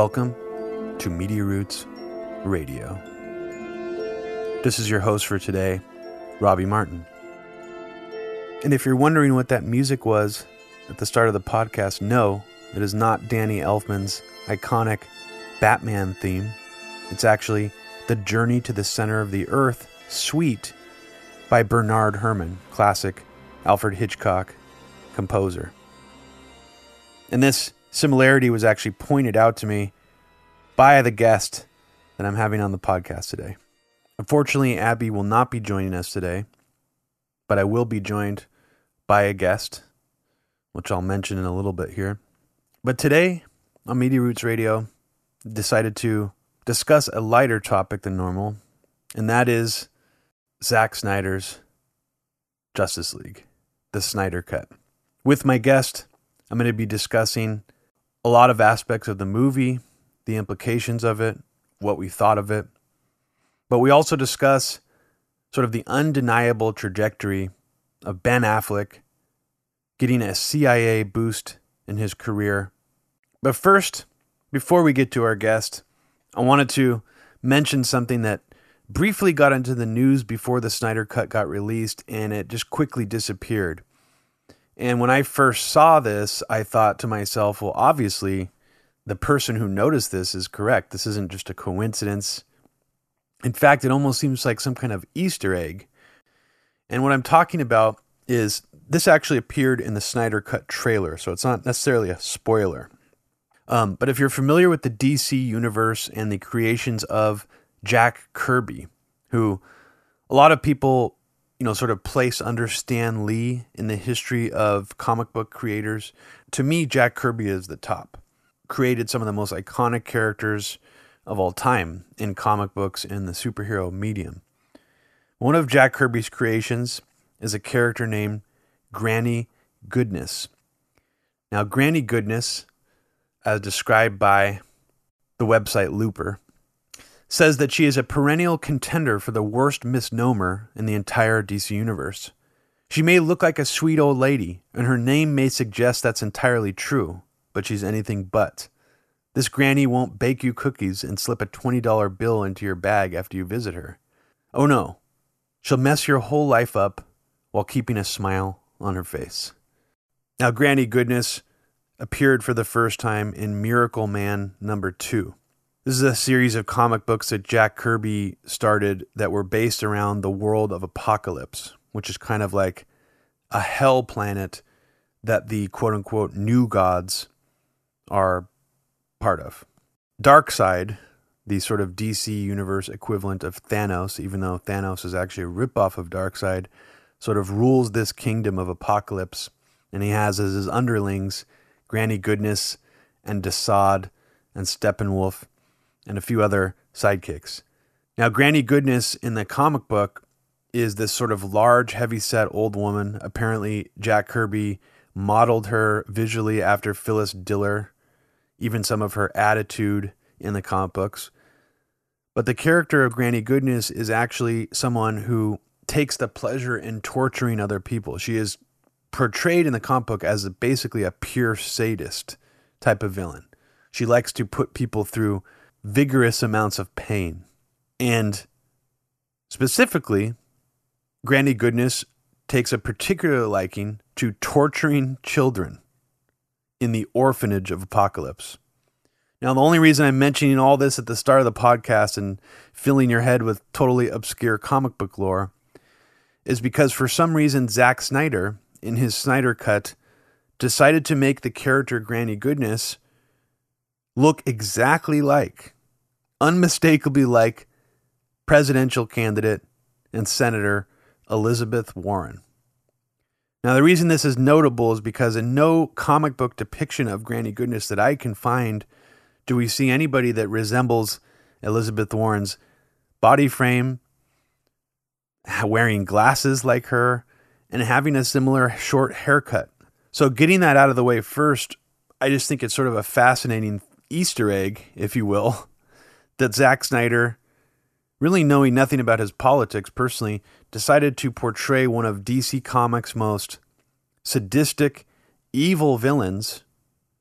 Welcome to Media Roots Radio. This is your host for today, Robbie Martin. And if you're wondering what that music was at the start of the podcast, no, it is not Danny Elfman's iconic Batman theme. It's actually The Journey to the Center of the Earth Suite by Bernard Herrmann, classic Alfred Hitchcock composer. And this similarity was actually pointed out to me by the guest that I'm having on the podcast today. Unfortunately, Abby will not be joining us today, but I will be joined by a guest, which I'll mention in a little bit here. But today on Media Roots Radio, decided to discuss a lighter topic than normal, and that is Zack Snyder's Justice League, the Snyder Cut. With my guest, I'm going to be discussing a lot of aspects of the movie, the implications of it, what we thought of it. But we also discuss sort of the undeniable trajectory of Ben Affleck getting a CIA boost in his career. But first, before we get to our guest, I wanted to mention something that briefly got into the news before the Snyder Cut got released and it just quickly disappeared. And when I first saw this, I thought to myself, well, obviously, the person who noticed this is correct. This isn't just a coincidence. In fact, it almost seems like some kind of Easter egg. And what I'm talking about is this actually appeared in the Snyder Cut trailer, so it's not necessarily a spoiler. Um, but if you're familiar with the DC universe and the creations of Jack Kirby, who a lot of people you know, sort of place under Stan Lee in the history of comic book creators. To me, Jack Kirby is the top. Created some of the most iconic characters of all time in comic books and the superhero medium. One of Jack Kirby's creations is a character named Granny Goodness. Now, Granny Goodness, as described by the website Looper, says that she is a perennial contender for the worst misnomer in the entire DC universe. She may look like a sweet old lady, and her name may suggest that's entirely true, but she's anything but. This granny won't bake you cookies and slip a $20 bill into your bag after you visit her. Oh no, she'll mess your whole life up while keeping a smile on her face. Now, Granny Goodness appeared for the first time in Miracle Man number two. This is a series of comic books that Jack Kirby started that were based around the world of Apokolips, which is kind of like a hell planet that the quote unquote new gods are part of. Darkseid, the sort of DC universe equivalent of Thanos, even though Thanos is actually a ripoff of Darkseid, sort of rules this kingdom of Apokolips, and he has as his underlings Granny Goodness and Desaad and Steppenwolf and a few other sidekicks. Now, Granny Goodness in the comic book is this sort of large, heavy-set old woman. Apparently, Jack Kirby modeled her visually after Phyllis Diller, even some of her attitude in the comic books. But the character of Granny Goodness is actually someone who takes the pleasure in torturing other people. She is portrayed in the comic book as basically a pure sadist type of villain. She likes to put people through vigorous amounts of pain. And specifically, Granny Goodness takes a particular liking to torturing children in the orphanage of Apokolips. Now, the only reason I'm mentioning all this at the start of the podcast and filling your head with totally obscure comic book lore is because for some reason, Zack Snyder, in his Snyder Cut, decided to make the character Granny Goodness look exactly like, unmistakably like, presidential candidate and Senator Elizabeth Warren. Now, the reason this is notable is because in no comic book depiction of Granny Goodness that I can find do we see anybody that resembles Elizabeth Warren's body frame, wearing glasses like her, and having a similar short haircut. So, getting that out of the way first, I just think it's sort of a fascinating Easter egg, if you will, that Zack Snyder, really knowing nothing about his politics personally, decided to portray one of DC Comics' most sadistic, evil villains,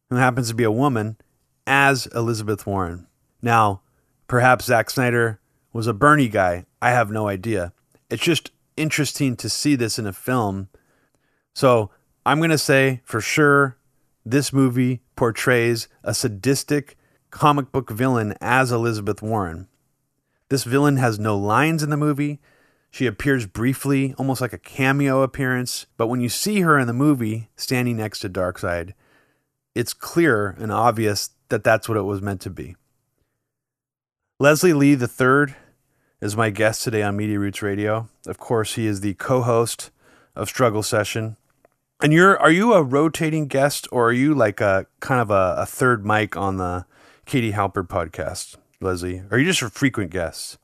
who happens to be a woman, as Elizabeth Warren. Now, perhaps Zack Snyder was a Bernie guy. I have no idea. It's just interesting to see this in a film. So I'm going to say for sure this movie portrays a sadistic comic book villain as Elizabeth Warren. This villain has no lines in the movie. She appears briefly, almost like a cameo appearance, but when you see her in the movie standing next to Darkseid, it's clear and obvious that that's what it was meant to be. Leslie Lee III is my guest today on Media Roots Radio. Of course, he is the co-host of Struggle Session. And you're are you a rotating guest or are you like a kind of a, a third mic on the Katie Halper podcast, Leslie? Or are you just a frequent guest?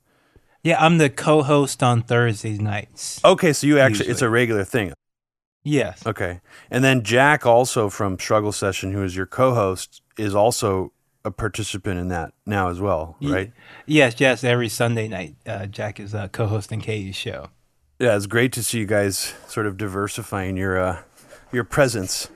Yeah, I'm the co-host on Thursday nights. Okay, so you actually it's a regular thing. Yes. Okay. And then Jack also from Struggle Session who is your co-host is also a participant in that now as well, right? Yes, yes. Every Sunday night, uh, Jack is uh, co-hosting Katie's show. Yeah, it's great to see you guys sort of diversifying your uh, your presence.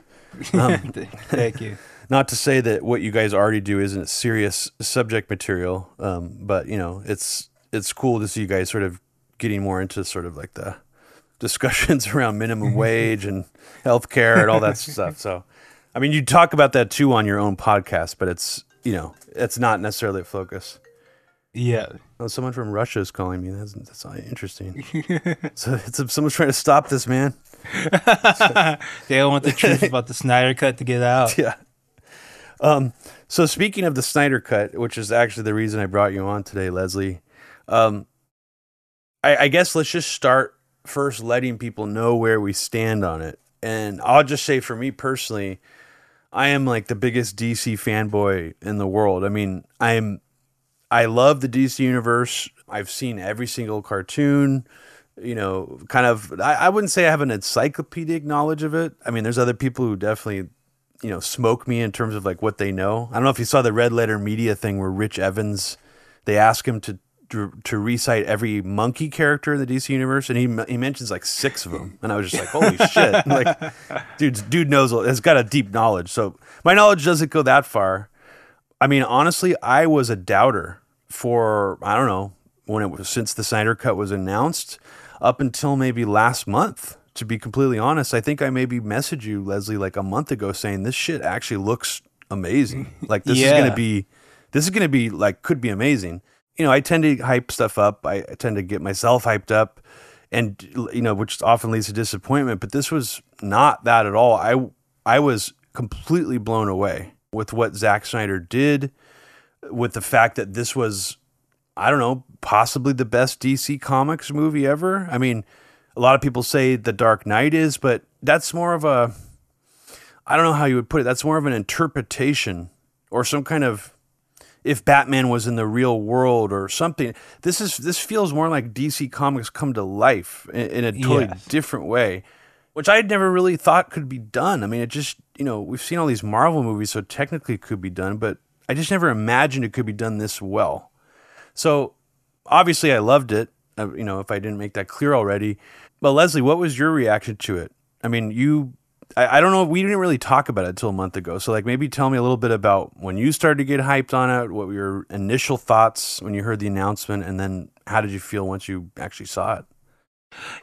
Um, Thank you. Not to say that what you guys already do isn't serious subject material, um, but you know, it's it's cool to see you guys sort of getting more into sort of like the discussions around minimum wage and healthcare and all that stuff. So, I mean, you talk about that too on your own podcast, but it's you know, it's not necessarily a focus. Yeah. Oh, someone from Russia is calling me. That's that's interesting. so it's someone's trying to stop this man. they don't want the truth about the Snyder Cut to get out. Yeah. Um. So speaking of the Snyder Cut, which is actually the reason I brought you on today, Leslie. Um. I, I guess let's just start first, letting people know where we stand on it, and I'll just say for me personally, I am like the biggest DC fanboy in the world. I mean, I'm I love the DC universe. I've seen every single cartoon. You know, kind of. I, I wouldn't say I have an encyclopedic knowledge of it. I mean, there's other people who definitely, you know, smoke me in terms of like what they know. I don't know if you saw the Red Letter Media thing where Rich Evans, they ask him to to, to recite every monkey character in the DC universe, and he he mentions like six of them, and I was just like, holy shit! Like, dude, dude knows has got a deep knowledge. So my knowledge doesn't go that far. I mean, honestly, I was a doubter for I don't know when it was since the Snyder Cut was announced up until maybe last month. To be completely honest, I think I maybe messaged you, Leslie, like a month ago, saying this shit actually looks amazing. Like this yeah. is gonna be, this is gonna be like could be amazing. You know, I tend to hype stuff up. I tend to get myself hyped up, and you know, which often leads to disappointment. But this was not that at all. I I was completely blown away with what Zack Snyder did, with the fact that this was I don't know, possibly the best DC Comics movie ever. I mean, a lot of people say The Dark Knight is, but that's more of a I don't know how you would put it. That's more of an interpretation or some kind of if Batman was in the real world or something. This is this feels more like DC Comics come to life in, in a totally yes. different way, which I had never really thought could be done. I mean, it just you know we've seen all these Marvel movies, so technically it could be done, but I just never imagined it could be done this well. So obviously, I loved it. Uh, you know, if I didn't make that clear already. But Leslie, what was your reaction to it? I mean, you, I, I don't know. We didn't really talk about it until a month ago. So, like, maybe tell me a little bit about when you started to get hyped on it. What were your initial thoughts when you heard the announcement, and then how did you feel once you actually saw it?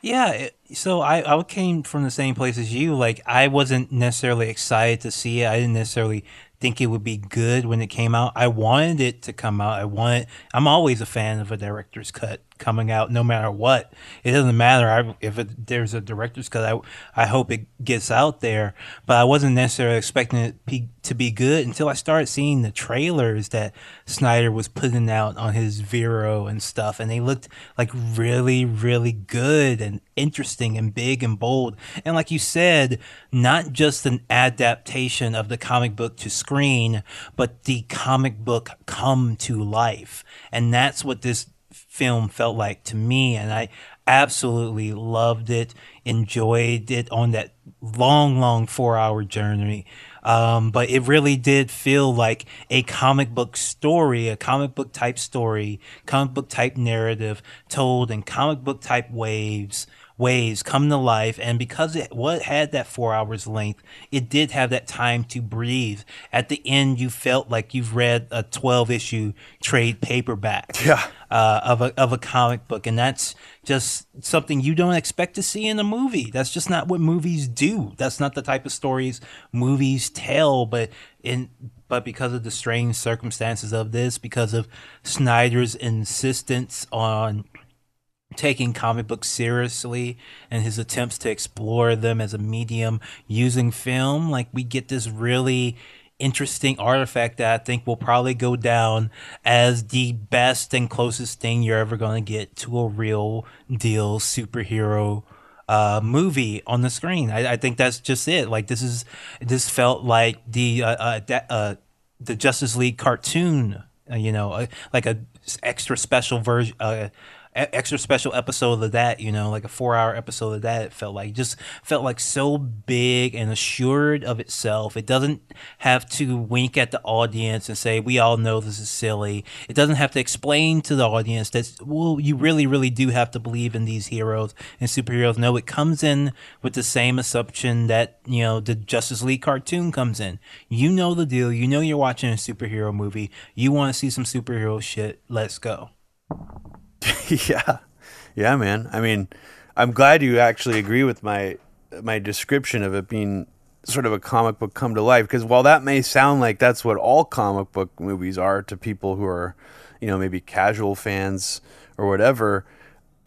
Yeah, so I, I came from the same place as you. Like, I wasn't necessarily excited to see it. I didn't necessarily think it would be good when it came out. I wanted it to come out. I wanted. I'm always a fan of a director's cut coming out, no matter what. It doesn't matter if it, there's a director's cut. I I hope it gets out there, but I wasn't necessarily expecting it be, to be good until I started seeing the trailers that Snyder was putting out on his Vero and stuff, and they looked like really, really good and interesting and big and bold. And like you said, not just an adaptation of the comic book to screen, but the comic book come to life. And that's what this film felt like to me. And I absolutely loved it, enjoyed it on that long, long four hour journey. Um, but it really did feel like a comic book story, a comic book type story, comic book type narrative told in comic book type waves ways come to life and because it what had that four hours length it did have that time to breathe at the end you felt like you've read a 12 issue trade paperback Yeah. uh, of a of a comic book, and that's just something you don't expect to see in a movie. That's just not what movies do. That's not the type of stories movies tell. But in but because of the strange circumstances of this, because of Snyder's insistence on taking comic books seriously and his attempts to explore them as a medium using film, like we get this really interesting artifact that I think will probably go down as the best and closest thing you're ever going to get to a real deal superhero uh, movie on the screen. I, I think that's just it. Like this is this felt like the uh, uh, uh the Justice League cartoon. Uh, you know, uh, like a extra special version. Extra special episode of that, you know, like a four hour episode of that. It felt like just felt like so big and assured of itself. It doesn't have to wink at the audience and say, "We all know this is silly." It doesn't have to explain to the audience that, well, you really, really do have to believe in these heroes and superheroes. No, it comes in with the same assumption that you know the Justice League cartoon comes in. You know the deal. You know you're watching a superhero movie. You want to see some superhero shit. Let's go. yeah, yeah, man. I mean, I'm glad you actually agree with my my description of it being sort of a comic book come to life. Because while that may sound like that's what all comic book movies are to people who are, you know, maybe casual fans or whatever.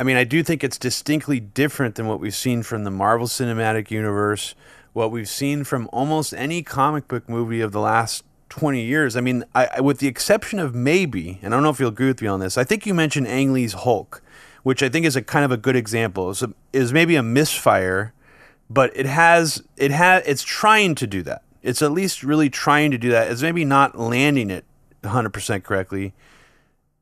I mean, I do think it's distinctly different than what we've seen from the Marvel Cinematic Universe, what we've seen from almost any comic book movie of the last 20 years. I mean, I, I- with the exception of maybe, and I don't know if you'll agree with me on this, I think you mentioned Ang Lee's Hulk, which I think is a kind of a good example. Is, is maybe a misfire, but it has, it has, it's trying to do that. It's at least really trying to do that. It's maybe not landing it 100% correctly.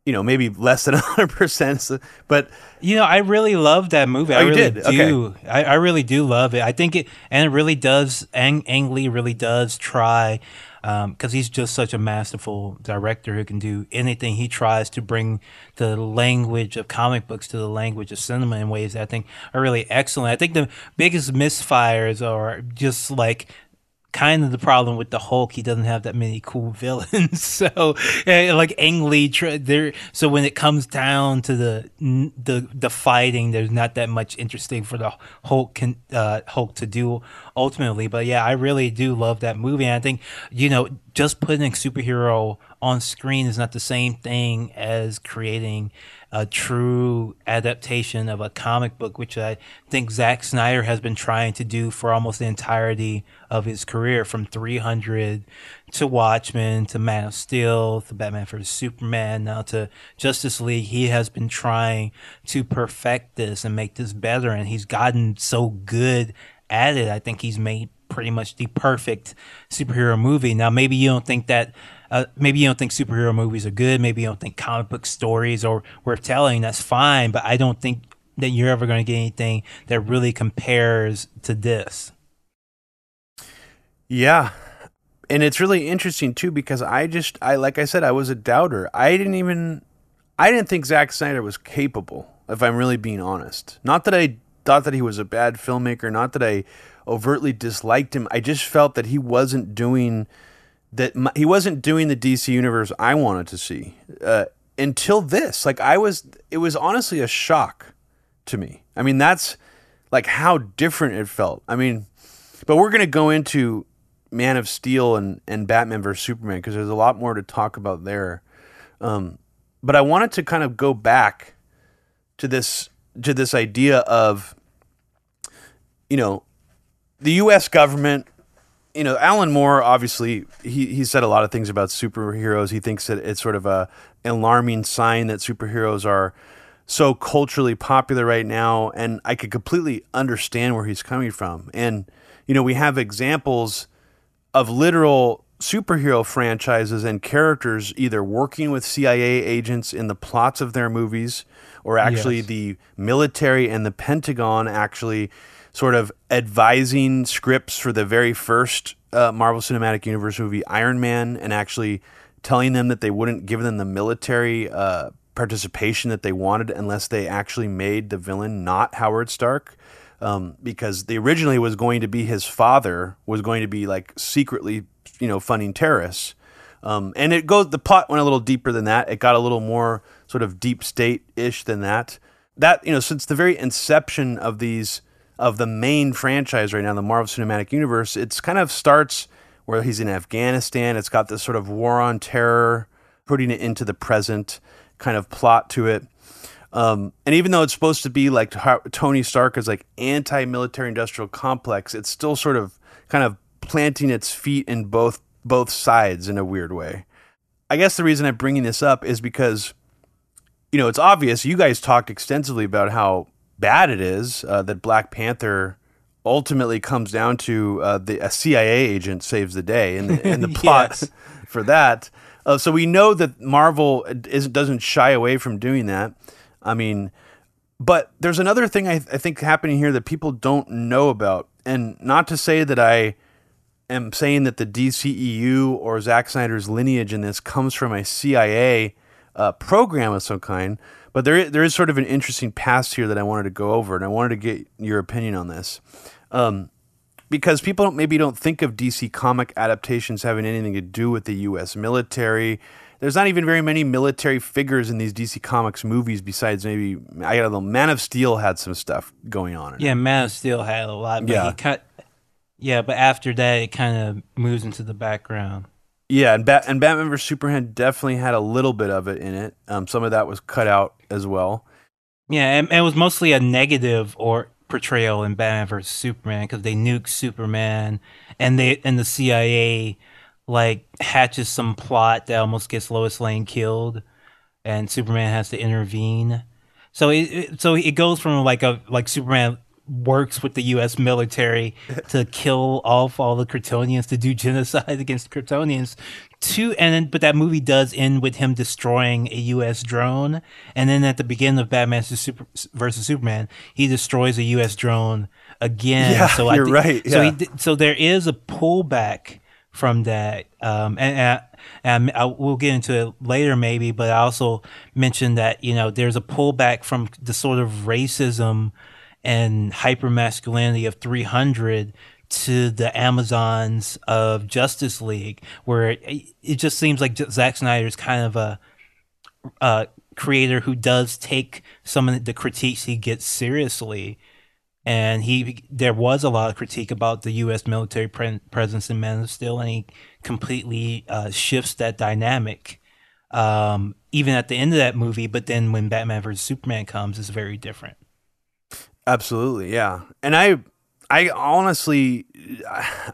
You know, maybe less than 100%, but You know, I really love that movie. Oh, I Oh, you really did? do. I, I really do love it. I think it, and it really does. Ang, Ang Lee really does try, Um, because he's just such a masterful director who can do anything. He tries to bring the language of comic books to the language of cinema in ways that I think are really excellent. I think the biggest misfires are just like kind of the problem with the Hulk. He doesn't have that many cool villains. so, eh, like Ang Lee, there. So when it comes down to the the the fighting, there's not that much interesting for the Hulk can uh, Hulk to do ultimately. But yeah, I really do love that movie. And I think you know just putting a superhero on screen is not the same thing as creating a true adaptation of a comic book, which I think Zack Snyder has been trying to do for almost the entirety of his career, from 300 to Watchmen to Man of Steel to Batman vs Superman, now to Justice League. He has been trying to perfect this and make this better, and he's gotten so good at it. I think he's made pretty much the perfect superhero movie. Now, maybe you don't think that. Uh, maybe you don't think superhero movies are good. Maybe you don't think comic book stories are worth telling. That's fine, but I don't think that you're ever going to get anything that really compares to this. Yeah. And it's really interesting too because I just I like I said I was a doubter. I didn't even I didn't think Zack Snyder was capable, if I'm really being honest. Not that I thought that he was a bad filmmaker, not that I overtly disliked him. I just felt that he wasn't doing that m- he wasn't doing the DC universe I wanted to see. Uh, until this, like I was it was honestly a shock to me. I mean, that's like how different it felt. I mean, but we're to go into Man of Steel and, and Batman vs Superman because there's a lot more to talk about there. Um, but I wanted to kind of go back to this to this idea of you know the U.S. government. You know, Alan Moore obviously he he said a lot of things about superheroes. He thinks that it's sort of a alarming sign that superheroes are so culturally popular right now, and I could completely understand where he's coming from. And you know, we have examples of literal superhero franchises and characters either working with CIA agents in the plots of their movies or actually Yes. the military and the Pentagon actually sort of advising scripts for the very first uh, Marvel Cinematic Universe movie, Iron Man, and actually telling them that they wouldn't give them the military uh, participation that they wanted unless they actually made the villain not Howard Stark. Um, because they originally was going to be his father was going to be like secretly, you know, funding terrorists. Um, and it goes the plot went a little deeper than that. It got a little more sort of deep state ish than that. That you know, since the very inception of these of the main franchise right now, the Marvel Cinematic Universe, it's kind of starts where he's in Afghanistan. It's got this sort of war on terror, putting it into the present kind of plot to it. Um, and even though it's supposed to be like Tony Stark is like anti-military industrial complex, it's still sort of kind of planting its feet in both both sides in a weird way. I guess the reason I'm bringing this up is because you know it's obvious. You guys talked extensively about how bad it is uh, that Black Panther ultimately comes down to uh, the a CIA agent saves the day, and, and the plot Yes. for that. Uh, so we know that Marvel is, doesn't shy away from doing that. I mean, but there's another thing I, I think happening here that people don't know about, and not to say that I am saying that the DCEU or Zack Snyder's lineage in this comes from a CIA uh, program of some kind, but there is, there is sort of an interesting past here that I wanted to go over, and I wanted to get your opinion on this. Um, because people don't, maybe don't think of DC comic adaptations having anything to do with the U.S. military. There's not even very many military figures in these DC Comics movies besides maybe I don't know. Man of Steel had some stuff going on. In it. Yeah, Man of Steel had a lot, but Yeah. he cut. Yeah, but after that, it kind of moves into the background. Yeah, and Bat- and Batman vs Superman definitely had a little bit of it in it. Um, some of that was cut out as well. Yeah, and, and it was mostly a negative or portrayal in Batman vs Superman because they nuke Superman, and they and the CIA like hatches some plot that almost gets Lois Lane killed, and Superman has to intervene. So it, it so it goes from like a like Superman works with the U.S. military to kill off all the Kryptonians to do genocide against Kryptonians to and then but that movie does end with him destroying a U.S. drone and then at the beginning of Batman versus Super, versus Superman he destroys a U.S. drone again Yeah, so I you're right, so yeah. he, so there is a pullback from that um and, and, and I, we'll get into it later maybe but I also mentioned that you know there's a pullback from the sort of racism and hypermasculinity of 300 to the Amazons of Justice League, where it, it just seems like Zack Snyder is kind of a, a creator who does take some of the critiques he gets seriously. And he, there was a lot of critique about the U.S. military pre- presence in Man of Steel, and he completely uh, shifts that dynamic. Um, even at the end of that movie, but then when Batman vs Superman comes, it's very different. Absolutely, yeah. And I, I honestly,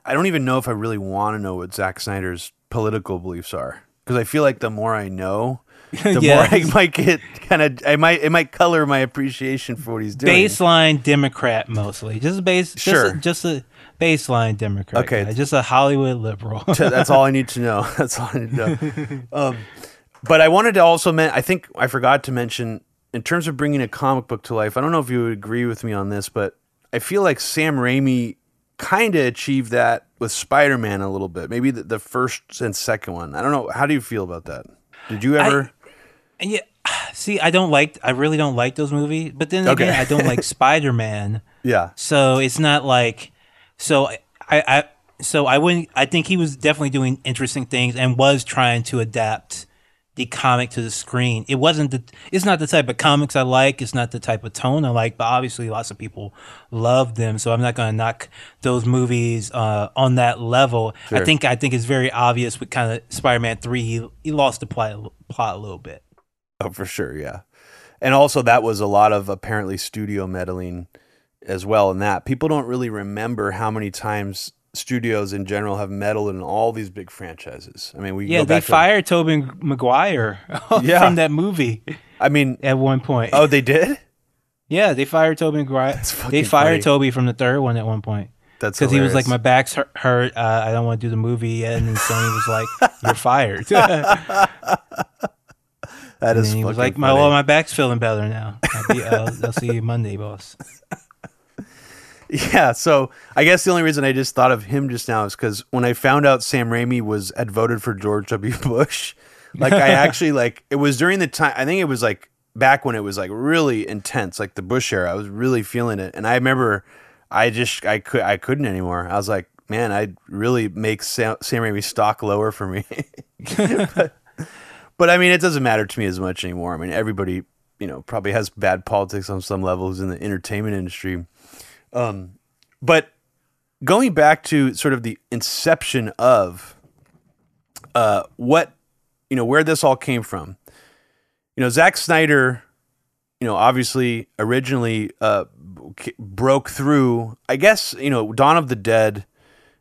I don't even know if I really want to know what Zack Snyder's political beliefs are because I feel like the more I know, the Yeah. more I might get kind of, I might, it might color my appreciation for what he's doing. baseline Democrat mostly. Just a base, Sure. just a, just a baseline Democrat. Okay. guy. just a Hollywood liberal. That's all I need to know. That's all I need to know. Um, but I wanted to also men- I think I forgot to mention in terms of bringing a comic book to life. I don't know if you would agree with me on this, but I feel like Sam Raimi kind of achieved that with Spider-Man a little bit. Maybe the, the first and second one. I don't know. How do you feel about that? Did you ever? And yeah, see, I don't like, I really don't like those movies. But then Okay. again, I don't like Spider Man. yeah. So it's not like, so I, I, so I wouldn't. I think he was definitely doing interesting things and was trying to adapt the comic to the screen. It wasn't the. It's not the type of comics I like. It's not the type of tone I like. But obviously, lots of people love them. So I'm not going to knock those movies uh, on that level. I think. I think it's very obvious with kind of Spider-Man Three. He he lost the plot plot a little bit. Oh, for sure, yeah. And also, that was a lot of apparently studio meddling as well. In that, people don't really remember how many times studios in general have meddled in all these big franchises. I mean, we Yeah, go they back to- fired Tobey Maguire Yeah. from that movie I mean, at one point. oh, they did. Yeah, they fired Tobey Maguire. They fired funny. Tobey from the third one at one point That's because he was like, "My back's hurt. hurt uh, I don't want to do the movie." yet." And then Sony was like, "You're fired." and That is. then he was like, "My well, my back's feeling better now. I'll, be, uh, I'll see you Monday, boss." Yeah, so I guess the only reason I just thought of him just now is because when I found out Sam Raimi was had voted for George W. Bush, Like I actually like it was during the time. I think it was like back when it was like really intense, like the Bush era. I was really feeling it, and I remember I just I could I couldn't anymore. I was like, man, I'd really make Sam, Sam Raimi stock lower for me. but, but I mean, it doesn't matter to me as much anymore. I mean, everybody you know probably has bad politics on some levels in the entertainment industry. Um, but going back to sort of the inception of uh, what you know where this all came from. You know, Zack Snyder, you know, obviously originally uh, broke through. I guess you know, Dawn of the Dead.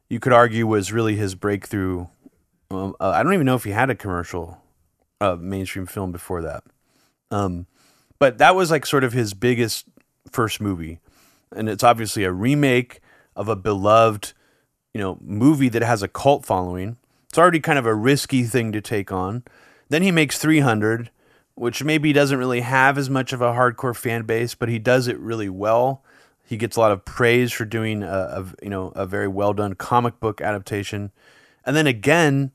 You could argue was really his breakthrough. Um, uh, I don't even know if he had a commercial uh, mainstream film before that. Um, but that was like sort of his biggest first movie, and it's obviously a remake of a beloved, you know, movie that has a cult following. It's already kind of a risky thing to take on. Then he makes 300, which maybe doesn't really have as much of a hardcore fan base, but he does it really well. He gets a lot of praise for doing a, a you know a very well done comic book adaptation, and then again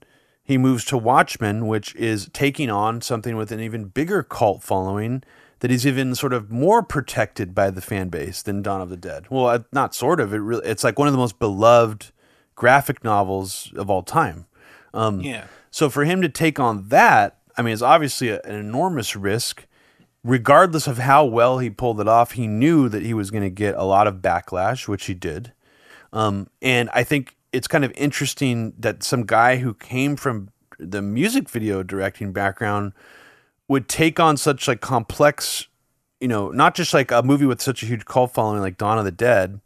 he moves to Watchmen, which is taking on something with an even bigger cult following that he's even sort of more protected by the fan base than Dawn of the Dead. Well, uh, not sort of. It really, it's like one of the most beloved graphic novels of all time. Um, yeah. So for him to take on that, I mean, it's obviously a, an enormous risk. Regardless of how well he pulled it off, he knew that he was going to get a lot of backlash, which he did. Um, and I think it's kind of interesting that some guy who came from the music video directing background would take on such like complex, you know, not just like a movie with such a huge cult following like Dawn of the Dead,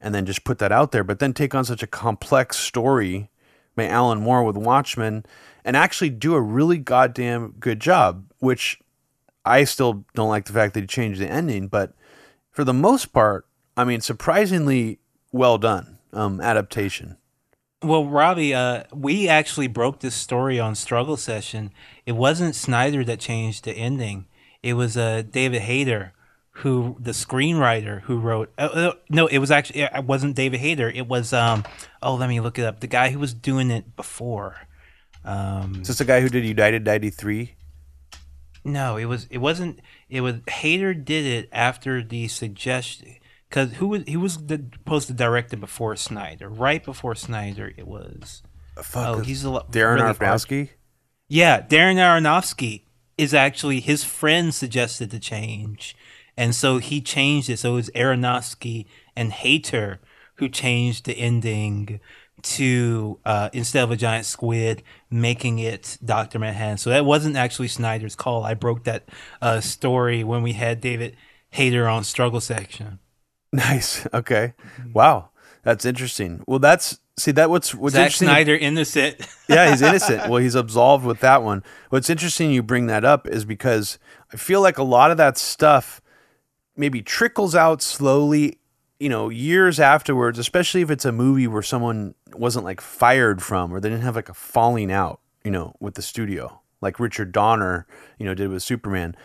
and then just put that out there, but then take on such a complex story by Alan Moore with Watchmen and actually do a really goddamn good job, which I still don't like the fact that he changed the ending, but for the most part, I mean, surprisingly well done um, adaptation. Well, Robbie, uh, we actually broke this story on Struggle Session. It wasn't Snyder that changed the ending. It was uh, David Hayter, who the screenwriter who wrote. Uh, uh, no, it was actually it wasn't David Hayter. It was um. Oh, let me look it up. The guy who was doing it before. Um, Is this the guy who did United '93? No, it was. It wasn't. It was Hayter did it after the suggestion because who was he was the, supposed to direct it before Snyder, right before Snyder. It was. Fuck, oh, he's a lot. Darren really Aronofsky. Yeah, Darren Aronofsky is actually his friend suggested the change, and so he changed it. So it was Aronofsky and Hayter who changed the ending to uh, instead of a giant squid, making it Doctor Manhattan. So that wasn't actually Snyder's call. I broke that uh, story when we had David Hayter on Struggle Session. Nice. Okay. Wow. That's interesting. Well, that's see that what's what's Zack interesting. Snyder innocent. yeah, he's innocent. Well, he's absolved with that one. What's interesting you bring that up is because I feel like a lot of that stuff maybe trickles out slowly, you know, years afterwards, especially if it's a movie where someone wasn't like fired from or they didn't have like a falling out, you know, with the studio, like Richard Donner, you know, did with Superman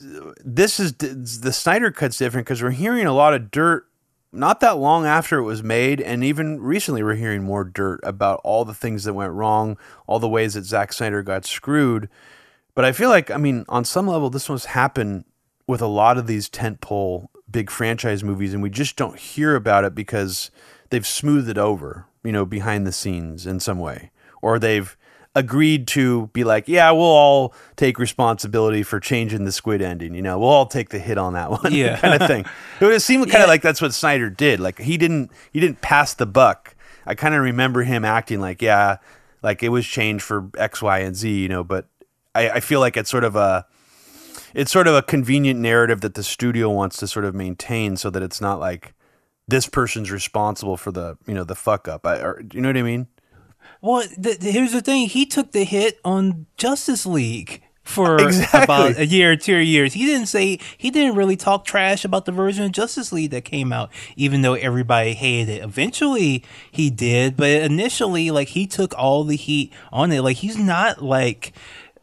this is the Snyder cut's different because we're hearing a lot of dirt not that long after it was made, and even recently we're hearing more dirt about all the things that went wrong, all the ways that Zack Snyder got screwed. But I feel like, I mean, on some level, this must happen with a lot of these tentpole big franchise movies, and we just don't hear about it because they've smoothed it over, you know, behind the scenes in some way, or they've agreed to be like, yeah, we'll all take responsibility for changing the squid ending. You know, we'll all take the hit on that one. Yeah, kind of thing. It would seem kind of like that's what Snyder did. Like he didn't he didn't pass the buck. I kind of remember him acting like, yeah, like it was changed for X, Y, and Z. You know, but I, I feel like it's sort of a it's sort of a convenient narrative that the studio wants to sort of maintain so that it's not like this person's responsible for the you know the fuck up. I, or, you know what I mean? Well, here's the thing: he took the hit on Justice League for exactly. about a year or two years. He didn't say he didn't really talk trash about the version of Justice League that came out, even though everybody hated it. Eventually, he did, but initially, like he took all the heat on it. Like he's not like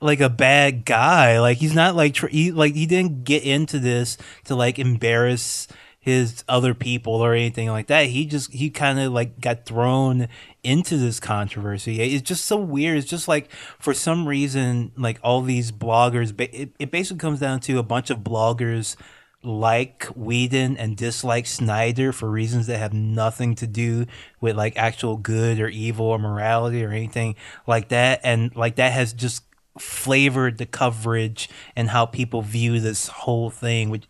like a bad guy. Like he's not like he, like he didn't get into this to like embarrass his other people or anything like that. He just he kind of like got thrown into this controversy. It's just so weird. It's just like for some reason, like all these bloggers, it, it basically comes down to a bunch of bloggers like Whedon and dislike Snyder for reasons that have nothing to do with like actual good or evil or morality or anything like that. And like that has just flavored the coverage and how people view this whole thing which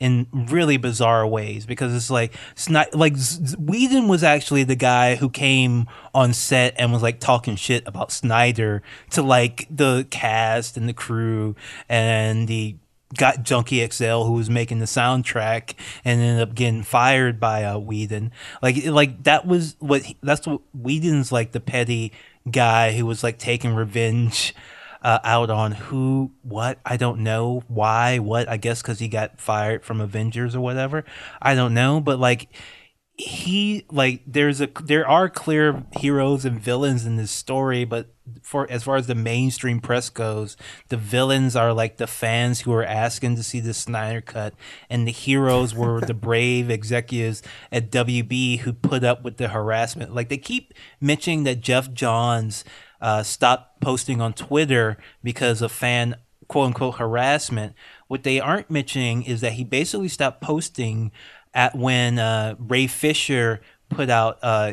in really bizarre ways because it's like it's not like Whedon was actually the guy who came on set and was like talking shit about Snyder to like the cast and the crew and the got Junkie XL who was making the soundtrack and ended up getting fired by uh, Whedon. Like like that was what that's what Whedon's like the petty guy who was like taking revenge uh, out on who, what, I don't know, why, what. I guess because he got fired from Avengers or whatever. I don't know, but like he like there's a there are clear heroes and villains in this story but for as far as the mainstream press goes the villains are like the fans who are asking to see the Snyder cut and the heroes were the brave executives at WB who put up with the harassment like they keep mentioning that Geoff Johns uh, stopped posting on Twitter because of fan quote unquote harassment. What they aren't mentioning is that he basically stopped posting at when uh, Ray Fisher put out uh,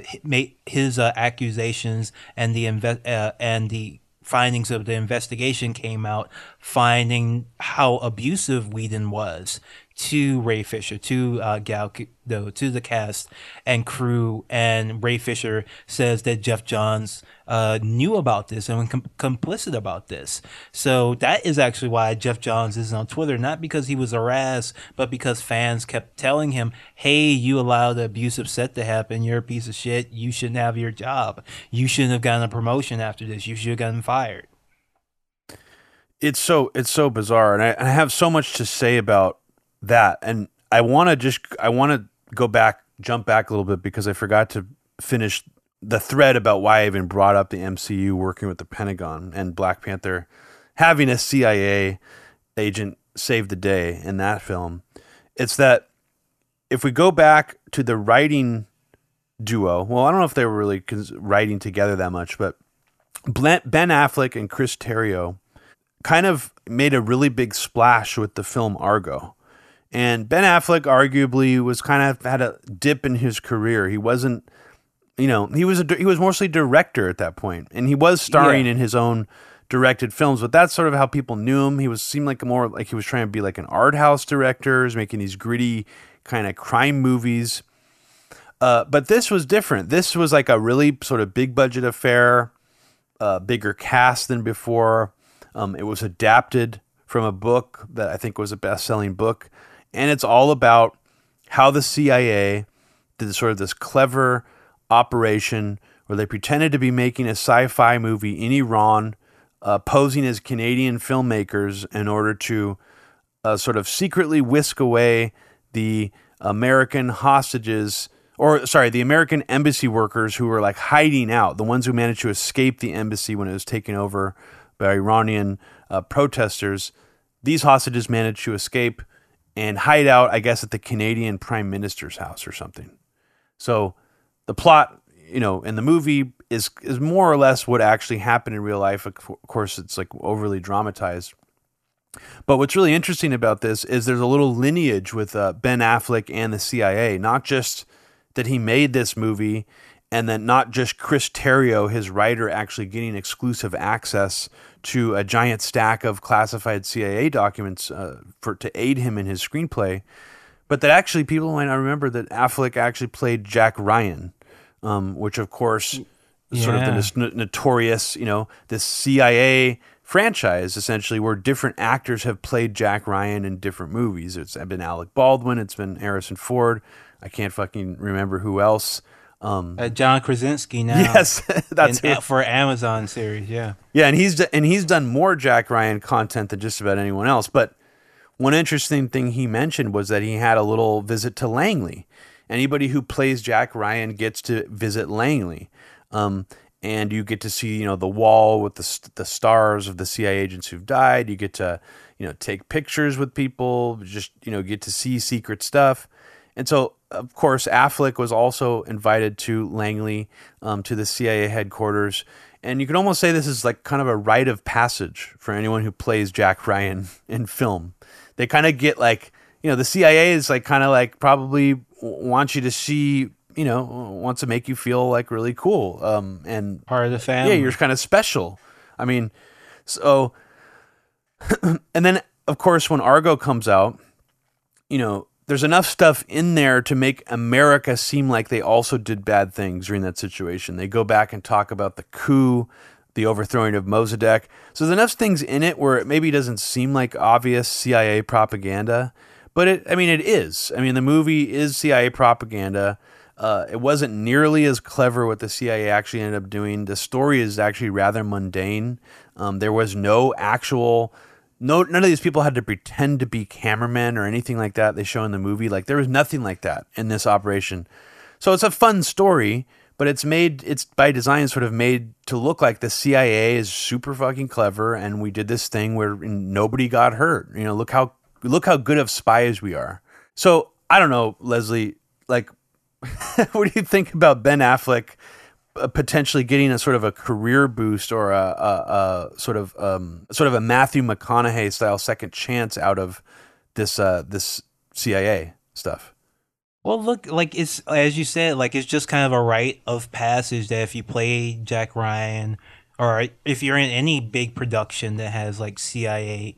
his uh, accusations and the inve- uh, and the findings of the investigation came out, finding how abusive Whedon was to Ray Fisher, to uh, Gal, no, to the cast and crew. And Ray Fisher says that Geoff Johns uh, knew about this and was com- complicit about this. So that is actually why Geoff Johns is on Twitter, not because he was harassed, but because fans kept telling him, "Hey, you allowed the abusive set to happen. You're a piece of shit. You shouldn't have your job. You shouldn't have gotten a promotion after this. You should have gotten fired." It's so it's so bizarre, and I, I have so much to say about that. And I want to just I want to go back, jump back a little bit because I forgot to finish the thread about why I even brought up the MCU working with the Pentagon and Black Panther having a CIA agent save the day in that film. It's that if we go back to the writing duo, well, I don't know if they were really writing together that much, but Ben Affleck and Chris Terrio kind of made a really big splash with the film Argo. And Ben Affleck arguably was kind of had a dip in his career. He wasn't, you know, he was a, he was mostly director at that point, and he was starring yeah. in his own directed films. But that's sort of how people knew him. He was seemed like more like he was trying to be like an art house director, was making these gritty kind of crime movies. Uh, but this was different. This was like a really sort of big budget affair, uh, bigger cast than before. Um, it was adapted from a book that I think was a best selling book and it's all about how the CIA did sort of this clever operation where they pretended to be making a sci-fi movie in Iran, uh, posing as Canadian filmmakers in order to uh, sort of secretly whisk away the American hostages, or sorry, the American embassy workers who were like hiding out, the ones who managed to escape the embassy when it was taken over by Iranian uh, protesters. These hostages managed to escape and hide out, I guess, at the Canadian Prime Minister's house or something. So the plot, you know, in the movie is is more or less what actually happened in real life. Of course, it's like overly dramatized. But what's really interesting about this is there's a little lineage with uh, Ben Affleck and the CIA. Not just that he made this movie, and then not just Chris Terrio, his writer, actually getting exclusive access to a giant stack of classified CIA documents uh, for to aid him in his screenplay, but that actually people might not remember that Affleck actually played Jack Ryan, um, which of course yeah. sort of the notorious, you know, this CIA franchise essentially where different actors have played Jack Ryan in different movies. It's been Alec Baldwin, it's been Harrison Ford. I can't fucking remember who else. Um, uh, John Krasinski now. Yes, that's in, it. for Amazon series. Yeah, yeah, and he's and he's done more Jack Ryan content than just about anyone else. But one interesting thing he mentioned was that he had a little visit to Langley. Anybody who plays Jack Ryan gets to visit Langley, um, and you get to see you know the wall with the the stars of the CIA agents who've died. You get to you know take pictures with people, just you know get to see secret stuff. And so, of course, Affleck was also invited to Langley, um, to the CIA headquarters. And you can almost say this is like kind of a rite of passage for anyone who plays Jack Ryan in film. They kind of get like, you know, the CIA is like kind of like probably wants you to see, you know, wants to make you feel like really cool. Um, and part of the family. Yeah, you're kind of special. I mean, so, and then of course, when Argo comes out, you know, there's enough stuff in there to make America seem like they also did bad things during that situation. They go back and talk about the coup, the overthrowing of Mossadegh. So there's enough things in it where it maybe doesn't seem like obvious CIA propaganda, but it, I mean, it is. I mean, the movie is CIA propaganda. Uh, it wasn't nearly as clever what the CIA actually ended up doing. The story is actually rather mundane. Um, there was no actual no none of these people had to pretend to be cameramen or anything like that they show in the movie. Like there was nothing like that in this operation. So it's a fun story but it's made it's by design sort of made to look like the CIA is super fucking clever and we did this thing where nobody got hurt. You know look how look how good of spies we are. So i don't know leslie like what do you think about ben affleck potentially getting a sort of a career boost or a, a, a sort of um, sort of a Matthew McConaughey style second chance out of this uh, this CIA stuff. Well, look, like it's as you said, like it's just kind of a rite of passage that if you play Jack Ryan or if you're in any big production that has like CIA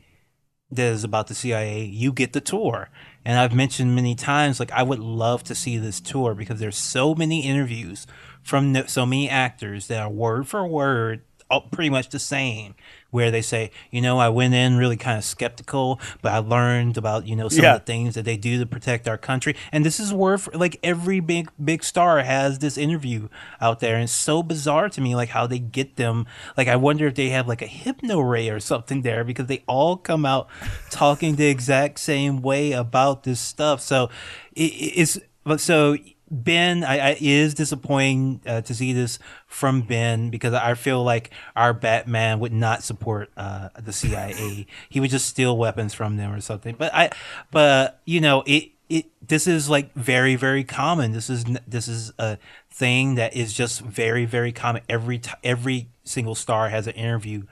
that is about the CIA, you get the tour. And I've mentioned many times, like I would love to see this tour because there's so many interviews from so many actors that are word for word pretty much the same where they say you know i went in really kind of skeptical but i learned about you know some yeah. of the things that they do to protect our country and this is worth like every big big star has this interview out there and it's so bizarre to me like how they get them like i wonder if they have like a hypno ray or something there because they all come out talking the exact same way about this stuff so it, it's but so Ben, I, I is disappointing uh, to see this from Ben because I feel like our Batman would not support uh, the CIA. he would just steal weapons from them or something. But I, but you know, it it this is like very very common. This is this is a thing that is just very very common. Every t- every single star has an interview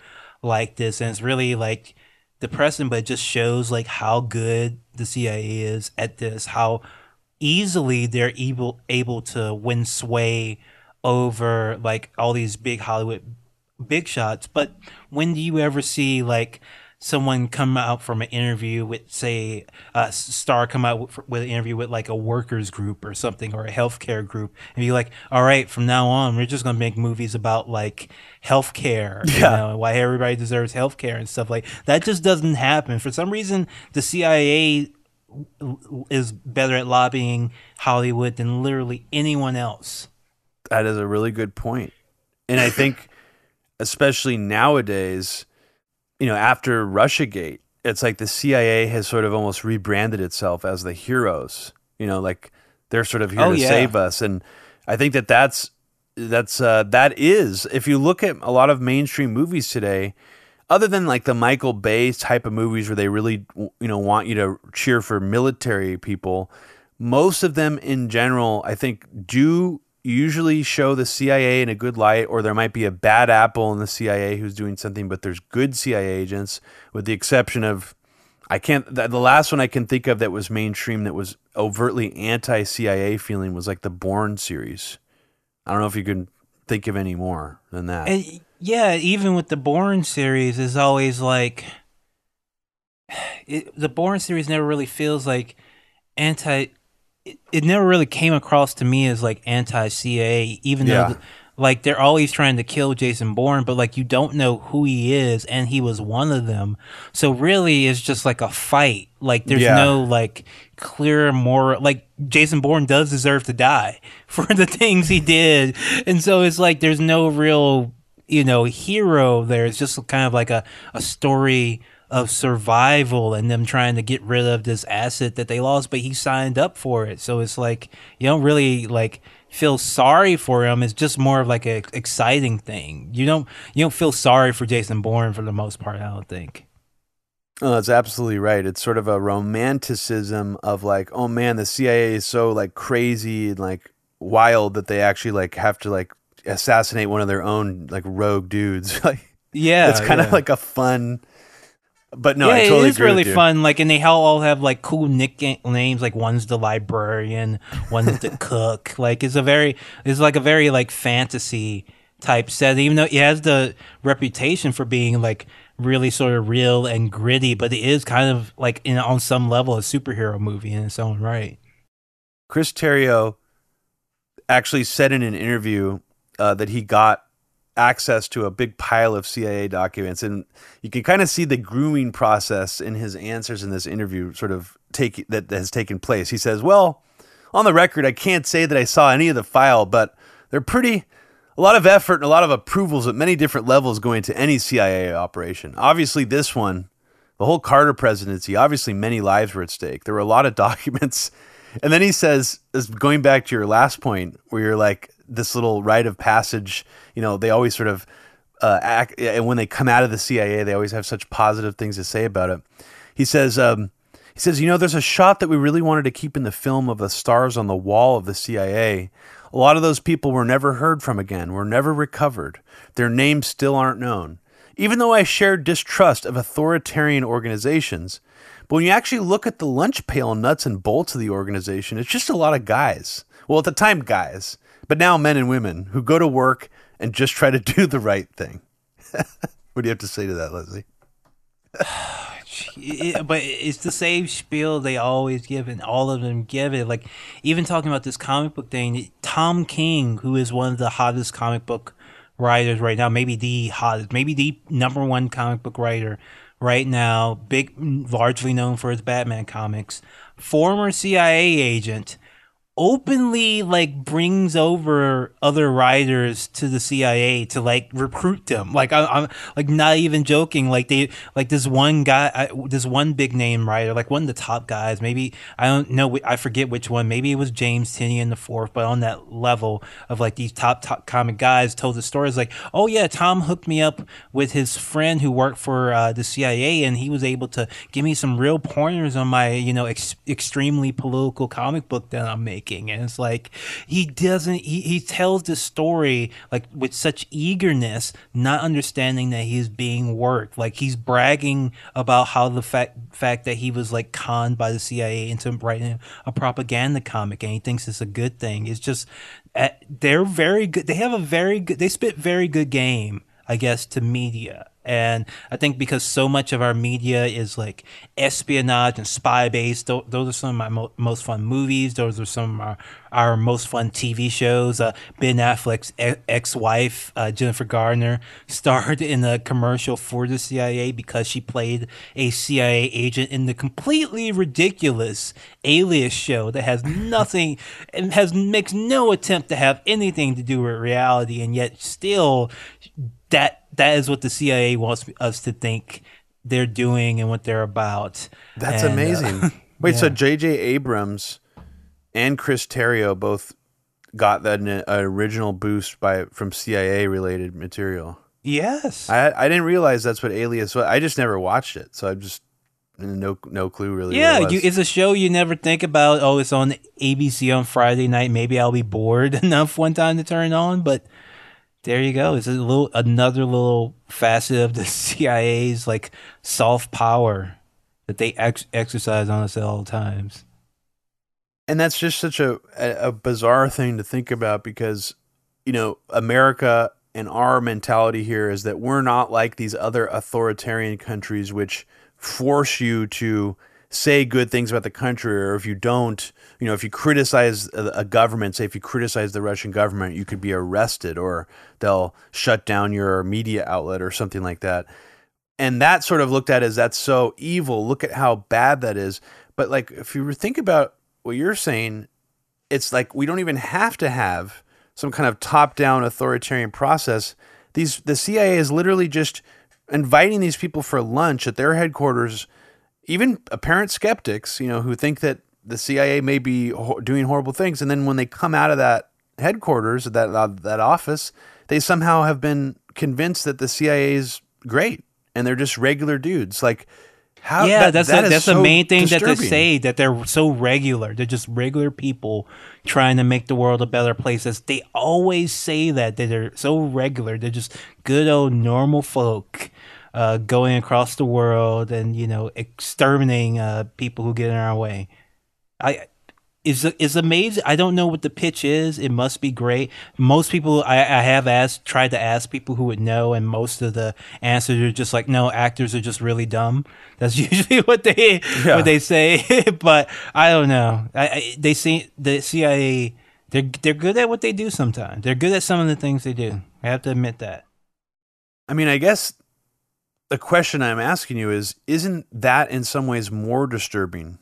like this, and it's really like depressing, but it just shows like how good the CIA is at this. How easily they're able able to win sway over like all these big Hollywood big shots. But when do you ever see like someone come out from an interview with say a star come out with, with, an interview with like a workers group or something or a healthcare group and be like all right from now on we're just going to make movies about like healthcare yeah. you know why everybody deserves healthcare and stuff like that just doesn't happen for some reason the cia is better at lobbying Hollywood than literally anyone else. That is a really good point. And I think especially nowadays, you know, after Russiagate, it's like the CIA has sort of almost rebranded itself as the heroes. You know, like they're sort of here oh, to yeah. save us and I think that that's that's uh, that is if you look at a lot of mainstream movies today, other than like the Michael Bay type of movies where they really you know want you to cheer for military people, most of them in general I think do usually show the CIA in a good light or there might be a bad apple in the CIA who's doing something but there's good CIA agents with the exception of I can't the last one I can think of that was mainstream that was overtly anti-CIA feeling was like the Bourne series. I don't know if you can think of any more than that. And, yeah, even with the Bourne series, is always like it, the Bourne series never really feels like anti. It, it, never really came across to me as like anti CA, even yeah. though. The, like they're always trying to kill Jason Bourne, but like you don't know who he is, and he was one of them. So really, it's just like a fight. Like there's yeah. no like clear more like Jason Bourne does deserve to die for the things he did, and so it's like there's no real you know hero there. It's just kind of like a a story of survival and them trying to get rid of this asset that they lost, but he signed up for it. So it's like you don't really like feel sorry for him. It's just more of like an exciting thing. You don't you don't feel sorry for Jason Bourne for the most part. I don't think. Oh, that's absolutely right. It's sort of a romanticism of like, oh man, the CIA is so like crazy and like wild that they actually like have to like assassinate one of their own like rogue dudes. like, Yeah, it's kind of yeah. like a fun. But no, yeah, I totally it is really fun. Like, and they all have like cool nicknames. Like, one's the librarian, one's the cook. Like, it's a very, it's like a very like fantasy type set. Even though it has the reputation for being like really sort of real and gritty, but it is kind of like in on some level a superhero movie in its own right. Chris Terrio actually said in an interview uh, that he got access to a big pile of CIA documents, and you can kind of see the grooming process in his answers in this interview, sort of take that has taken place. He says, "Well, on the record, I can't say that I saw any of the file, but they're pretty." A lot of effort and a lot of approvals at many different levels going to any CIA operation. Obviously, this one, the whole Carter presidency, obviously many lives were at stake. There were a lot of documents. And then he says, going back to your last point, where you're like, this little rite of passage, you know, they always sort of uh, act, and when they come out of the CIA, they always have such positive things to say about it. He says, um, he says, you know, there's a shot that we really wanted to keep in the film of the stars on the wall of the CIA. A lot of those people were never heard from again, were never recovered. Their names still aren't known. Even though I shared distrust of authoritarian organizations, but when you actually look at the lunch pail nuts and bolts of the organization, it's just a lot of guys. Well, at the time, guys, but now men and women who go to work and just try to do the right thing. what do you have to say to that, Leslie? but it's the same spiel they always give and all of them give it like even talking about this comic book thing tom king who is one of the hottest comic book writers right now maybe the hottest maybe the number one comic book writer right now big largely known for his batman comics former cia agent openly like brings over other writers to the CIA to like recruit them. Like I, I'm like not even joking. Like they like this one guy, I, this one big name writer, like one of the top guys. Maybe I don't know. I forget which one. Maybe it was James Tynion the fourth, but on that level of like these top top comic guys told the stories like, oh yeah, Tom hooked me up with his friend who worked for uh, the CIA, and he was able to give me some real pointers on my you know ex- extremely political comic book that I'm making and it's like he doesn't he, he tells the story like with such eagerness not understanding that he's being worked. Like he's bragging about how the fact fact that he was like conned by the CIA into writing a propaganda comic and he thinks it's a good thing. It's just uh, they're very good they have a very good they spit very good game I guess to media and I think because so much of our media is like espionage and spy based, th- those are some of my mo- most fun movies. Those are some of our, our most fun TV shows. Uh, ben Affleck's e- ex wife, uh, Jennifer Garner, starred in a commercial for the CIA because she played a CIA agent in the completely ridiculous Alias show that has nothing and has makes no attempt to have anything to do with reality, and yet still that that is what the CIA wants us to think they're doing and what they're about. That's And, uh, amazing. Wait, so yeah. J.J. Abrams and Chris Terrio both got that an original boost by from CIA related material. yes. I I didn't realize that's what Alias was. I just never watched it, so I just no no clue really. yeah, it you, it's a show you never think about. Oh, it's on ABC on Friday night. Maybe I'll be bored enough one time to turn it on, but there you go. It's a little another little facet of the CIA's like soft power that they ex- exercise on us at all times. and that's just such a, a a bizarre thing to think about because you know America and our mentality here is that we're not like these other authoritarian countries which force you to say good things about the country or if you don't you know if you criticize a, government say if you criticize the Russian government you could be arrested or they'll shut down your media outlet or something like that and that sort of looked at as that's so evil. Look at how bad that is. But like, if you think about what you're saying, it's like we don't even have to have some kind of top-down authoritarian process. These the CIA is literally just inviting these people for lunch at their headquarters. Even apparent skeptics, you know, who think that the CIA may be ho- doing horrible things, and then when they come out of that headquarters, that uh, that office, they somehow have been convinced that the CIA is great and they're just regular dudes. Like How, yeah, that- that's that the, is that's so the main thing that they say that they're so regular. They're just regular people trying to make the world a better place. That's, they always say that that they're so regular. They're just good old normal folk uh, going across the world and you know exterminating uh, people who get in our way. I is is amazing. I don't know what the pitch is. It must be great. Most people I, I have asked, tried to ask people who would know, and most of the answers are just like, no, actors are just really dumb. That's usually what they Yeah. what they say. but I don't know. I, I, they see the CIA. They're they're good at what they do. Sometimes they're good at some of the things they do. I have to admit that. I mean, I guess the question I'm asking you is isn't that in some ways more disturbing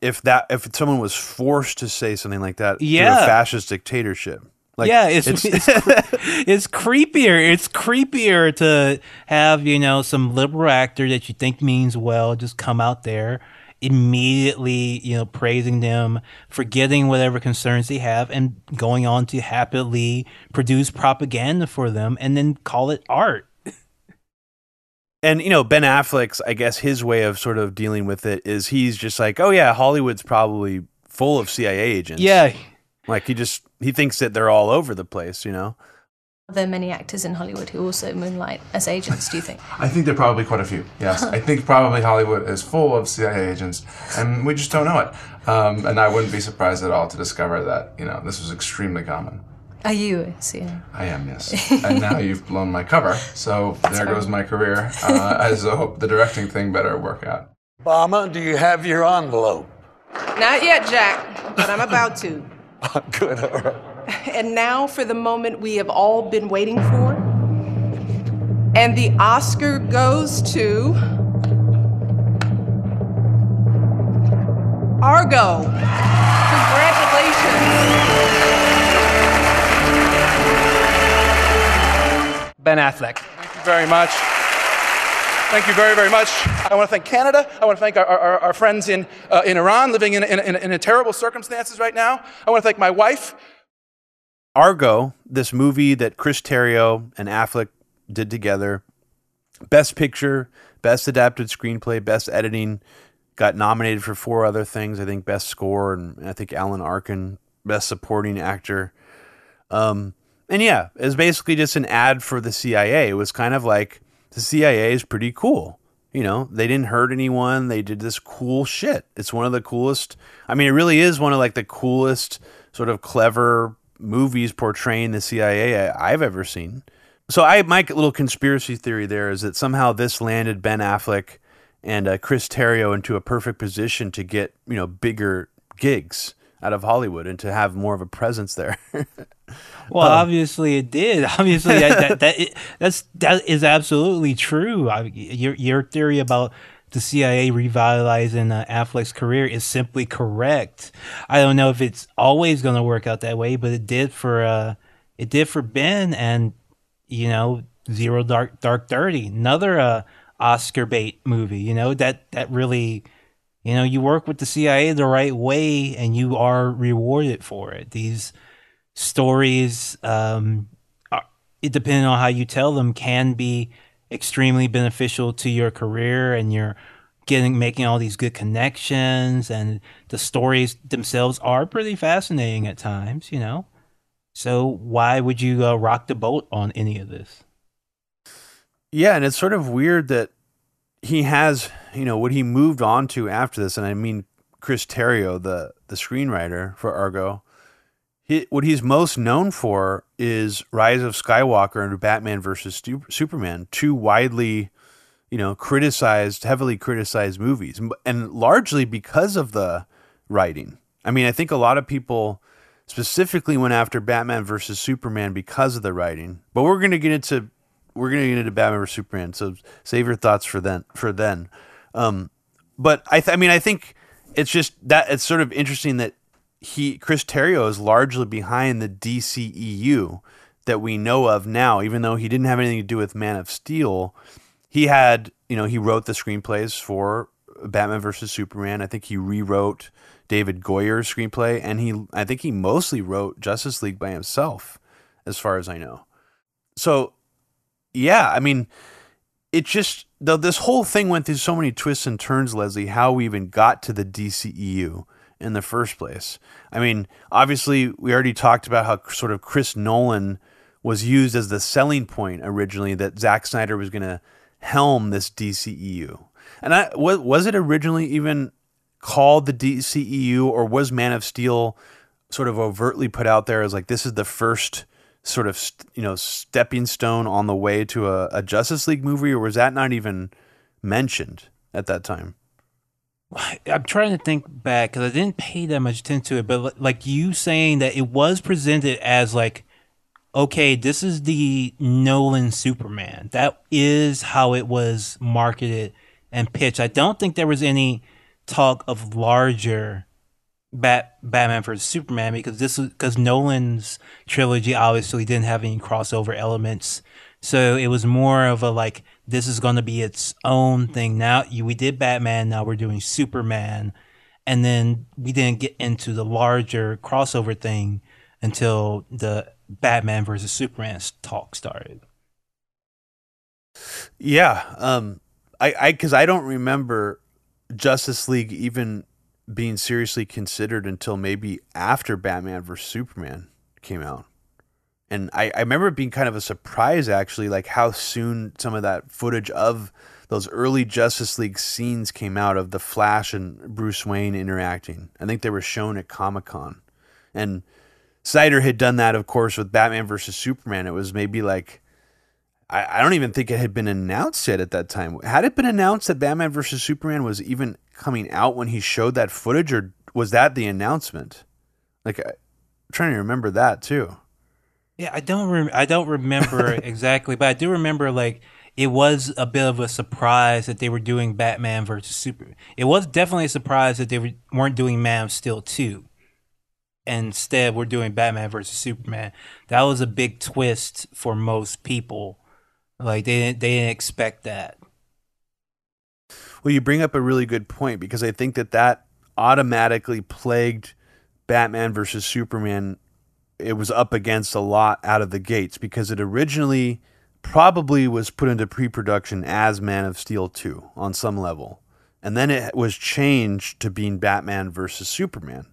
if that if someone was forced to say something like that Yeah. a fascist dictatorship? Like yeah, it's it's, it's, creepier. It's creepier to have you know some liberal actor that you think means well just come out there immediately you know praising them, forgetting whatever concerns they have, and going on to happily produce propaganda for them, and then call it art. And you know Ben Affleck's I guess his way of sort of dealing with it is he's just like, "Oh yeah, Hollywood's probably full of CIA agents." Yeah, Like he just he thinks that they're all over the place, you know. Are there many actors in Hollywood who also moonlight as agents, do you think? I think there are probably quite a few. Yes, I think probably Hollywood is full of CIA agents, and we just don't know it. Um, and I wouldn't be surprised at all to discover that you know this was extremely common. Are you a CIA? I am, yes. and now you've blown my cover, so there goes my career. Uh, I just hope the directing thing better work out. Obama, do you have your envelope? Not yet, Jack, but I'm about to. Good, all right. And now for the moment we have all been waiting for. And the Oscar goes to. Argo. Congratulations. Ben Affleck. Thank you very much. Thank you very, very much. I want to thank Canada. I want to thank our, our, our friends in, uh, in Iran living in, in, in, in terrible circumstances right now. I want to thank my wife. Argo, this movie that Chris Terrio and Affleck did together, best picture, best adapted screenplay, best editing, got nominated for four other things. I think best score, and I think Alan Arkin, best supporting actor. Um, and yeah, it was basically just an ad for the CIA. It was kind of like the CIA is pretty cool. You know, they didn't hurt anyone. They did this cool shit. It's one of the coolest. I mean, it really is one of like the coolest sort of clever movies portraying the CIA I've ever seen. So I my little conspiracy theory there is that somehow this landed Ben Affleck and uh, Chris Terrio into a perfect position to get you know bigger gigs out of Hollywood and to have more of a presence there. Well, obviously it did. Obviously that that, that it, that's that is absolutely true. I, your your theory about the CIA revitalizing uh, Affleck's career is simply correct. I don't know if it's always going to work out that way, but it did for uh, it did for Ben and you know Zero Dark Dark Thirty, another uh, Oscar bait movie. You know that that really. You know, you work with the CIA the right way, and you are rewarded for it. These stories, um, are, it depending on how you tell them, can be extremely beneficial to your career and you're getting making all these good connections. And the stories themselves are pretty fascinating at times you know? So why would you uh, rock the boat on any of this? Yeah, and it's sort of weird that he has, you know, what he moved on to after this, and I mean Chris Terrio, the the screenwriter for Argo. He, what he's most known for is Rise of Skywalker and Batman versus Superman, two widely, you know, criticized, heavily criticized movies, and largely because of the writing. I mean, I think a lot of people specifically went after Batman versus Superman because of the writing. But we're going to get into we're going to get into Batman versus Superman, so save your thoughts for then. For then, um, but I, th- I mean, I think it's just that it's sort of interesting that he Chris Terrio is largely behind the DCEU that we know of now, even though he didn't have anything to do with Man of Steel. He had, you know, he wrote the screenplays for Batman versus Superman. I think he rewrote David Goyer's screenplay, and he, I think he mostly wrote Justice League by himself, as far as I know. So, yeah, I mean, it just though this whole thing went through so many twists and turns, Leslie, how we even got to the DCEU in the first place. I mean, obviously we already talked about how sort of Chris Nolan was used as the selling point originally that Zack Snyder was going to helm this DCEU. And I was, was it originally even called the DCEU or was Man of Steel sort of overtly put out there as like this is the first sort of you know stepping stone on the way to a, a Justice League movie or was that not even mentioned at that time? I'm trying to think back because I didn't pay that much attention to it, but like you saying that it was presented as like, okay, this is the Nolan Superman. That is how it was marketed and pitched. I don't think there was any talk of larger Bat Batman versus Superman because this is because Nolan's trilogy obviously didn't have any crossover elements. So it was more of a like this is going to be its own thing. Now you, we did Batman, now we're doing Superman, and then we didn't get into the larger crossover thing until the Batman versus Superman talk started. Yeah, um, I I because I don't remember Justice League even being seriously considered until maybe after Batman vs Superman came out. And I, I remember it being kind of a surprise actually, like how soon some of that footage of those early Justice League scenes came out of the Flash and Bruce Wayne interacting. I think they were shown at Comic Con. And Snyder had done that, of course, with Batman versus Superman. It was maybe like I, I don't even think it had been announced yet at that time. Had it been announced that Batman versus Superman was even coming out when he showed that footage, or was that the announcement? Like, I, am trying to remember that too. Yeah, I don't rem- I don't remember exactly, but I do remember like it was a bit of a surprise that they were doing Batman versus Superman. It was definitely a surprise that they were, weren't doing Man of Steel 2. Instead, we're doing Batman versus Superman. That was a big twist for most people. Like they didn't they didn't expect that. Well, you bring up a really good point because I think that that automatically plagued Batman versus Superman. It was up against a lot out of the gates because it originally probably was put into pre production as Man of Steel 2 on some level. And then it was changed to being Batman versus Superman.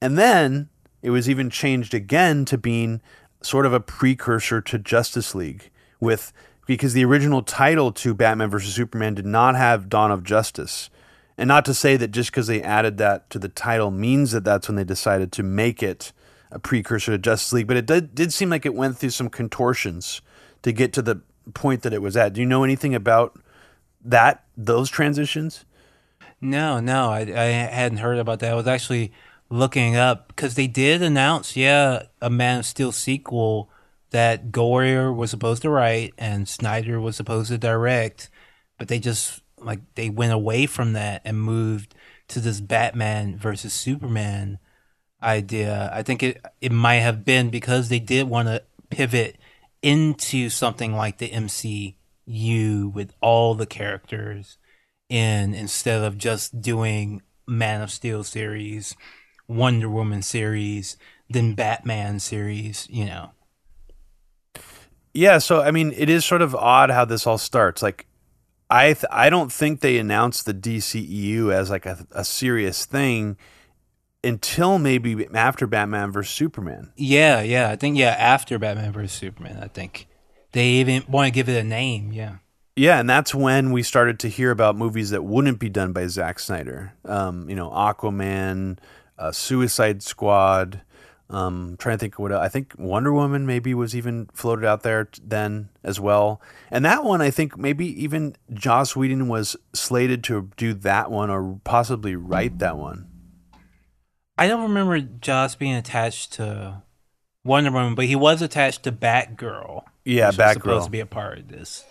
And then it was even changed again to being sort of a precursor to Justice League with because the original title to Batman vs Superman did not have Dawn of Justice. And not to say that just because they added that to the title means that that's when they decided to make it a precursor to Justice League, but it did, did seem like it went through some contortions to get to the point that it was at. Do you know anything about that those transitions? No, no, I, I hadn't heard about that. I was actually looking up because they did announce, yeah, a Man of Steel sequel that Goyer was supposed to write and Snyder was supposed to direct, but they just like they went away from that and moved to this Batman versus Superman idea. I think it it might have been because they did want to pivot into something like the MCU with all the characters in instead of just doing Man of Steel series, Wonder Woman series, then Batman series, you know. Yeah, so I mean, it is sort of odd how this all starts. Like, I th- I don't think they announced the DCEU as like a, a serious thing until maybe after Batman versus Superman. Yeah, yeah, I think yeah after Batman versus Superman, I think they even want to give it a name. Yeah. Yeah, and that's when we started to hear about movies that wouldn't be done by Zack Snyder. Um, you know, Aquaman, uh, Suicide Squad. Um, trying to think what I think Wonder Woman maybe was even floated out there then as well. And that one, I think maybe even Joss Whedon was slated to do that one or possibly write that one. I don't remember Joss being attached to Wonder Woman, but he was attached to Batgirl. Yeah, which was supposed to be a part of this.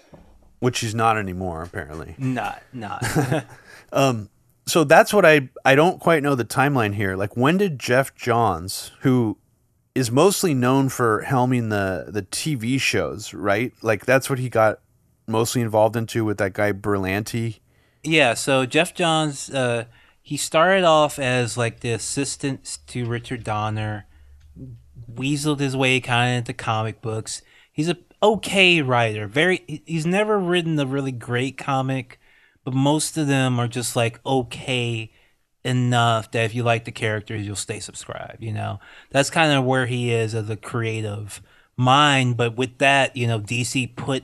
which he's not anymore apparently. Not, not. um, So that's what I I don't quite know the timeline here. Like when did Geoff Johns, who is mostly known for helming the the TV shows, right? Like that's what he got mostly involved into with that guy Berlanti. Yeah, so Geoff Johns, uh, he started off as like the assistant to Richard Donner, weaseled his way kind of into comic books. He's a okay writer. Very, he's never written a really great comic, but most of them are just like okay enough that if you like the characters, you'll stay subscribed. You know, that's kind of where he is as a creative mind. But with that, you know, DC put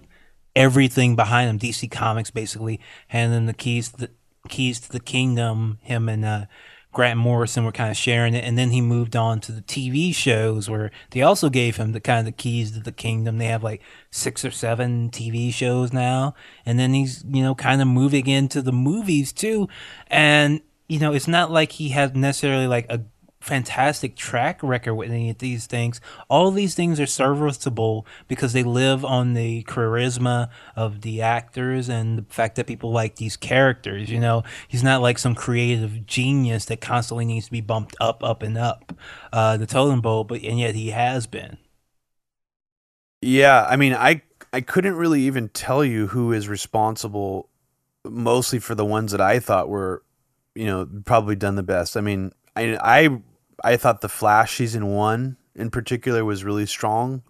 everything behind him. DC Comics basically handed him the keys to keys to the kingdom. Him and uh, Grant Morrison were kind of sharing it, and then he moved on to the TV shows where they also gave him the kind of the keys to the kingdom. They have like six or seven TV shows now, and then he's you know kind of moving into the movies too, and you know it's not like he has necessarily like a fantastic track record with any of these things. All these things are serviceable because they live on the charisma of the actors and the fact that people like these characters. You know, he's not like some creative genius that constantly needs to be bumped up, up, and up uh, the totem pole, but and yet he has been. Yeah, I mean, I I couldn't really even tell you who is responsible, mostly for the ones that I thought were, you know, probably done the best. I mean, I I I thought the Flash season one in particular was really strong.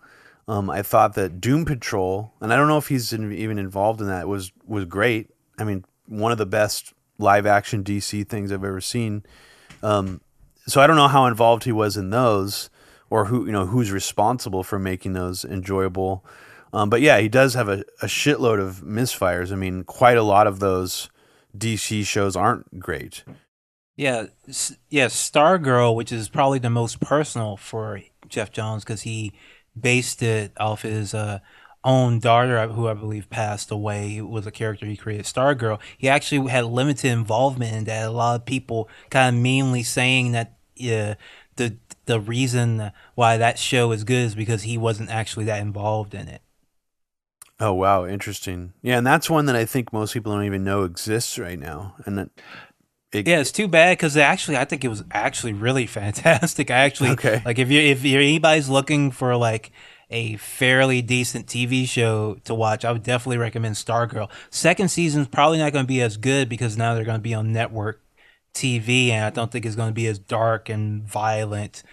Um, I thought that Doom Patrol, and I don't know if he's in, even involved in that, was was great. I mean, one of the best live action DC things I've ever seen. Um, so I don't know how involved he was in those, or who you know who's responsible for making those enjoyable. Um, but yeah, he does have a, a shitload of misfires. I mean, quite a lot of those DC shows aren't great. Yeah, yeah, Stargirl, which is probably the most personal for Geoff Johns because he based it off his uh, own daughter, who I believe passed away. It was a character he created, Stargirl. He actually had limited involvement in that. A lot of people kind of meanly saying that uh, the the reason why that show is good is because he wasn't actually that involved in it. Oh wow, interesting. Yeah, and that's one that I think most people don't even know exists right now. And that it, Yeah, it's too bad because actually, I think it was actually really fantastic. I actually Okay. like if you if you're anybody's looking for like a fairly decent TV show to watch, I would definitely recommend Stargirl. Second season's probably not going to be as good because now they're going to be on network TV, and I don't think it's going to be as dark and violent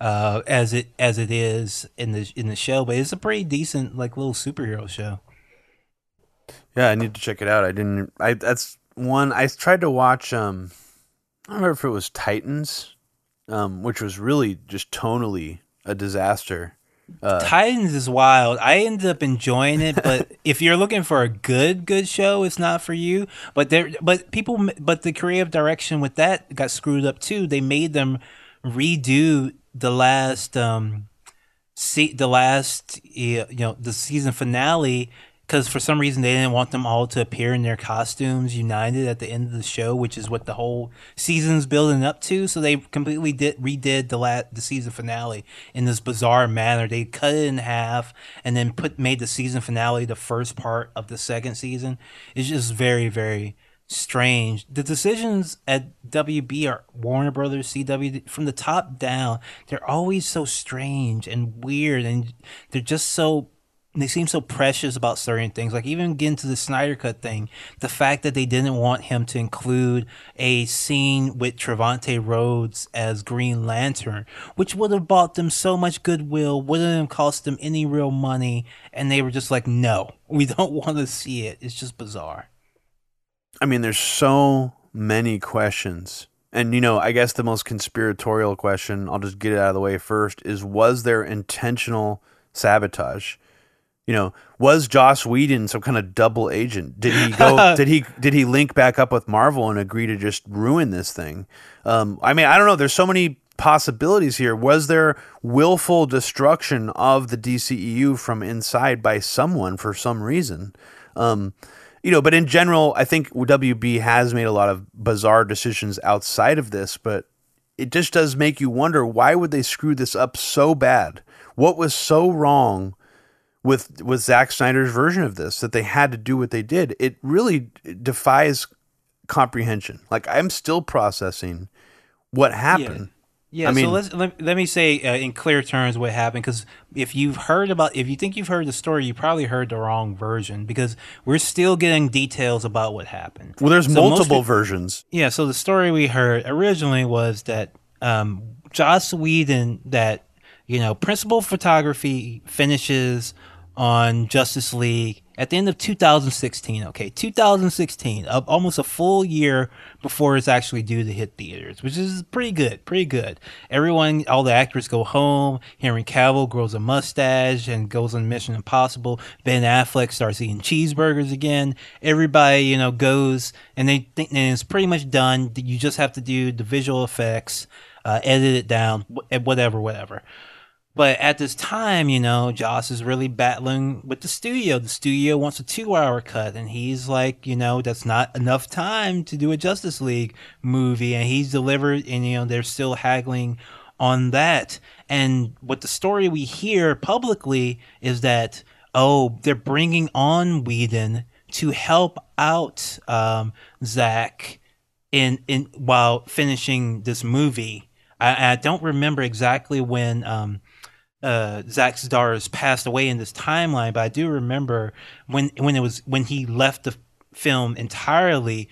uh, as it as it is in the in the show. But it's a pretty decent like little superhero show. Yeah, I need to check it out. I didn't. I that's one I tried to watch. Um, I don't remember if it was Titans, um, which was really just tonally a disaster. Uh, Titans is wild. I ended up enjoying it, but if you're looking for a good good show, it's not for you. But there, but people, but the creative direction with that got screwed up too. They made them redo the last, um, see the last, you know, the season finale because for some reason they didn't want them all to appear in their costumes united at the end of the show, which is what the whole season's building up to. So they completely did redid the la- the season finale in this bizarre manner. They cut it in half and then put made the season finale the first part of the second season. It's just very very strange. The decisions at WB or Warner Brothers, CW from the top down. They're always so strange and weird, and they're just so they seem so precious about certain things. Like even getting to the Snyder Cut thing, the fact that they didn't want him to include a scene with Trevante Rhodes as Green Lantern, which would have bought them so much goodwill, wouldn't have cost them any real money, and they were just like, no, we don't want to see it. It's just bizarre. I mean, there's so many questions. And, you know, I guess the most conspiratorial question, I'll just get it out of the way first, is was there intentional sabotage? You know, was Joss Whedon some kind of double agent? Did he go? did he did he link back up with Marvel and agree to just ruin this thing? Um, I mean, I don't know. There's so many possibilities here. Was there willful destruction of the DCEU from inside by someone for some reason? Um, you know, but in general, I think WB has made a lot of bizarre decisions outside of this, but it just does make you wonder why would they screw this up so bad? What was so wrong with with Zack Snyder's version of this that they had to do what they did? It really defies comprehension. Like I'm still processing what happened. Yeah, I mean- so let's let, let me say uh, in clear terms what happened because if you've heard about if you think you've heard the story, you probably heard the wrong version because we're still getting details about what happened. Well, there's So multiple peop- versions. Yeah, so the story we heard originally was that um, Joss Whedon, that you know, principal photography finishes on Justice League at the end of 2016. Okay, 2016, uh, almost a full year before it's actually due to hit theaters, which is pretty good. Pretty good. Everyone, all the actors go home. Henry Cavill grows a mustache and goes on Mission Impossible. Ben Affleck starts eating cheeseburgers again. Everybody, you know, goes and they think and it's pretty much done. You just have to do the visual effects, uh, edit it down, whatever, whatever. But at this time, you know, Joss is really battling with the studio. The studio wants a two hour cut, and he's like, you know, that's not enough time to do a Justice League movie. And he's delivered, and, you know, they're still haggling on that. And what the story we hear publicly is that, oh, they're bringing on Whedon to help out um, Zack in, in while finishing this movie. I, I don't remember exactly when um, uh, Zack Stars passed away in this timeline, but I do remember when when it was when he left the film entirely.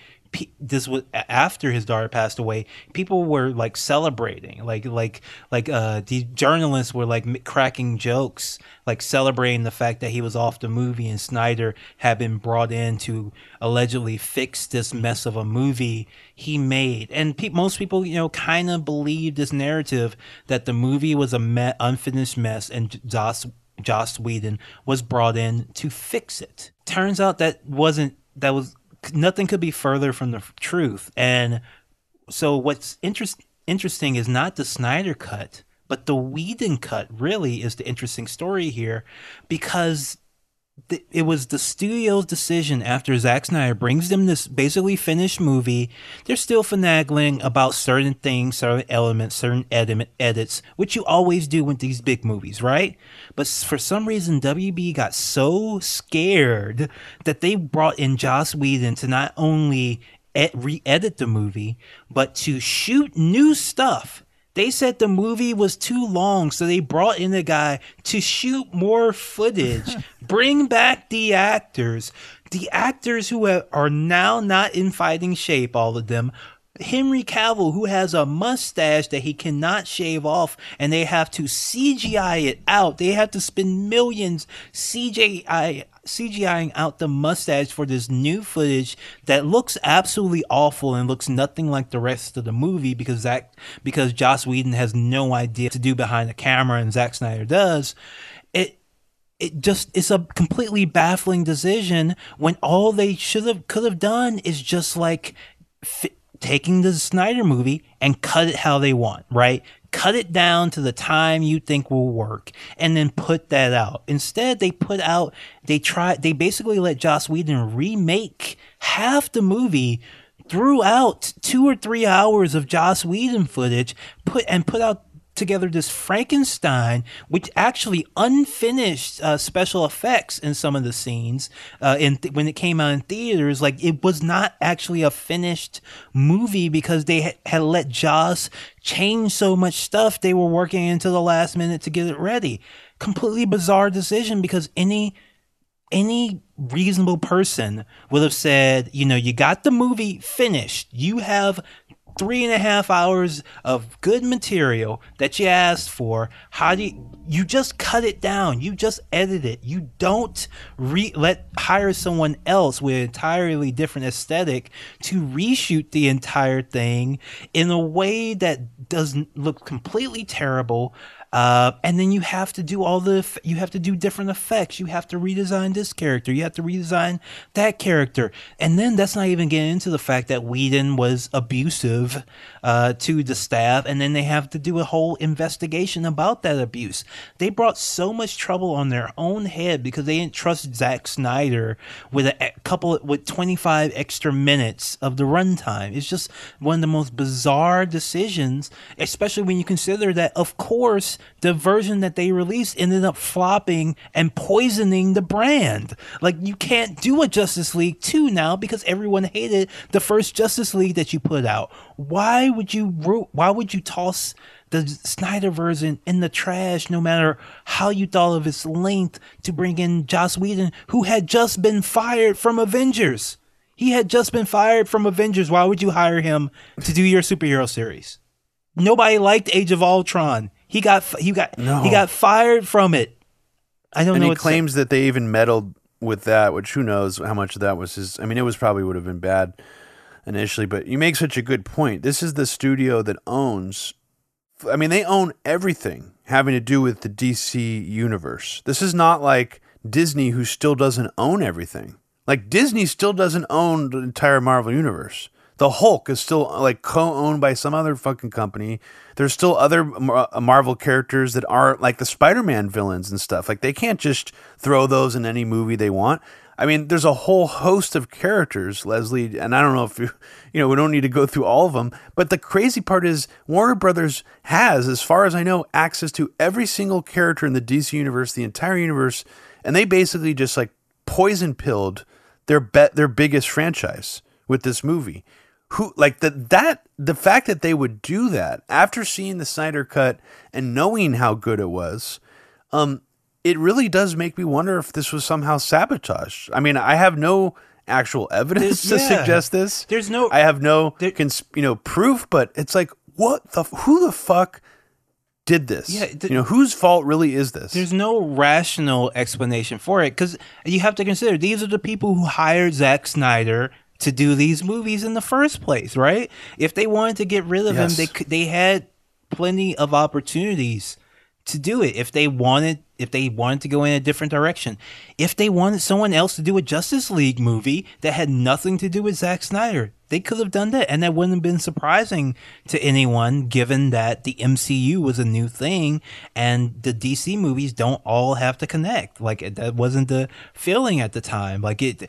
This was after his daughter passed away. People were like celebrating, like like like uh, the journalists were like cracking jokes, like celebrating the fact that he was off the movie and Snyder had been brought in to allegedly fix this mess of a movie he made. And pe- most people, you know, kind of believe this narrative that the movie was a me- unfinished mess and Joss Joss Whedon was brought in to fix it. Turns out that wasn't that was nothing could be further from the truth. And so what's interest, interesting is not the Snyder cut, but the Whedon cut really is the interesting story here because th- it was the studio's decision after Zack Snyder brings them this basically finished movie. They're still finagling about certain things, certain elements, certain edit- edits, which you always do with these big movies, right? But for some reason, WB got so scared that they brought in Joss Whedon to not only re-edit the movie, but to shoot new stuff. They said the movie was too long, so they brought in a guy to shoot more footage, bring back the actors. The actors who are now not in fighting shape, all of them. Henry Cavill, who has a mustache that he cannot shave off, and they have to CGI it out. They have to spend millions CGI CGIing out the mustache for this new footage that looks absolutely awful and looks nothing like the rest of the movie because Zack because Joss Whedon has no idea to do behind the camera and Zack Snyder does. It it just it's a completely baffling decision when all they should have could have done is just like taking the Snyder movie and cut it how they want, right? Cut it down to the time you think will work and then put that out. Instead, they put out, they try, they basically let Joss Whedon remake half the movie throughout two or three hours of Joss Whedon footage, put and put out together this Frankenstein, which actually unfinished uh, special effects in some of the scenes uh, in th- when it came out in theaters. Like it was not actually a finished movie because they ha- had let Joss change so much stuff. They were working into the last minute to get it ready. Completely bizarre decision because any any reasonable person would have said, you know, you got the movie finished. You have three and a half hours of good material that you asked for. How do you, you just cut it down? You just edit it. You don't re let hire someone else with an entirely different aesthetic to reshoot the entire thing in a way that doesn't look completely terrible. Uh, and then you have to do all the you have to do different effects. You have to redesign this character. You have to redesign that character. And then that's not even getting into the fact that Whedon was abusive uh, to the staff. And then they have to do a whole investigation about that abuse. They brought so much trouble on their own head because they didn't trust Zack Snyder with a, couple with 25 extra minutes of the runtime. It's just one of the most bizarre decisions, especially when you consider that, of course, the version that they released ended up flopping and poisoning the brand. Like you can't do a Justice League 2 now because everyone hated the first Justice League that you put out. Why would you why would you toss the Snyder version in the trash no matter how you thought of its length to bring in Joss Whedon who had just been fired from Avengers? He had just been fired from Avengers. Why would you hire him to do your superhero series? Nobody liked Age of Ultron. He got he got No. he got fired from it. I don't and know. he claims that they even meddled with that, which who knows how much of that was his. I mean, it was probably would have been bad initially, but you make such a good point. This is the studio that owns. I mean, they own everything having to do with the DC universe. This is not like Disney, who still doesn't own everything. Like Disney still doesn't own the entire Marvel universe. The Hulk is still like co-owned by some other fucking company. There's still other uh, Marvel characters that aren't like the Spider-Man villains and stuff. Like they can't just throw those in any movie they want. I mean, there's a whole host of characters, Leslie, and I don't know if you, you know, we don't need to go through all of them. But the crazy part is Warner Brothers has, as far as I know, access to every single character in the DC universe, the entire universe, and they basically just like poison pilled their bet their biggest franchise with this movie. Who like the that the fact that they would do that after seeing the Snyder cut and knowing how good it was, um, it really does make me wonder if this was somehow sabotage. I mean, I have no actual evidence to yeah. suggest this. There's no- I have no There- cons- you know proof, but it's like what the who the fuck did this? Yeah, you know whose fault really is this? There's no rational explanation for it because you have to consider these are the people who hired Zack Snyder to do these movies in the first place, right? If they wanted to get rid of Yes. him, they they had plenty of opportunities to do it if they wanted if they wanted to go in a different direction. If they wanted someone else to do a Justice League movie that had nothing to do with Zack Snyder, they could have done that and that wouldn't have been surprising to anyone given that the MCU was a new thing and the DC movies don't all have to connect. Like that wasn't the feeling at the time. Like it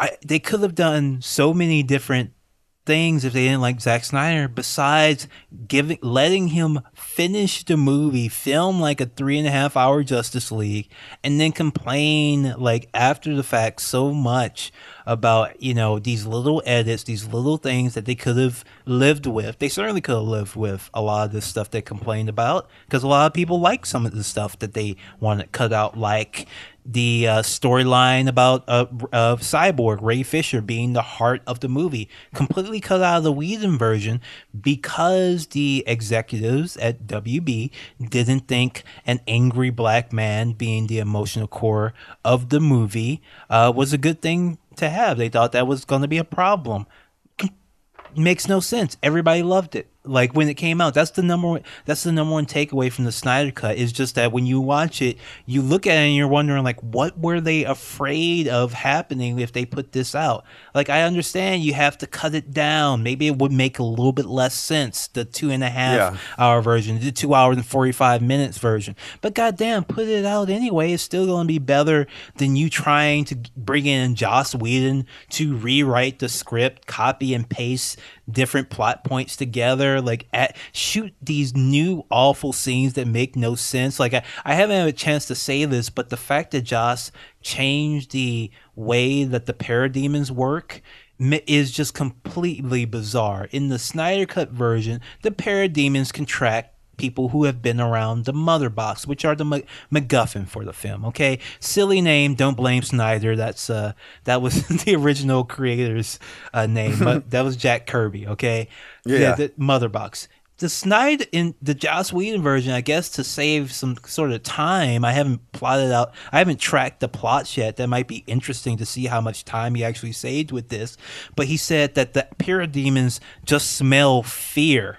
I, they could have done so many different things if they didn't like Zack Snyder besides giving letting him finish the movie, film like a three and a half hour Justice League, and then complain like after the fact so much about, you know, these little edits, these little things that they could have lived with. They certainly could have lived with a lot of the stuff they complained about because a lot of people like some of the stuff that they want to cut out, like the uh, storyline about uh, Cyborg Ray Fisher being the heart of the movie, completely cut out of the Whedon version because the executives at WB didn't think an angry black man being the emotional core of the movie uh, was a good thing to have. They thought that was going to be a problem makes no sense. Everybody loved it. Like when it came out, that's the number one. That's the number one takeaway from the Snyder Cut is just that when you watch it, you look at it and you're wondering like, what were they afraid of happening if they put this out? Like I understand you have to cut it down. Maybe it would make a little bit less sense. The two and a half Yeah. hour version, the two hours and forty five minutes version. But goddamn, put it out anyway. It's still going to be better than you trying to bring in Joss Whedon to rewrite the script, copy and paste different plot points together, like at, shoot these new awful scenes that make no sense. Like I, I haven't had a chance to say this, but the fact that Joss changed the way that the parademons work is just completely bizarre. In the Snyder Cut version, the parademons can track people who have been around the mother box, which are the Mac- MacGuffin for the film. Okay, silly name. Don't blame Snyder. That's uh, that was the original creator's uh, name, but that was Jack Kirby. Okay, Yeah. the mother box. The Snyder in the Joss Whedon version, I guess, to save some sort of time. I haven't plotted out. I haven't tracked the plots yet. That might be interesting to see how much time he actually saved with this. But he said that the parademons just smell fear.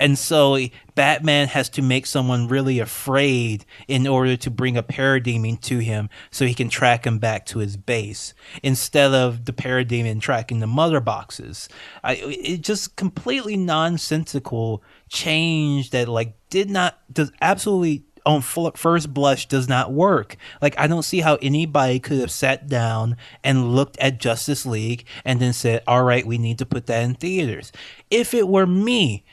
And so Batman has to make someone really afraid in order to bring a parademon to him so he can track him back to his base instead of the parademon tracking the mother boxes. I, it just completely nonsensical change that like did not does absolutely on first blush does not work. Like I don't see how anybody could have sat down and looked at Justice League and then said, "All right, we need to put that in theaters." If it were me,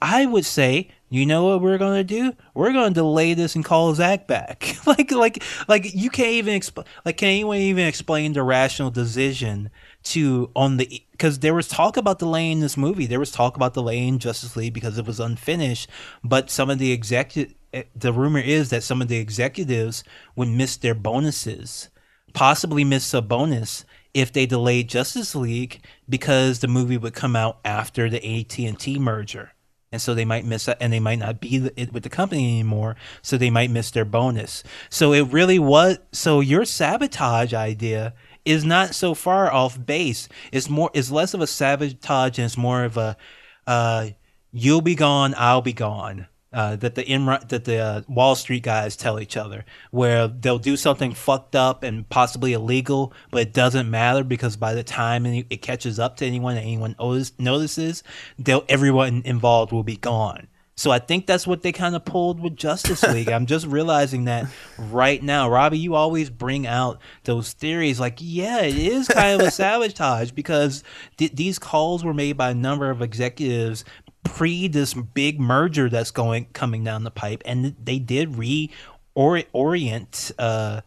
I would say, "You know what we're to do? We're to delay this and call Zack back." like like like you can't even explain like can anyone even explain the rational decision to on the because there was talk about delaying this movie. There was talk about delaying Justice League because it was unfinished, but some of the executive eh, the rumor is that some of the executives would miss their bonuses, possibly miss a bonus if they delayed Justice League because the movie would come out after the AT&T merger. and so they might miss and they might not be with the company anymore so they might miss their bonus. So it really was so your sabotage idea is not so far off base. It's more it's less of a sabotage and it's more of a uh, you'll be gone i'll be gone uh, that the in that the uh, Wall Street guys tell each other, where they'll do something fucked up and possibly illegal, but it doesn't matter because by the time it catches up to anyone and anyone notices, they'll everyone involved will be gone. So I think that's what they kind of pulled with Justice League. I'm just realizing that right now, Robbie. You always bring out those theories, like yeah, it is kind of a sabotage because th- these calls were made by a number of executives pre this big merger that's going coming down the pipe, and they did reorient, uh,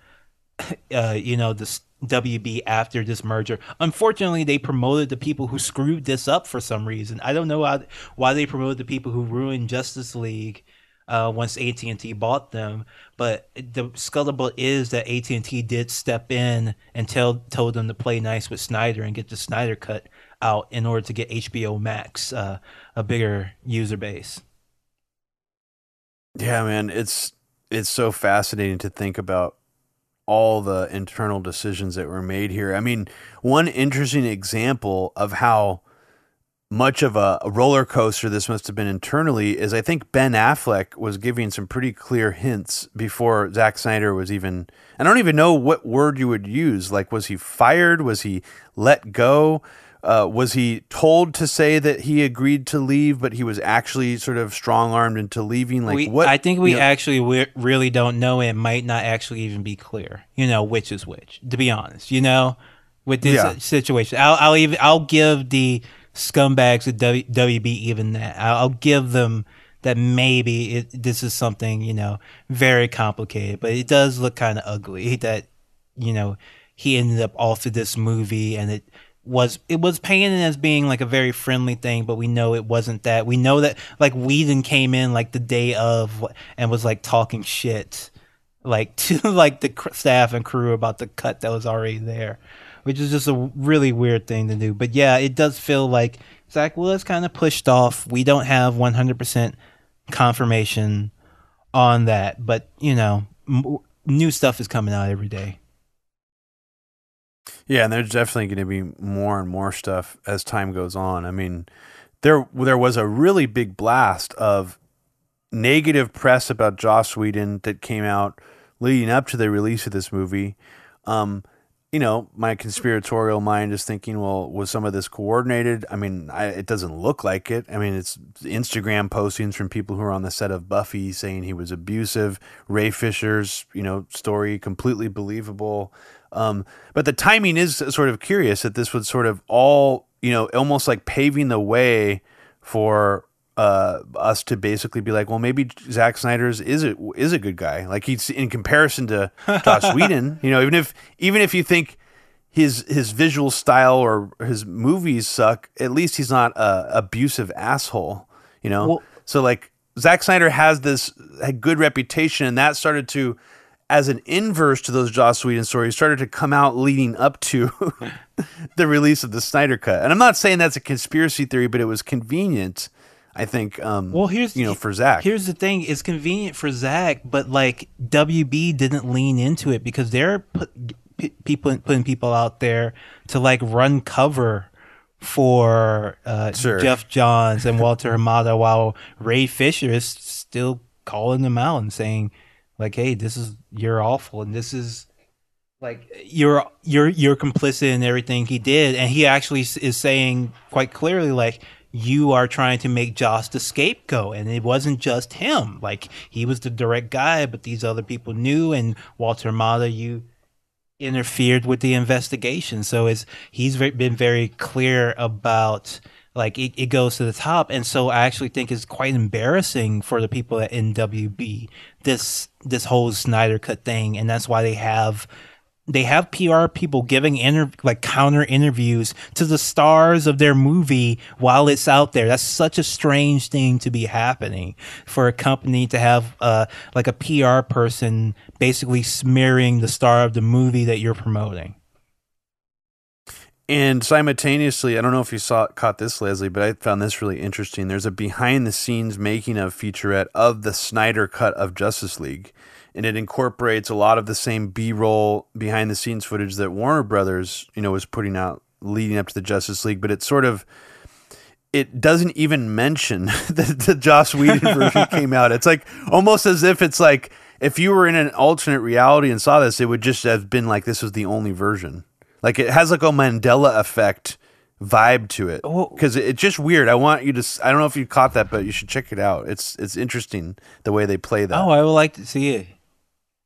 uh, you know, this WB after this merger. Unfortunately, they promoted the people who screwed this up for some reason. I don't know why, why they promoted the people who ruined Justice League uh, once AT and T bought them. But the scuttlebutt is that AT and T did step in and tell told them to play nice with Snyder and get the Snyder cut out in order to get HBO Max uh, a bigger user base. Yeah, man, it's it's so fascinating to think about all the internal decisions that were made here. I mean, one interesting example of how much of a, a, roller coaster this must have been internally is I think Ben Affleck was giving some pretty clear hints before Zack Snyder was even. I don't even know what word you would use. Like, was he fired? Was he let go? Uh, was he told to say that he agreed to leave, but he was actually sort of strong armed into leaving? Like we, what? I think we you know, actually we really don't know. It might not actually even be clear. You know, which is which. To be honest, you know, with this yeah. situation, I'll, I'll even I'll give the scumbags at w, WB even that. I'll, I'll give them that maybe it, this is something you know very complicated, but it does look kind of ugly that you know he ended up off of this movie and it was it was painted as being like a very friendly thing, but we know it wasn't that. We know that like Whedon came in like the day of and was like talking shit like to like the staff and crew about the cut that was already there, which is just a really weird thing to do. But yeah, it does feel like Zack Willis kind of pushed off. We don't have 100% confirmation on that, but you know, m- new stuff is coming out every day. Yeah, and there's definitely going to be more and more stuff as time goes on. I mean, there there was a really big blast of negative press about Joss Whedon that came out leading up to the release of this movie. Um, you know, my conspiratorial mind is thinking, well, was some of this coordinated? I mean, I, it doesn't look like it. I mean, it's Instagram postings from people who are on the set of Buffy saying he was abusive. Ray Fisher's, you know, story completely believable. Um, but the timing is sort of curious that this would sort of all, you know, almost like paving the way for uh, us to basically be like, well, maybe Zack Snyder's is a, is a good guy. Like he's in comparison to Joss Whedon, you know, even if even if you think his his visual style or his movies suck, at least he's not a abusive asshole, you know. Well, so like Zack Snyder has this a good reputation, and that started to as an inverse to those Joss Whedon stories started to come out leading up to the release of the Snyder Cut. And I'm not saying that's a conspiracy theory, but it was convenient. I think. Um, well, here's you know for Zack. Here's the thing: it's convenient for Zack, but like WB didn't lean into it because they're put, p- people putting people out there to like run cover for uh, sure. Geoff Johns and Walter Hamada, while Ray Fisher is still calling them out and saying like, "Hey, this is you're awful, and this is." Like you're you're you're complicit in everything he did, and he actually is saying quite clearly, like you are trying to make Joss the scapegoat, and it wasn't just him. Like he was the direct guy, but these other people knew, and Walter Hamada, you interfered with the investigation. So it's he's been very clear about like it, it goes to the top, and so I actually think it's quite embarrassing for the people at NWB this this whole Snyder Cut thing, and that's why they have they have PR people giving inter- like counter interviews to the stars of their movie while it's out there. That's such a strange thing to be happening for a company to have uh, like a PR person basically smearing the star of the movie that you're promoting. And simultaneously, I don't know if you saw caught this, Leslie, but I found this really interesting. There's a behind the scenes making of featurette of the Snyder cut of Justice League, and it incorporates a lot of the same B roll behind the scenes footage that Warner Brothers, you know, was putting out leading up to the Justice League. But it's sort of it doesn't even mention that the Joss Whedon version came out. It's like almost as if it's like if you were in an alternate reality and saw this, it would just have been like this was the only version. Like it has like a Mandela effect vibe to it because it's just weird. I want you to. s- I don't know if you caught that, but you should check it out. It's it's interesting the way they play that. Oh, I would like to see it.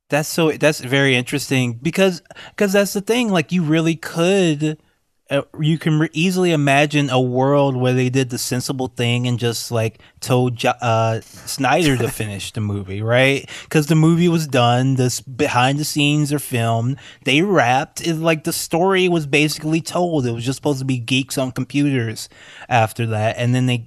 That's so. That's very interesting because because that's the thing. Like you really could. Uh, you can re- easily imagine a world where they did the sensible thing and just like told Jo- uh, Snyder to finish the movie, right? Because the movie was done, this behind the scenes are filmed, they wrapped. It like the story was basically told. It was just supposed to be geeks on computers after that, and then they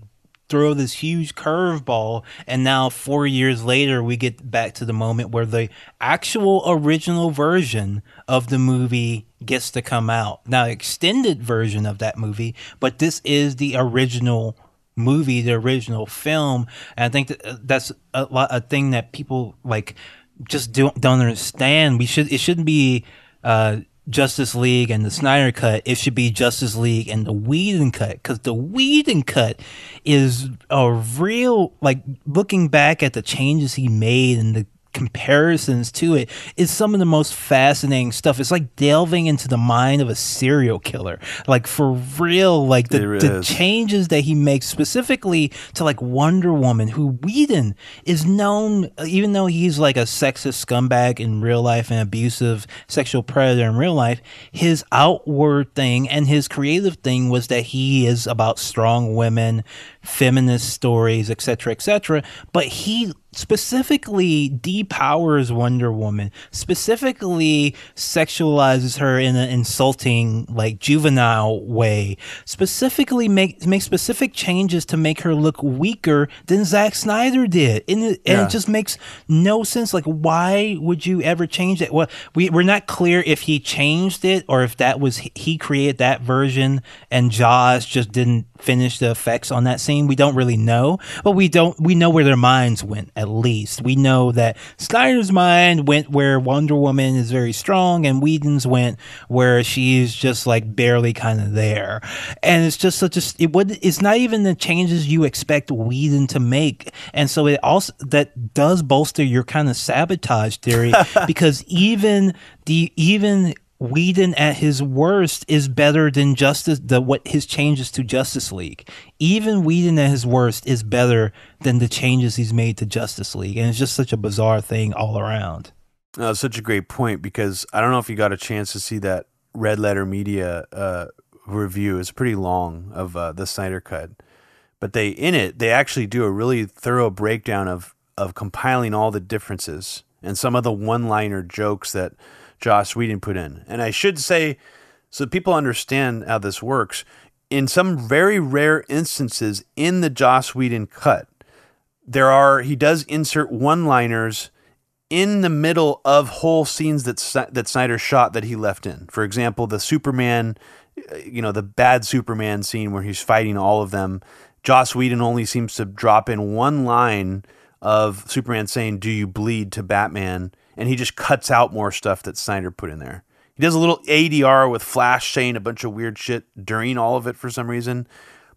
throw this huge curveball and now 4 years later we get back to the moment where the actual original version of the movie gets to come out. Now extended version of that movie, but this is the original movie, the original film. And I think that uh, that's a lot a thing that people like just don't don't understand. We should it shouldn't be uh Justice League and the Snyder cut, it should be Justice League and the Whedon cut because the Whedon cut is a real like looking back at the changes he made and the comparisons to it is some of the most fascinating stuff. It's like delving into the mind of a serial killer, like for real. Like the, the changes that he makes specifically to like Wonder Woman, who Whedon is known, even though he's like a sexist scumbag in real life and abusive sexual predator in real life, his outward thing and his creative thing was that he is about strong women, feminist stories, etc., etc. But he specifically depowers Wonder Woman, specifically sexualizes her in an insulting, like juvenile way, specifically make make specific changes to make her look weaker than Zack Snyder did. And it, and it just makes no sense. Like, why would you ever change that? Well, we, we're not clear if he changed it or if that was he created that version and Joss just didn't finish the effects on that scene. We don't really know, but we don't we know where their minds went at least. We know that Snyder's mind went where Wonder Woman is very strong and Whedon's went where she's just like barely kind of there. And it's just such a it would it's not even the changes you expect Whedon to make. And so it also that does bolster your kind of sabotage theory because even the even Whedon at his worst is better than Justice the what his changes to Justice League. Even Whedon at his worst is better than the changes he's made to Justice League, and it's just such a bizarre thing all around. Such a great point because I don't know if you got a chance to see that Red Letter Media uh, review. It's pretty long of uh, the Snyder Cut, but they in it they actually do a really thorough breakdown of of compiling all the differences and some of the one liner jokes that Joss Whedon put in. And I should say, so people understand how this works. In some very rare instances in the Joss Whedon cut, there are he does insert one liners in the middle of whole scenes that that Snyder shot that he left in. For example, the Superman, you know, the bad Superman scene where he's fighting all of them. Joss Whedon only seems to drop in one line of Superman saying, "Do you bleed?" to Batman, and he just cuts out more stuff that Snyder put in there. He does a little ADR with Flash saying a bunch of weird shit during all of it for some reason.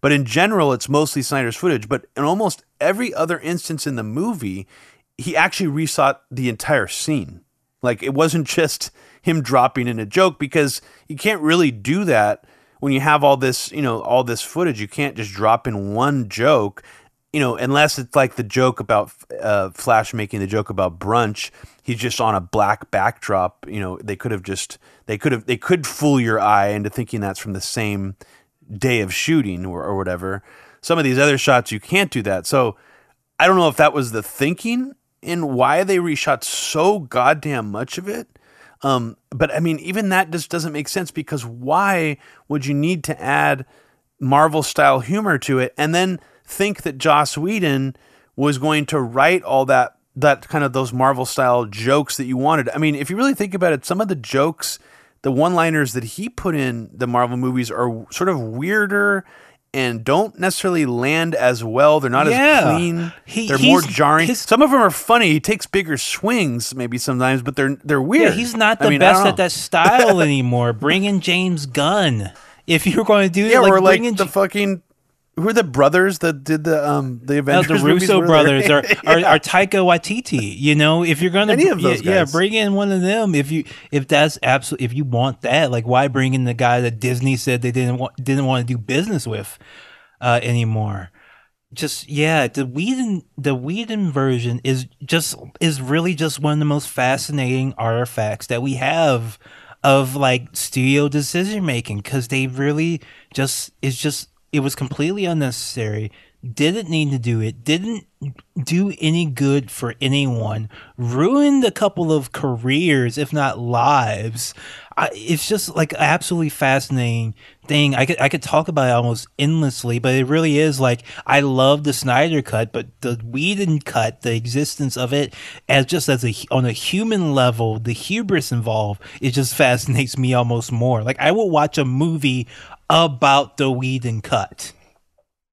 But in general, it's mostly Snyder's footage. But in almost every other instance in the movie, he actually reshot the entire scene. Like it wasn't just him dropping in a joke because you can't really do that when you have all this, you know, all this footage. You can't just drop in one joke, you know, unless it's like the joke about uh, Flash making the joke about brunch. He's just on a black backdrop. You know, they could have just they could have they could fool your eye into thinking that's from the same day of shooting or, or whatever. Some of these other shots you can't do that. So I don't know if that was the thinking in why they reshot so goddamn much of it. Um, but I mean, even that just doesn't make sense because why would you need to add Marvel style humor to it and then think that Joss Whedon was going to write all that that kind of those Marvel style jokes that you wanted? I mean, if you really think about it, some of the jokes the one-liners that he put in the Marvel movies are sort of weirder and don't necessarily land as well. They're not Yeah. as clean. He- they're more jarring. his- Some of them are funny. He takes bigger swings maybe sometimes, but they're they're weird. Yeah, he's not I the mean, best at that style anymore. Bring in James Gunn if you're going to do Yeah, like, or like the fucking who are the brothers that did the um the Avengers the? Russo are brothers or, or, or Taika Waititi. You know, if you're going to Any of those yeah, yeah, bring in one of them. If you if that's absolutely if you want that, like why bring in the guy that Disney said they didn't want didn't want to do business with uh, anymore? Just yeah, the Whedon the Whedon version is just is really just one of the most fascinating artifacts that we have of like studio decision making because they really just it's just it was completely unnecessary didn't need to do it didn't do any good for anyone ruined a couple of careers if not lives. I, it's just like absolutely fascinating thing. I could I could talk about it almost endlessly but it really is like I love the Snyder cut but the Whedon cut the existence of it as just as a on a human level the hubris involved it just fascinates me almost more. Like I will watch a movie about the Whedon cut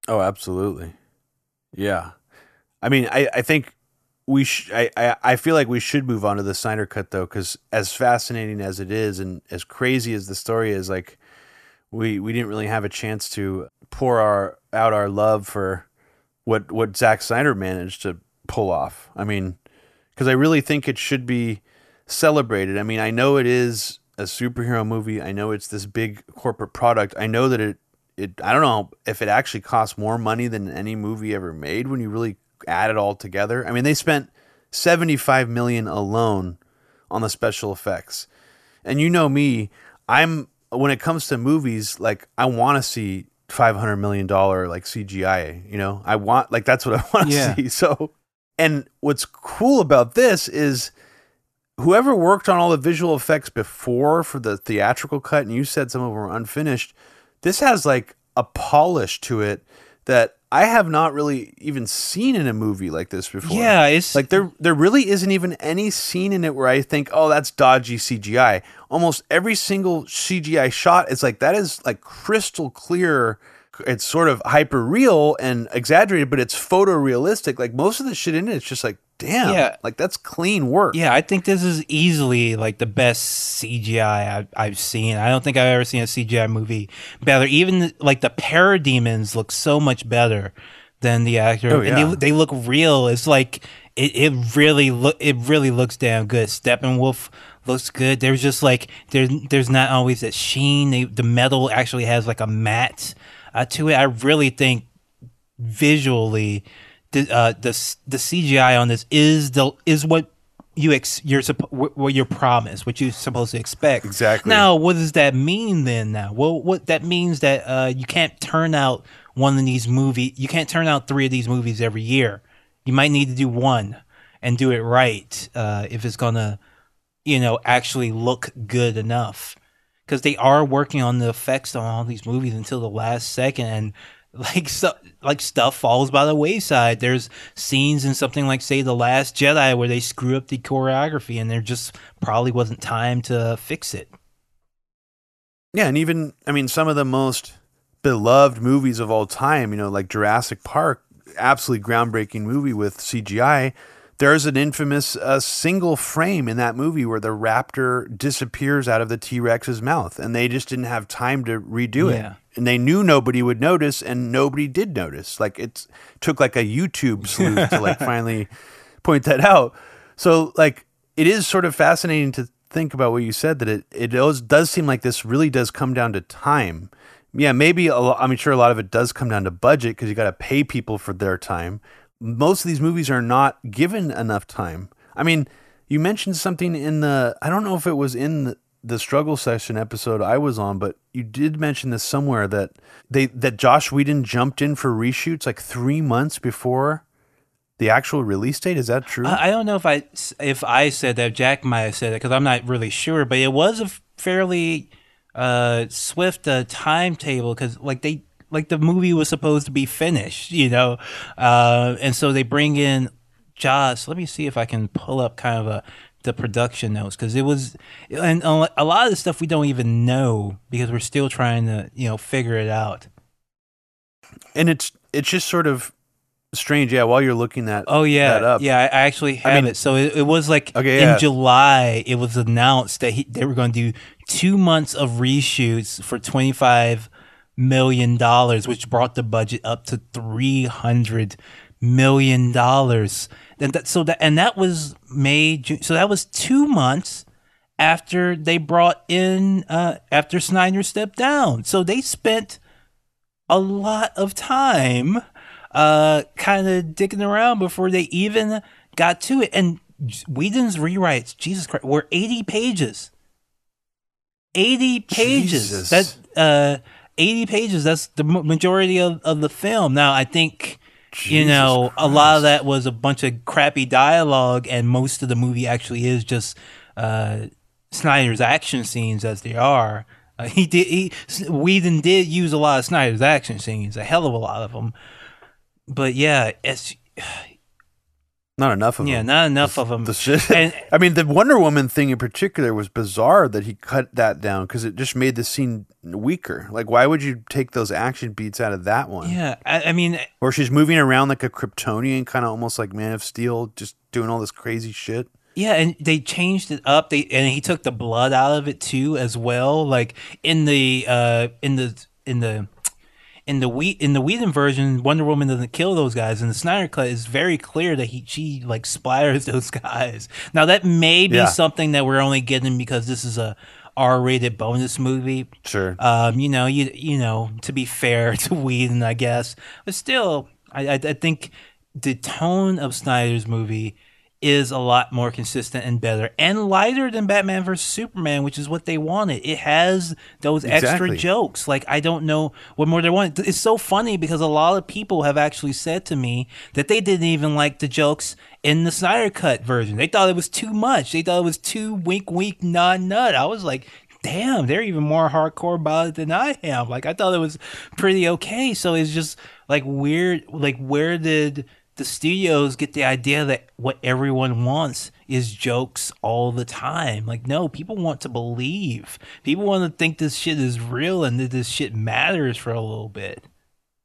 Oh, absolutely. Yeah. I mean, I, I think we sh- I, I, I feel like we should move on to the Snyder cut though, because as fascinating as it is and as crazy as the story is, like we we didn't really have a chance to pour our out our love for what what Zack Snyder managed to pull off. I mean, because I really think it should be celebrated. I mean, I know it is a superhero movie. I know it's this big corporate product. I know that it it I don't know if it actually costs more money than any movie ever made when you really add it all together. I mean, they spent 75 million alone on the special effects. And you know me, I'm when it comes to movies, like I want to see 500 million dollar like CGI, you know? I want like that's what I want to Yeah. see. So and what's cool about this is whoever worked on all the visual effects before for the theatrical cut, and you said some of them were unfinished, this has like a polish to it that I have not really even seen in a movie like this before. Yeah, it's- like there there really isn't even any scene in it where I think, oh, that's dodgy CGI. Almost every single CGI shot is like that is like crystal clear. It's sort of hyper real and exaggerated, but it's photorealistic. Like most of the shit in it, it's just like, damn, Yeah. like that's clean work. Yeah, I think this is easily like the best CGI I've, I've seen. I don't think I've ever seen a CGI movie better. Even like the parademons look so much better than the actor, Oh, and they they look real. It's like it, it really look it really looks damn good. Steppenwolf looks good. There's just like there's there's not always that sheen. They, the metal actually has like a matte uh, to it. I really think visually the uh, the the CGI on this is the is what you ex- you're suppo- what you're promised, what you're supposed to expect. Exactly. Now, what does that mean then? Now, well, what that means that uh, you can't turn out one of these movie. You can't turn out three of these movies every year. You might need to do one and do it right uh, if it's gonna, you know, actually look good enough because they are working on the effects on all these movies until the last second and like stuff like stuff falls by the wayside there's scenes in something like say the last jedi where they screw up the choreography and there just probably wasn't time to fix it Yeah, and even I mean some of the most beloved movies of all time, you know, like Jurassic Park, absolutely groundbreaking movie with CGI. There's an infamous uh, single frame in that movie where the raptor disappears out of the T Rex's mouth, and they just didn't have time to redo Yeah. it. And they knew nobody would notice, and nobody did notice. Like it took like a YouTube sleuth to like finally point that out. So like it is sort of fascinating to think about what you said that it it does, does seem like this really does come down to time. Yeah, maybe I'm sure a lot of it does come down to budget because you got to pay people for their time. Most of these movies are not given enough time. I mean, you mentioned something in the I don't know if it was in the, struggle session episode I was on, but you did mention this somewhere that they that Joss Whedon jumped in for reshoots like three months before the actual release date. Is that true? I I don't know if I if I said that. Jack might have said it because I'm not really sure. But it was a fairly uh, swift uh, timetable because like they like the movie was supposed to be finished, you know, uh, and so they bring in Joss. Let me see if I can pull up kind of a the production notes because it was, and a lot of the stuff we don't even know because we're still trying to you know figure it out. and it's it's just sort of strange. Yeah, while you're looking that Oh yeah, that up, yeah. I I actually have mean- it. So it, it was like Okay, in yeah. July. It was announced that he, they were going to do two months of reshoots for twenty five million dollars, which brought the budget up to three hundred million dollars. And that so that and that was May. June, so that was two months after they brought in uh, after Snyder stepped down. So they spent a lot of time uh kind of digging around before they even got to it and Whedon's rewrites Jesus Christ were 80 pages 80 pages Jesus. that uh 80 pages that's the majority of, of the film now I think you know a lot of that was a bunch of crappy dialogue and most of the movie actually is just uh Snyder's action scenes as they are. Uh, he did. He Whedon did use a lot of Snyder's action scenes, a hell of a lot of them. But yeah, it's not enough of yeah, them. Yeah, not enough of them. The shit. And I mean, the Wonder Woman thing in particular was bizarre that he cut that down because it just made the scene weaker. Like, why would you take those action beats out of that one? yeah, I, I mean, Or she's moving around like a Kryptonian, kind of almost like Man of Steel, just doing all this crazy shit. Yeah, and they changed it up. They and he took the blood out of it too, as well. Like in the uh in the in the in the we in the Whedon version, Wonder Woman doesn't kill those guys. In the Snyder cut, it's very clear that he she like splatters those guys. Now that may be Yeah. something that we're only getting because this is a R-rated bonus movie. Sure. Um, you know, you you know, to be fair to Whedon, I guess, but still, I I, I think the tone of Snyder's movie is a lot more consistent and better and lighter than Batman vs Superman, which is what they wanted. It has those extra jokes. Like I don't know what more they want. It's so funny because a lot of people have actually said to me that they didn't even like the jokes in the Snyder cut version. They thought it was too much. They thought it was too wink wink nod nut. I was like, damn, they're even more hardcore about it than I am. Like I thought it was pretty okay. So it's just like weird. Like where did the studios get the idea that what everyone wants is jokes all the time? Like no, people want to believe. People want to think this shit is real and that this shit matters for a little bit.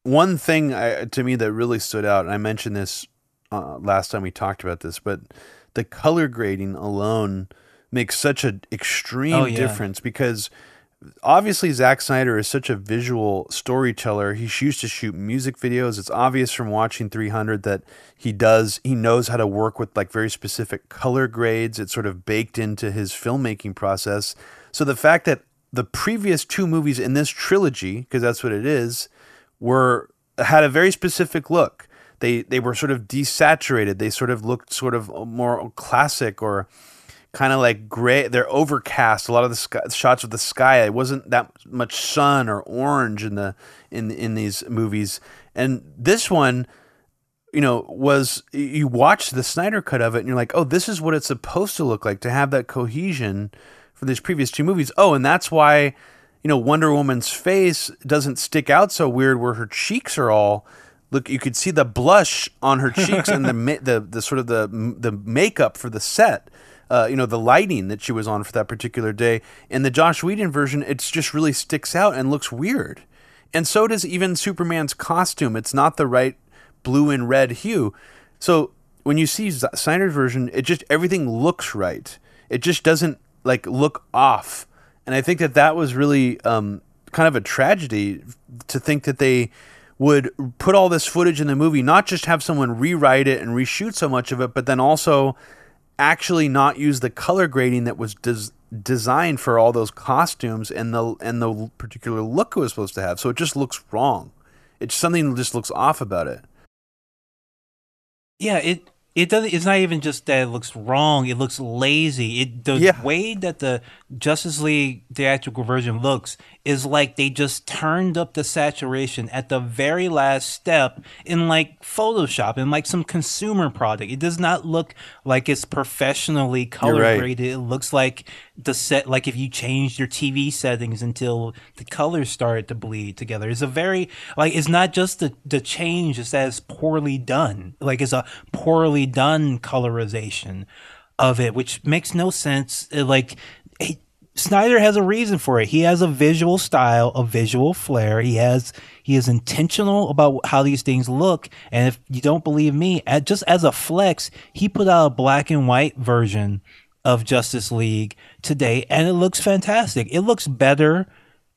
One thing I, to me that really stood out, and I mentioned this uh, last time we talked about this, but the color grading alone makes such an extreme Oh, yeah. difference because obviously Zack Snyder is such a visual storyteller. He's used to shoot music videos. It's obvious from watching 300 that he does he knows how to work with like very specific color grades. It's sort of baked into his filmmaking process. So the fact that the previous two movies in this trilogy, because that's what it is, were had a very specific look. They they were sort of desaturated. They sort of looked sort of more classic or kind of like gray. They're overcast. A lot of the sky, shots of the sky. It wasn't that much sun or orange in the in in these movies. And this one, you know, was you watch the Snyder cut of it and you're like, oh, this is what it's supposed to look like to have that cohesion for these previous two movies. Oh, and that's why you know Wonder Woman's face doesn't stick out so weird where her cheeks are all look you could see the blush on her cheeks and the the the sort of the the makeup for the set uh, you know the lighting that she was on for that particular day. In the Joss Whedon version it's just really sticks out and looks weird. And so does even Superman's costume. It's not the right blue and red hue. So when you see Z- Snyder's version it just everything looks right. It just doesn't like look off. And I think that that was really um, kind of a tragedy to think that they would put all this footage in the movie, not just have someone rewrite it and reshoot so much of it, but then also actually not use the color grading that was des- designed for all those costumes and the and the particular look it was supposed to have. So it just looks wrong. It's something that just looks off about it. Yeah, it it doesn't. It's not even just that it looks wrong. It looks lazy. It the Yeah. way that the Justice League theatrical version looks is like they just turned up the saturation at the very last step in like Photoshop and like some consumer product. It does not look like it's professionally color right. graded. It looks like the set like if you changed your TV settings until the colors started to bleed together. It's a very like it's not just the the change, it's that it's poorly done. Like it's a poorly done colorization. of it, which makes no sense. Uh, Like he, Snyder has a reason for it. He has a visual style, a visual flair. He has he is intentional about how these things look. And if you don't believe me, at, just as a flex, he put out a black and white version of Justice League today, and it looks fantastic. It looks better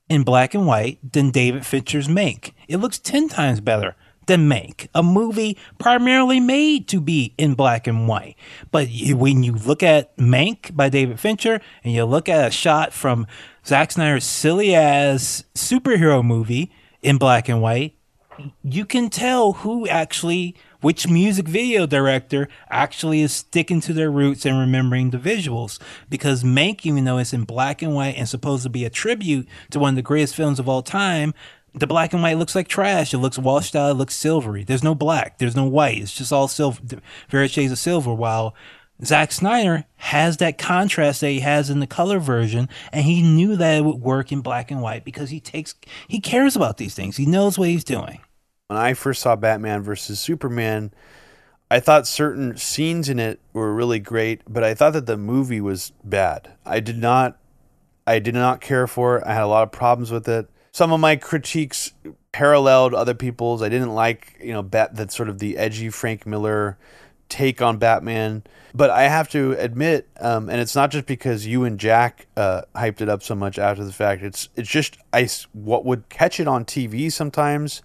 in black and white than David Fincher's Mank. It looks 10 times better than Mank, a movie primarily made to be in black and white. But when you look at Mank by David Fincher and you look at a shot from Zack Snyder's silly ass superhero movie in black and white, you can tell who actually which music video director actually is sticking to their roots and remembering the visuals because Mank even though it's in black and white and supposed to be a tribute to one of the greatest films of all time the black and white looks like trash it looks washed out it looks silvery there's no black there's no white it's just all silver various shades of silver while Zack Snyder has that contrast that he has in the color version, and he knew that it would work in black and white because he takes he cares about these things. He knows what he's doing. When I first saw Batman versus Superman, I thought certain scenes in it were really great, but I thought that the movie was bad. I did not I did not care for it. I had a lot of problems with it. Some of my critiques paralleled other people's. I didn't like, you know, bat that sort of the edgy Frank Miller take on Batman. But I have to admit, um, and it's not just because you and Jack uh, hyped it up so much after the fact. It's it's just I what would catch it on TV sometimes.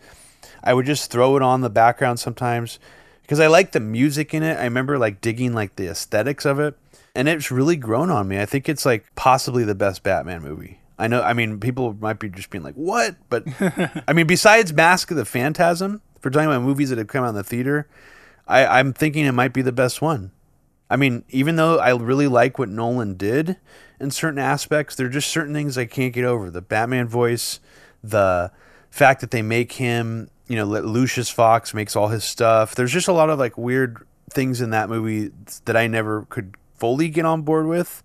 I would just throw it on the background sometimes because I like the music in it. I remember like digging like the aesthetics of it, and it's really grown on me. I think it's like possibly the best Batman movie. I know. I mean, people might be just being like, "What?" But I mean, besides Mask of the Phantasm, for talking about movies that have come out in the theater, I, I'm thinking it might be the best one. I mean, even though I really like what Nolan did in certain aspects, there are just certain things I can't get over. The Batman voice, the fact that they make him, you know, Lucius Fox makes all his stuff. There's just a lot of like weird things in that movie that I never could fully get on board with.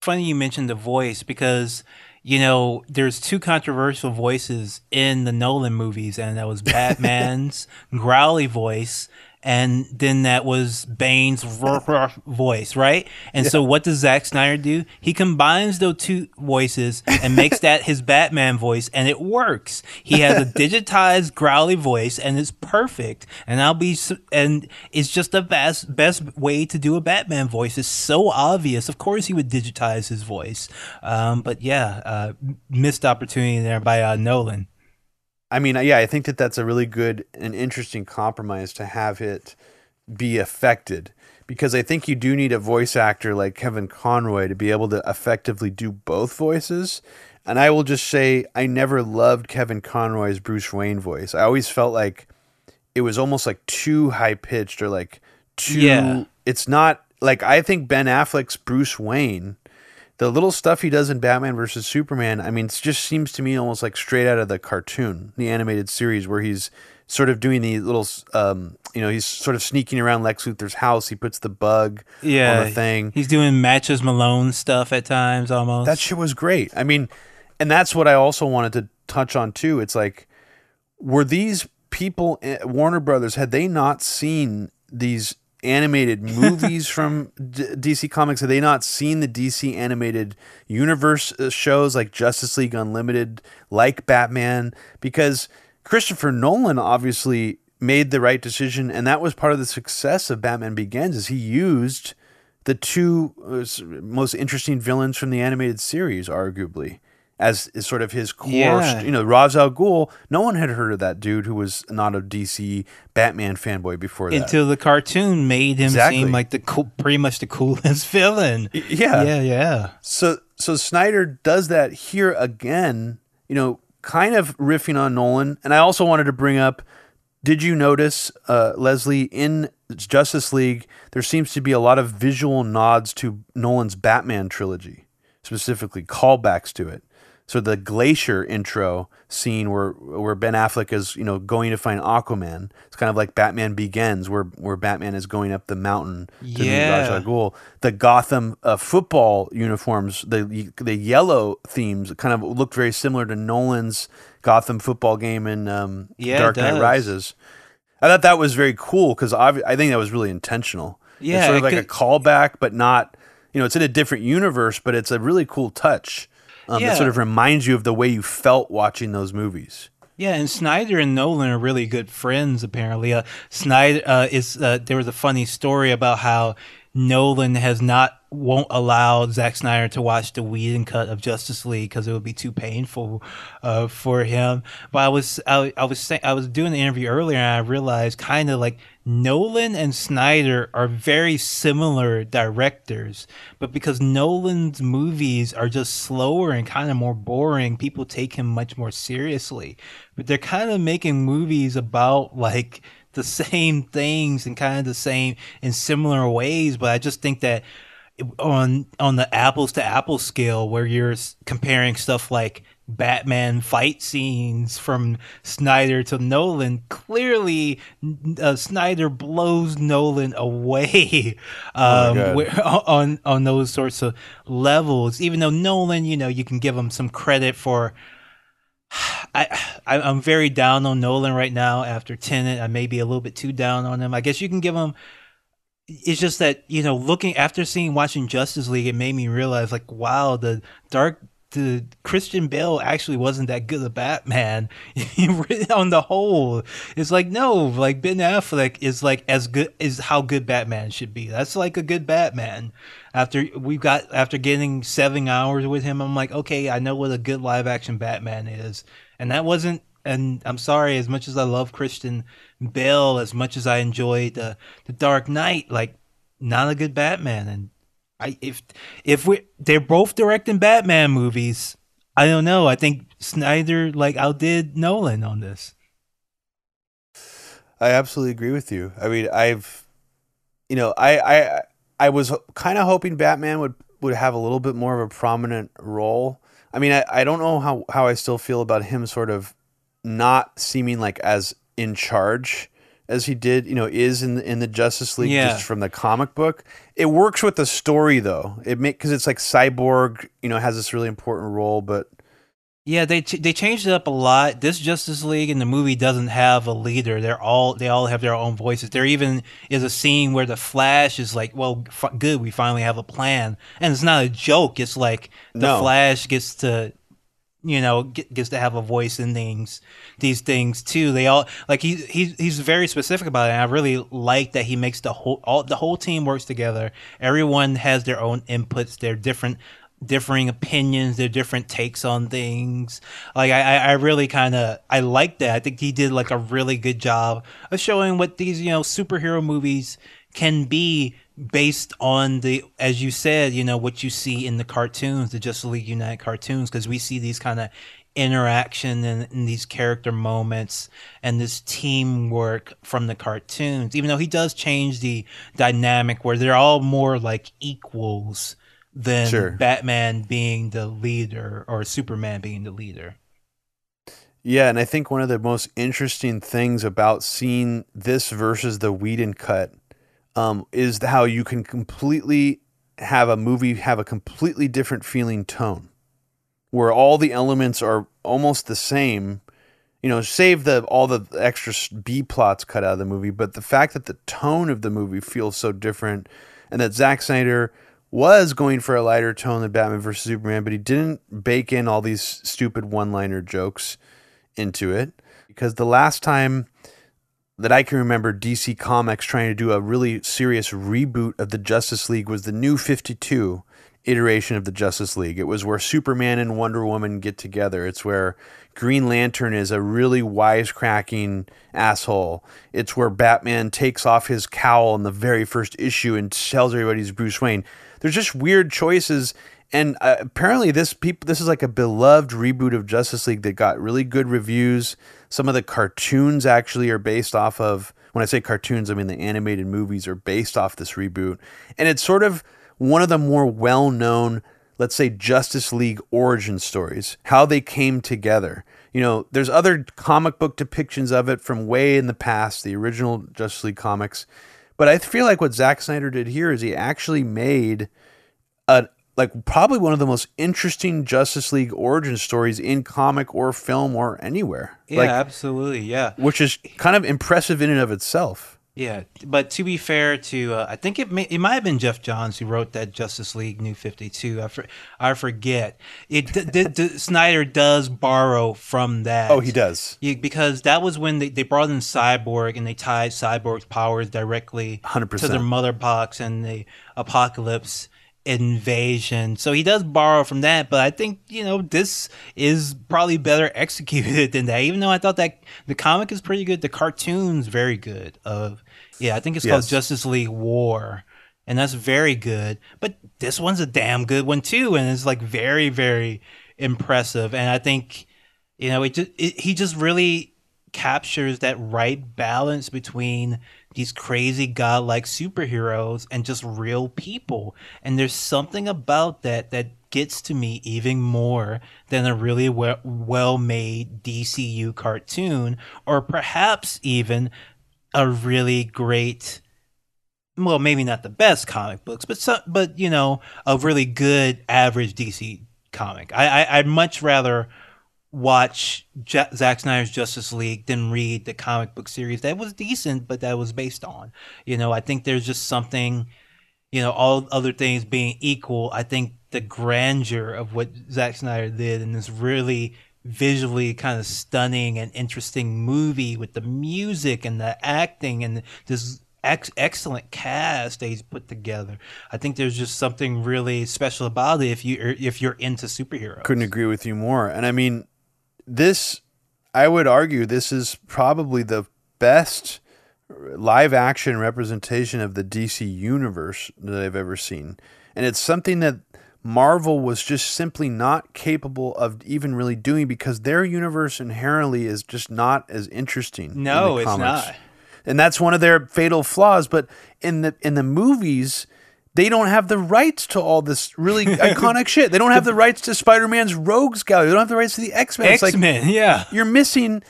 Funny you mentioned the voice because you know there's two controversial voices in the Nolan movies, and that was Batman's growly voice. And then that was Bane's voice, right? And so, what does Zack Snyder do? He combines those two voices and makes that his Batman voice, and it works. He has a digitized growly voice, and it's perfect. And I'll be, and it's just the best best way to do a Batman voice. It's so obvious. Of course, he would digitize his voice. Um, but yeah, uh, missed opportunity there by uh, Nolan. I mean, yeah, I think that that's a really good and interesting compromise to have it be affected because I think you do need a voice actor like Kevin Conroy to be able to effectively do both voices. And I will just say, I never loved Kevin Conroy's Bruce Wayne voice. I always felt like it was almost like too high pitched or like too. Yeah. It's not like I think Ben Affleck's Bruce Wayne the little stuff he does in Batman versus Superman, I mean, it just seems to me almost like straight out of the cartoon, the animated series, where he's sort of doing these little, um, you know, he's sort of sneaking around Lex Luthor's house. He puts the bug Yeah, on the thing. He's doing matches Malone stuff at times almost. That shit was great. I mean, and that's what I also wanted to touch on too. It's like, were these people, eh, Warner Brothers, had they not seen these animated movies from D- DC Comics? Have they not seen the DC animated universe uh, shows like Justice League Unlimited, like Batman? Because Christopher Nolan obviously made the right decision, and that was part of the success of Batman Begins. Is he used the two uh, most interesting villains from the animated series, arguably, as, sort of his core. Yeah. You know, Ra's al Ghul. No one had heard of that dude who was not a DC Batman fanboy before that. until the cartoon made him Exactly. seem like the cool, pretty much the coolest villain. yeah. yeah, yeah. So so Snyder does that here again, you know, kind of riffing on Nolan. And I also wanted to bring up did you notice uh, Leslie in Justice League there seems to be a lot of visual nods to Nolan's Batman trilogy, specifically callbacks to it. So the glacier intro scene where where Ben Affleck is, you know, going to find Aquaman. It's kind of like Batman Begins where where Batman is going up the mountain to meet Ra's al Ghul. The Gotham uh, football uniforms, the the yellow themes kind of looked very similar to Nolan's Gotham football game in um, Yeah, Dark Knight. Rises. I thought that was very cool because I think that was really intentional. Yeah, it's sort of like a callback, but not. You know, it's in a different universe, but it's a really cool touch. Um, Yeah. That sort of reminds you of the way you felt watching those movies. Yeah, and Snyder and Nolan are really good friends. Apparently, uh, Snyder uh, is. Uh, there was a funny story about how Nolan has not won't allow Zack Snyder to watch the Whedon cut of Justice League because it would be too painful uh, for him. But I was I, I was saying I was doing the interview earlier and I realized kind of like Nolan and Snyder are very similar directors, but because Nolan's movies are just slower and kind of more boring, people take him much more seriously. But they're kind of making movies about like the same things and kind of the same in similar ways. But I just think that on on the apples to apples scale, where you're comparing stuff like Batman fight scenes from Snyder to Nolan, clearly uh, Snyder blows Nolan away um, God. where- on on those sorts of levels. Even though Nolan, you know, you can give him some credit for. I, I I'm very down on Nolan right now after Tenet. I may be a little bit too down on him. I guess you can give him. It's just that you know, looking after seeing watching Justice League, it made me realize like, wow, the dark. The Christian Bale actually wasn't that good a Batman on the whole. It's like no, like Ben Affleck is like as good is how good Batman should be. That's like a good Batman. After we've got after getting seven hours with him, I'm like, okay, I know what a good live action Batman is, and that wasn't. And I'm sorry, as much as I love Christian Bale, as much as I enjoyed the the Dark Knight, like not a good Batman. And I if if we they're both directing Batman movies, I don't know. I think Snyder like outdid Nolan on this. I absolutely agree with you. I mean, I've, you know, I I I was kind of hoping Batman would would have a little bit more of a prominent role. I mean, I, I don't know how how I still feel about him sort of not seeming like as in charge as he did, you know, is in the, in the Justice League Yeah. just from the comic book. It works with the story though. It make because it's like Cyborg, you know, has this really important role, but Yeah, they ch- they changed it up a lot. This Justice League in the movie doesn't have a leader. They're all they all have their own voices. There even is a scene where the Flash is like, "Well, f- good, we finally have a plan," and it's not a joke. It's like the No. Flash gets to, you know, get, gets to have a voice in things, these things too. They all like he he's he's very specific about it. And I really like that he makes the whole all the whole team works together. Everyone has their own inputs. Their different differing opinions, their different takes on things. Like I I really kind of I like that. I think he did like a really good job of showing what these you know superhero movies can be based on the as you said you know what you see in the cartoons the justice league united cartoons because we see these kind of interaction and, and these character moments and this teamwork from the cartoons even though he does change the dynamic where they're all more like equals than Sure. batman being the leader or superman being the leader Yeah, and I think one of the most interesting things about seeing this versus the Whedon cut um, is how you can completely have a movie have a completely different feeling tone, where all the elements are almost the same. You know, save the all the extra b plots cut out of the movie, but the fact that the tone of the movie feels so different, and that Zack Snyder was going for a lighter tone than Batman vs Superman, but he didn't bake in all these stupid one-liner jokes into it because the last time that I can remember DC Comics trying to do a really serious reboot of the Justice League was the new 52 iteration of the Justice League. It was where Superman and Wonder Woman get together. It's where Green Lantern is a really wisecracking asshole. It's where Batman takes off his cowl in the very first issue and tells everybody he's Bruce Wayne. There's just weird choices and uh, apparently this people this is like a beloved reboot of Justice League that got really good reviews. Some of the cartoons actually are based off of when I say cartoons, I mean the animated movies are based off this reboot. And it's sort of one of the more well-known, let's say Justice League origin stories, how they came together. You know, there's other comic book depictions of it from way in the past, the original Justice League comics. But I feel like what Zack Snyder did here is he actually made a like probably one of the most interesting Justice League origin stories in comic or film or anywhere. yeah like, absolutely yeah which is kind of impressive in and of itself. Yeah, but to be fair to, uh, I think it may, it might have been Geoff Johns who wrote that Justice League New Fifty Two. I, for, I forget. It d- d- d- Snyder does borrow from that. Oh, he does. Yeah, because that was when they, they brought in Cyborg and they tied Cyborg's powers directly 100%. to their mother box and the Apokolips invasion. So he does borrow from that, but I think, you know, this is probably better executed than that. Even though I thought that the comic is pretty good, the cartoon's very good. Of yeah, I think it's called Justice League War. And that's very good. But this one's a damn good one too, and it's like very, very impressive. And I think, you know, it just it, he just really captures that right balance between these crazy godlike superheroes and just real people. And there's something about that that gets to me even more than a really well, well-made DCU cartoon or perhaps even a really great well, maybe not the best comic books, but some, but you know, a really good average DC comic. I, I I'd much rather watch J- Zack Snyder's Justice League than read the comic book series that was decent, but that was based on. You know, I think there's just something, you know, all other things being equal. I think the grandeur of what Zack Snyder did in this really visually kind of stunning and interesting movie with the music and the acting and this ex- excellent cast that he's put together. I think there's just something really special about it if you if you're into superheroes. Couldn't agree with you more. And I mean, this, I would argue, this is probably the best live action representation of the DC universe that I've ever seen. And it's something that Marvel was just simply not capable of even really doing because their universe inherently is just not as interesting. in No, the it's not. and that's one of their fatal flaws. But in the in the movies, they don't have the rights to all this really iconic shit. They don't have the rights to Spider Man's Rogues Gallery. They don't have the rights to the X Men. X Men, yeah. you're missing.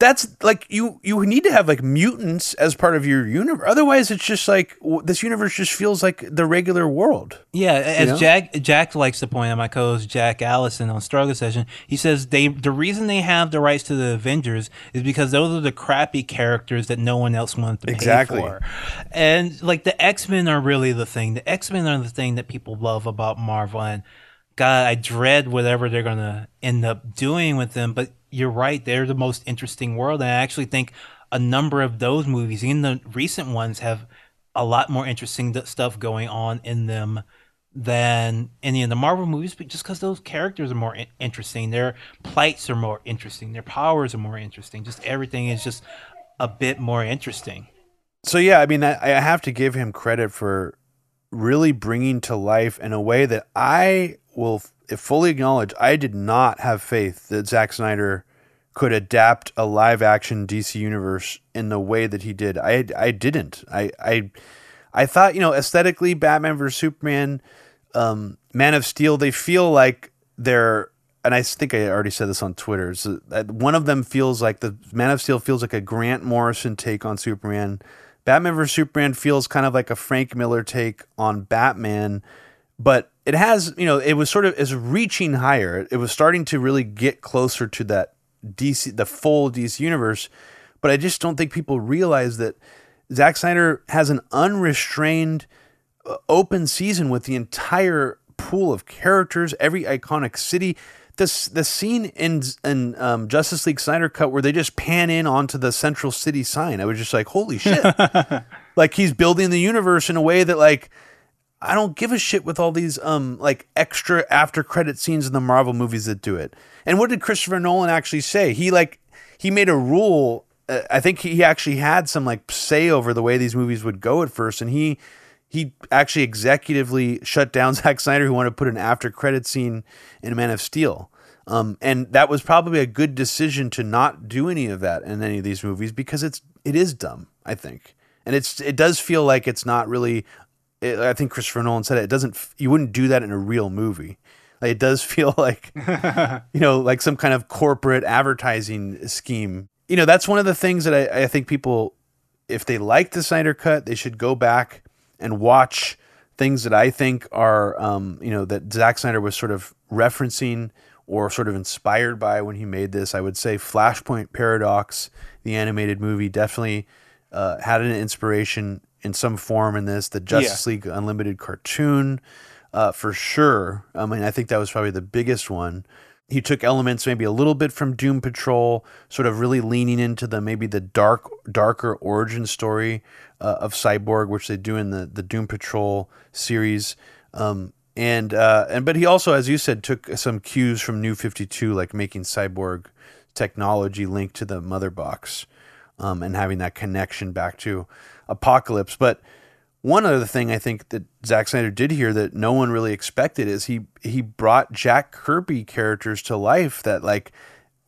That's like you. You need to have like mutants as part of your universe. Otherwise, it's just like w- this universe just feels like the regular world. Yeah, as know? Jack Jack likes to point out, my co-host Jack Allison on Struggle Session, he says they the reason they have the rights to the Avengers is because those are the crappy characters that no one else wanted to pay Exactly. for, and like the X Men are really the thing. The X Men are the thing that people love about Marvel, and God, I dread whatever they're gonna end up doing with them. But you're right; they're the most interesting world, and I actually think a number of those movies, even the recent ones, have a lot more interesting stuff going on in them than any of the Marvel movies, but just because those characters are more in- interesting, their plights are more interesting, their powers are more interesting, just everything is just a bit more interesting. So yeah, I mean, I, I have to give him credit for really bringing to life in a way that I will fully acknowledge. I did not have faith that Zack Snyder could adapt a live action DC universe in the way that he did. I I didn't. I I I thought you know aesthetically, Batman vs Superman, um, Man of Steel, they feel like they're. And I think I already said this on Twitter. So one of them feels like the Man of Steel feels like a Grant Morrison take on Superman. Batman vs Superman feels kind of like a Frank Miller take on Batman, but it has you know it was sort of is reaching higher. It was starting to really get closer to that DC the full DC universe, but I just don't think people realize that Zack Snyder has an unrestrained uh, open season with the entire pool of characters, every iconic city. This the scene in in um, Justice League Snyder Cut where they just pan in onto the Central City sign. I was just like, holy shit! like he's building the universe in a way that like I don't give a shit with all these um like extra after credit scenes in the Marvel movies that do it. And what did Christopher Nolan actually say? He like he made a rule. Uh, I think he actually had some like say over the way these movies would go at first, and he he actually executively shut down Zack Snyder, who wanted to put an after credit scene in Man of Steel. Um, and that was probably a good decision to not do any of that in any of these movies because it's it is dumb, I think, and it's it does feel like it's not really. It, I think Christopher Nolan said it. It doesn't. You wouldn't do that in a real movie. Like, it does feel like you know, like some kind of corporate advertising scheme. You know, that's one of the things that I, I think people, if they like the Snyder Cut, they should go back and watch things that I think are, um, you know, that Zack Snyder was sort of referencing or sort of inspired by when he made this. I would say Flashpoint Paradox, the animated movie, definitely uh, had an inspiration in some form in this. The Justice League Unlimited cartoon, uh, for sure. I mean, I think that was probably the biggest one. He took elements maybe a little bit from Doom Patrol, sort of really leaning into the maybe the dark, darker origin story uh, of Cyborg, which they do in the the Doom Patrol series. Um, and uh, and but he also, as you said, took some cues from New Fifty Two, like making Cyborg technology linked to the mother box, um, and having that connection back to Apokolips. But one other thing I think that Zack Snyder did here that no one really expected is he he brought Jack Kirby characters to life that like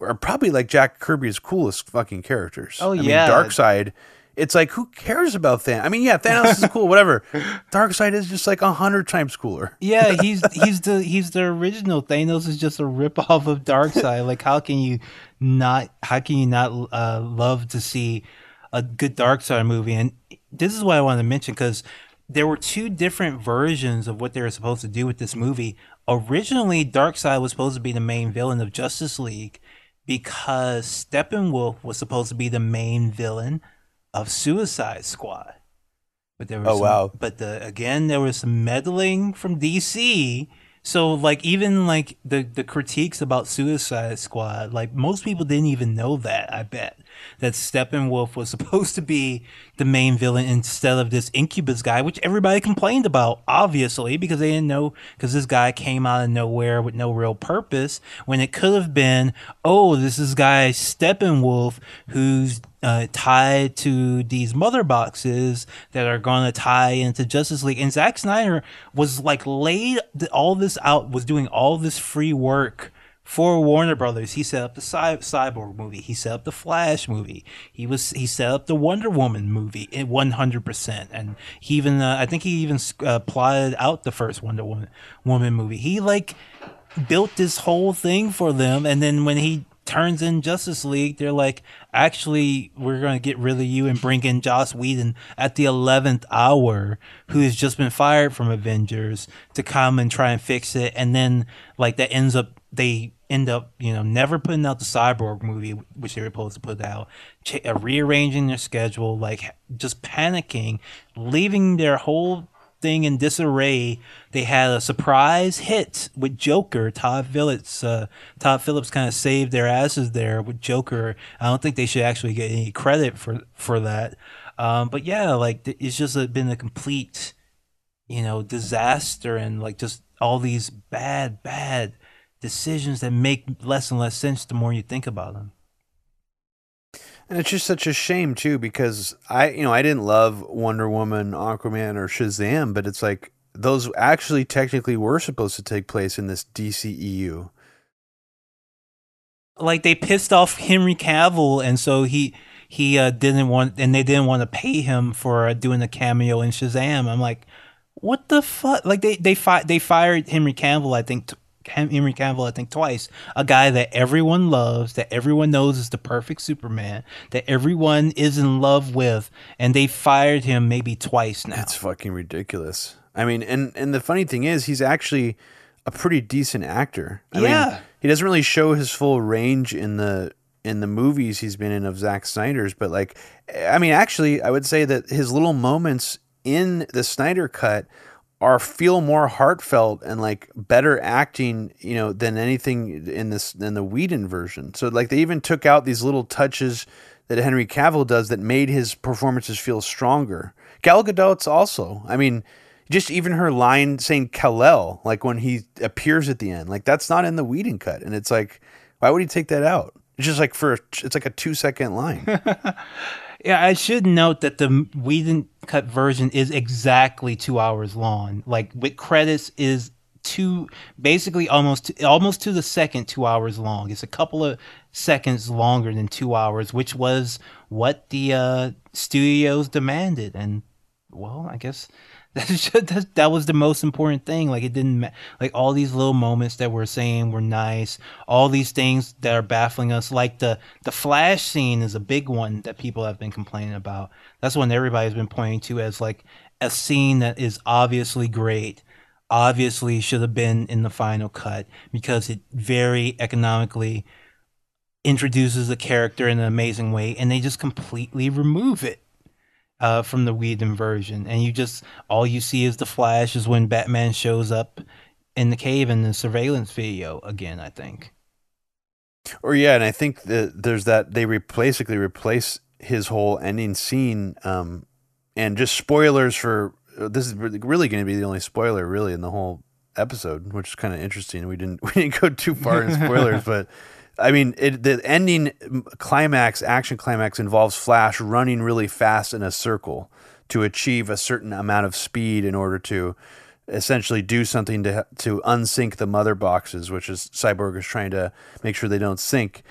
are probably like Jack Kirby's coolest fucking characters. Oh, I yeah. mean, Darkseid. It's like who cares about Thanos? I mean, yeah, Thanos is cool, whatever. Darkseid is just like a hundred times cooler. Yeah, he's he's the he's the original. Thanos is just a ripoff of Darkseid. Like, how can you not? How can you not uh, love to see a good Darkseid movie? And this is what I wanted to mention because there were two different versions of what they were supposed to do with this movie. Originally, Darkseid was supposed to be the main villain of Justice League because Steppenwolf was supposed to be the main villain of Suicide Squad. But there was Oh, some- wow. But the again there was some meddling from DC. So like even like the the critiques about Suicide Squad, like most people didn't even know that. I bet that Steppenwolf was supposed to be the main villain instead of this Incubus guy, which everybody complained about, obviously, because they didn't know because this guy came out of nowhere with no real purpose. When it could have been, oh, this is guy Steppenwolf who's uh, tied to these mother boxes that are going to tie into Justice League. And Zack Snyder was like laid all this out, was doing all this free work for Warner Brothers. He set up the Cy- Cyborg movie. He set up the Flash movie. He was he set up the Wonder Woman movie in one hundred percent. And he even uh, I think he even uh, plotted out the first Wonder Woman Woman movie. He like built this whole thing for them and then when he turns in Justice League they're like actually we're going to get rid of you and bring in Joss Whedon at the 11th hour who has just been fired from Avengers to come and try and fix it. And then like that ends up they end up you know never putting out the Cyborg movie which they were supposed to put out ch- rearranging their schedule like just panicking leaving their whole thing in disarray. They had a surprise hit with Joker. Todd Phillips, uh, Todd Phillips kind of saved their asses there with Joker. I don't think they should actually get any credit for for that. Um, but yeah, like it's just a, been a complete, you know, disaster and like just all these bad, bad decisions that make less and less sense the more you think about them. And it's just such a shame too, because I, you know, I didn't love Wonder Woman, Aquaman, or Shazam, but it's like those actually technically were supposed to take place in this DCEU. like they pissed off Henry Cavill, and so he he uh, didn't want, and they didn't want to pay him for uh, doing a cameo in Shazam. I'm like, what the fuck? Like they they fi- they fired Henry Cavill, I think. T- Henry Cavill, I think twice, a guy that everyone loves, that everyone knows is the perfect Superman, that everyone is in love with, and they fired him maybe twice now. It's fucking ridiculous. I mean, and and the funny thing is, he's actually a pretty decent actor. I Yeah. mean, he doesn't really show his full range in the in the movies he's been in of Zack Snyder's, but like, I mean, actually, I would say that his little moments in the Snyder cut are feel more heartfelt and like better acting, you know, than anything in this in the Whedon version. So like they even took out these little touches that Henry Cavill does that made his performances feel stronger. Gal Gadot's also. I mean, just even her line saying Kal-El, like when he appears at the end, like that's not in the Whedon cut, and it's like, why would he take that out? It's just like for it's like a two second line. Yeah, I should note that the Whedon cut version is exactly two hours long. Like with credits is two, basically almost almost to the second two hours long. It's a couple of seconds longer than two hours, which was what the uh, studios demanded. And well, I guess that, should, that that was the most important thing. Like it didn't ma- like all these little moments that we're saying were nice. All these things that are baffling us, like the the flash scene, is a big one that people have been complaining about. That's one everybody's been pointing to as like a scene that is obviously great. Obviously, should have been in the final cut because it very economically introduces a character in an amazing way, and they just completely remove it uh, from the Whedon version, and you just all you see is the Flash is when Batman shows up in the cave in the surveillance video again. I think. Or yeah, and I think that there's that they re- basically replace his whole ending scene, um, and just spoilers for this is really going to be the only spoiler really in the whole episode, which is kind of interesting. We didn't we didn't go too far in spoilers, but I mean, it, the ending climax, action climax, involves Flash running really fast in a circle to achieve a certain amount of speed in order to essentially do something to to unsync the mother boxes, which is Cyborg is trying to make sure they don't sync.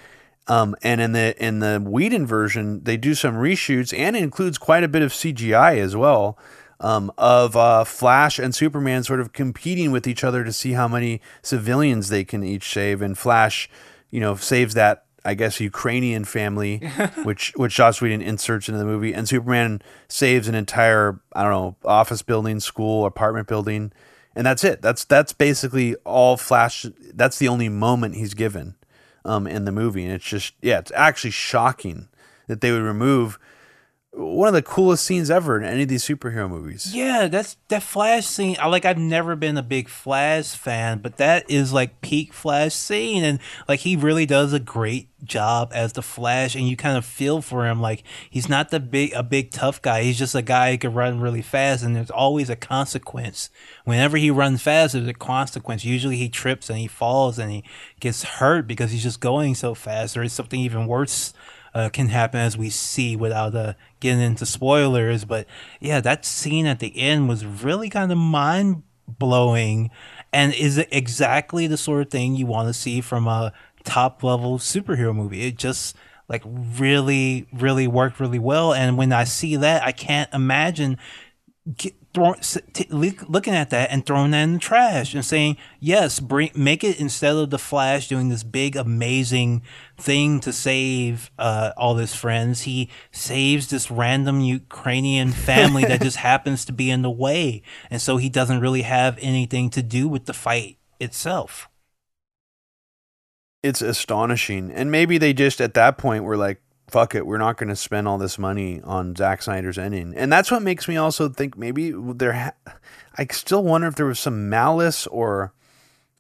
Um, and in the in the Whedon version, they do some reshoots and includes quite a bit of CGI as well. Um, of uh, Flash and Superman sort of competing with each other to see how many civilians they can each save. And Flash, you know, saves that I guess Ukrainian family, which which Joss Whedon inserts into the movie, and Superman saves an entire I don't know office building, school, apartment building, and that's it. That's that's basically all Flash. That's the only moment he's given um, in the movie, and it's just yeah, it's actually shocking that they would remove one of the coolest scenes ever in any of these superhero movies. Yeah, that's that Flash scene. I like. I've never been a big Flash fan, but that is like peak Flash scene, and like he really does a great job as the Flash, and you kind of feel for him. Like he's not the big a big tough guy. He's just a guy who can run really fast, and there's always a consequence. Whenever he runs fast, there's a consequence. Usually he trips and he falls and he gets hurt because he's just going so fast, or it's something even worse uh, can happen as we see without uh, getting into spoilers. But yeah, that scene at the end was really kind of mind blowing and is exactly the sort of thing you want to see from a top level superhero movie. It just like really, really worked really well. And when I see that, I can't imagine throw, t- looking at that and throwing that in the trash and saying, yes, bring make it instead of the Flash doing this big amazing thing to save uh, all his friends, he saves this random Ukrainian family that just happens to be in the way, and so he doesn't really have anything to do with the fight itself. It's astonishing, and maybe they just at that point were like, fuck it, we're not going to spend all this money on Zack Snyder's ending. And that's what makes me also think maybe there, ha- I still wonder if there was some malice or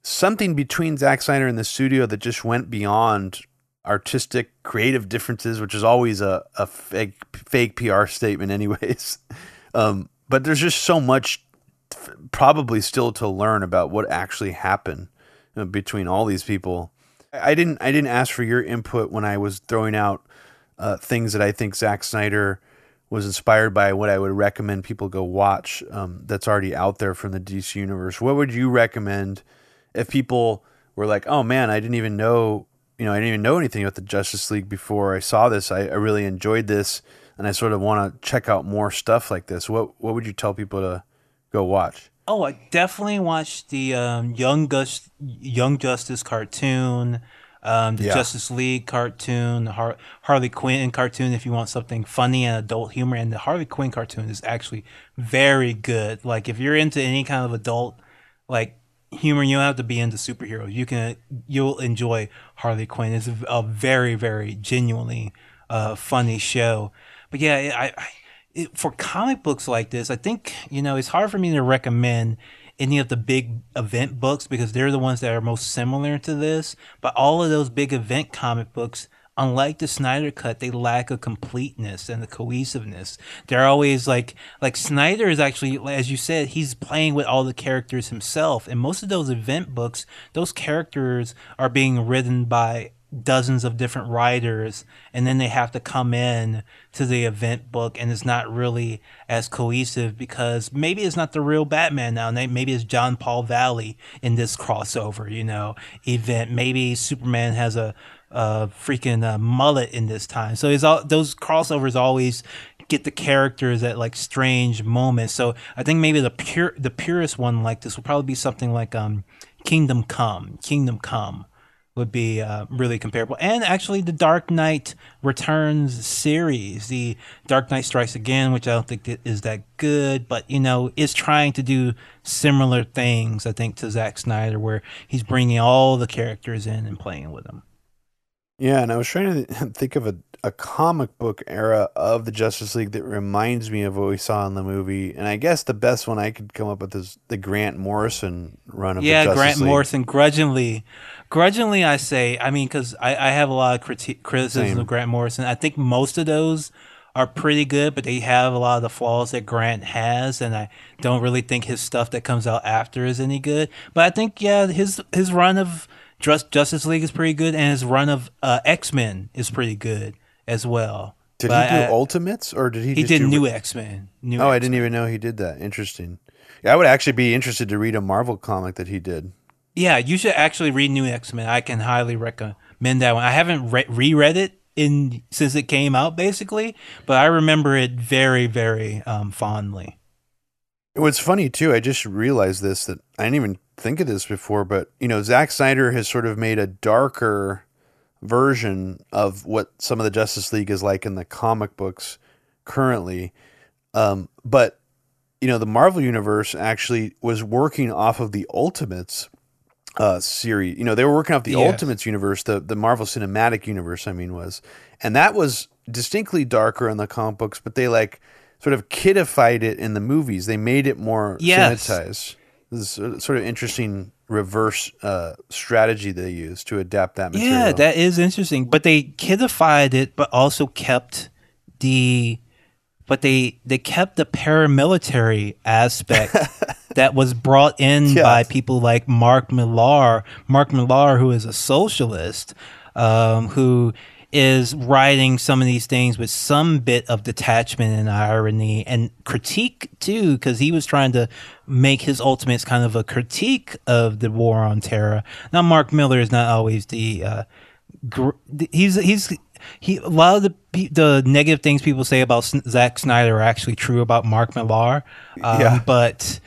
something between Zack Snyder and the studio that just went beyond artistic, creative differences, which is always a, a fake, fake PR statement, anyways. Um, but there's just so much probably still to learn about what actually happened uh, between all these people. I didn't I didn't ask for your input when I was throwing out uh, things that I think Zack Snyder was inspired by, what I would recommend people go watch um, that's already out there from the DC universe. What would you recommend if people were like, "Oh man, I didn't even know, you know, I didn't even know anything about the Justice League before I saw this. I, I really enjoyed this, and I sort of want to check out more stuff like this." What what would you tell people to go watch? Oh, I definitely watched the um, Young Gus- Young Justice cartoon um, the yeah. Justice League cartoon, the Har- Harley Quinn cartoon, if you want something funny and adult humor. And the Harley Quinn cartoon is actually very good. Like if you're into any kind of adult like humor, you don't have to be into superheroes. You can you'll enjoy Harley Quinn. It's a, very very genuinely uh, funny show. But yeah, I, I it, for comic books like this, I think you know it's hard for me to recommend any of the big event books because they're the ones that are most similar to this. But all of those big event comic books, unlike the Snyder cut, they lack a completeness and the cohesiveness. They're always like like Snyder is actually, as you said, he's playing with all the characters himself. And most of those event books, those characters are being written by dozens of different writers and then they have to come in to the event book and it's not really as cohesive because maybe it's not the real Batman now. Maybe it's John Paul Valley in this crossover you know event. Maybe Superman has a, a freaking uh, mullet in this time. So it's all those crossovers always get the characters at like strange moments. So I think maybe the pure the purest one like this will probably be something like um Kingdom Come Kingdom Come would be uh, really comparable. And actually, the Dark Knight Returns series, the Dark Knight Strikes Again, which I don't think is that good, but you know, is trying to do similar things. I think to Zack Snyder, where he's bringing all the characters in and playing with them. Yeah, and I was trying to think of a, a comic book era of the Justice League that reminds me of what we saw in the movie. And I guess the best one I could come up with is the Grant Morrison run of yeah, Grant League. Morrison, grudgingly, grudgingly, I say. I mean, because I, I have a lot of criti- criticism Same. of Grant Morrison. I think most of those are pretty good, but they have a lot of the flaws that Grant has, and I don't really think his stuff that comes out after is any good. But I think yeah, his his run of Justice League is pretty good, and his run of uh, X Men is pretty good as well. Did But he do I- Ultimates or did he? He did do New X Men. New Oh, I X-Men. didn't even know he did that. Interesting. Yeah, I would actually be interested to read a Marvel comic that he did. Yeah, you should actually read New X Men. I can highly recommend that one. I haven't re- reread it in since it came out, basically, but I remember it very, very um, fondly. What's funny too, I just realized this that I didn't even think of this before, but you know, Zack Snyder has sort of made a darker version of what some of the Justice League is like in the comic books currently. Um, but you know, the Marvel universe actually was working off of the Ultimates uh series. You know, they were working off the Yes. Ultimates universe, the the Marvel Cinematic Universe, I mean, was. And that was distinctly darker in the comic books, but they like sort of kidified it in the movies. They made it more Yes. sanitized. This is sort of interesting reverse uh, strategy they used to adapt that material. Yeah, that is interesting. But they kidified it, but also kept the, but they they kept the paramilitary aspect that was brought in Yes. by people like Mark Millar. Mark Millar, who is a socialist, um, who is writing some of these things with some bit of detachment and irony and critique too, because he was trying to make his ultimates kind of a critique of the war on terror. Now, Mark Millar is not always the uh, gr- he's he's he a lot of the the negative things people say about Zack Snyder are actually true about Mark Millar. Um, Yeah. but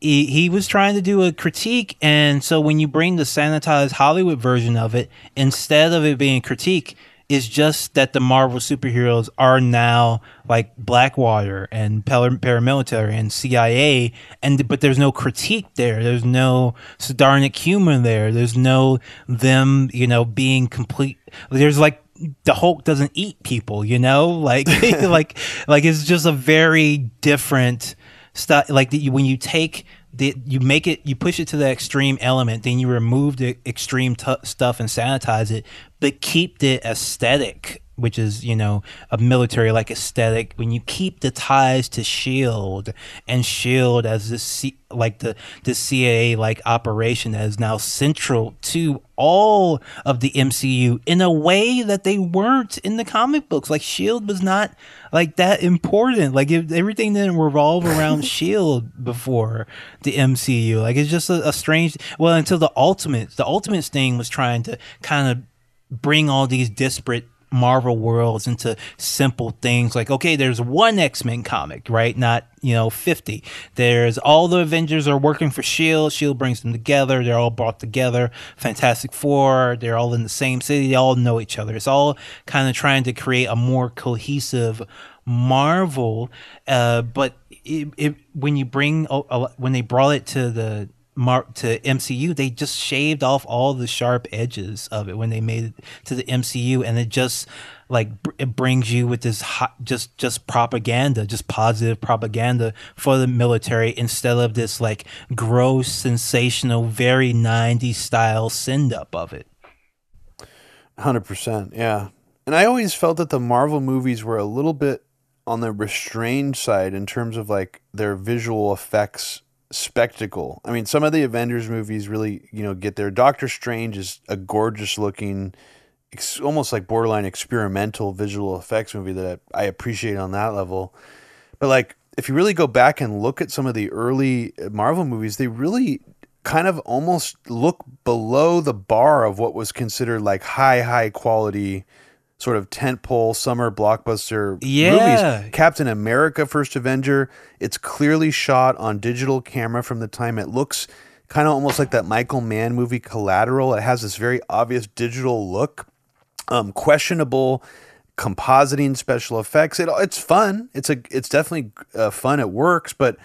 he, he was trying to do a critique, and so when you bring the sanitized Hollywood version of it, instead of it being critique, is just that the Marvel superheroes are now like Blackwater and paramilitary and CIA, and but there's no critique there. There's no sardonic humor there. There's no them, you know, being complete. There's like the Hulk doesn't eat people, you know, like like like it's just a very different stuff. Like when you take the you make it you push it to the extreme element, then you remove the extreme t- stuff and sanitize it, but keep the aesthetic. Which is, you know, a military like aesthetic. When you keep the ties to Shield and Shield as this, C- like the the CIA like operation that is now central to all of the MCU in a way that they weren't in the comic books. Like Shield was not like that important. Like if everything didn't revolve around Shield before the MCU. Like it's just a, a strange. Well, until the Ultimates, the Ultimates thing was trying to kind of bring all these disparate Marvel worlds into simple things like okay, there's one X Men comic, right? Not you know fifty. There's all the Avengers are working for Shield. Shield brings them together. They're all brought together. Fantastic Four. They're all in the same city. They all know each other. It's all kind of trying to create a more cohesive Marvel. Uh, but it, it, when you bring a- when they brought it to the Mar- to MCU, they just shaved off all the sharp edges of it when they made it to the MCU, and it just like it brings you with this hot, just just propaganda, just positive propaganda for the military instead of this like gross, sensational, very '90s style send up of it. Hundred percent, yeah. And I always felt that the Marvel movies were a little bit on the restrained side in terms of like their visual effects spectacle. I mean, some of the Avengers movies really, you know, get there. Doctor Strange is a gorgeous looking, ex- almost like borderline experimental visual effects movie that I, I appreciate on that level. But like, if you really go back and look at some of the early uh, Marvel movies, they really kind of almost look below the bar of what was considered like high, high quality sort of tentpole summer blockbuster Yeah. movies. Captain America First Avenger, it's clearly shot on digital camera from the time it looks kind of almost like that Michael Mann movie Collateral. It has this very obvious digital look. Um, questionable compositing special effects. It, it's fun. It's a it's definitely uh, fun. It works, but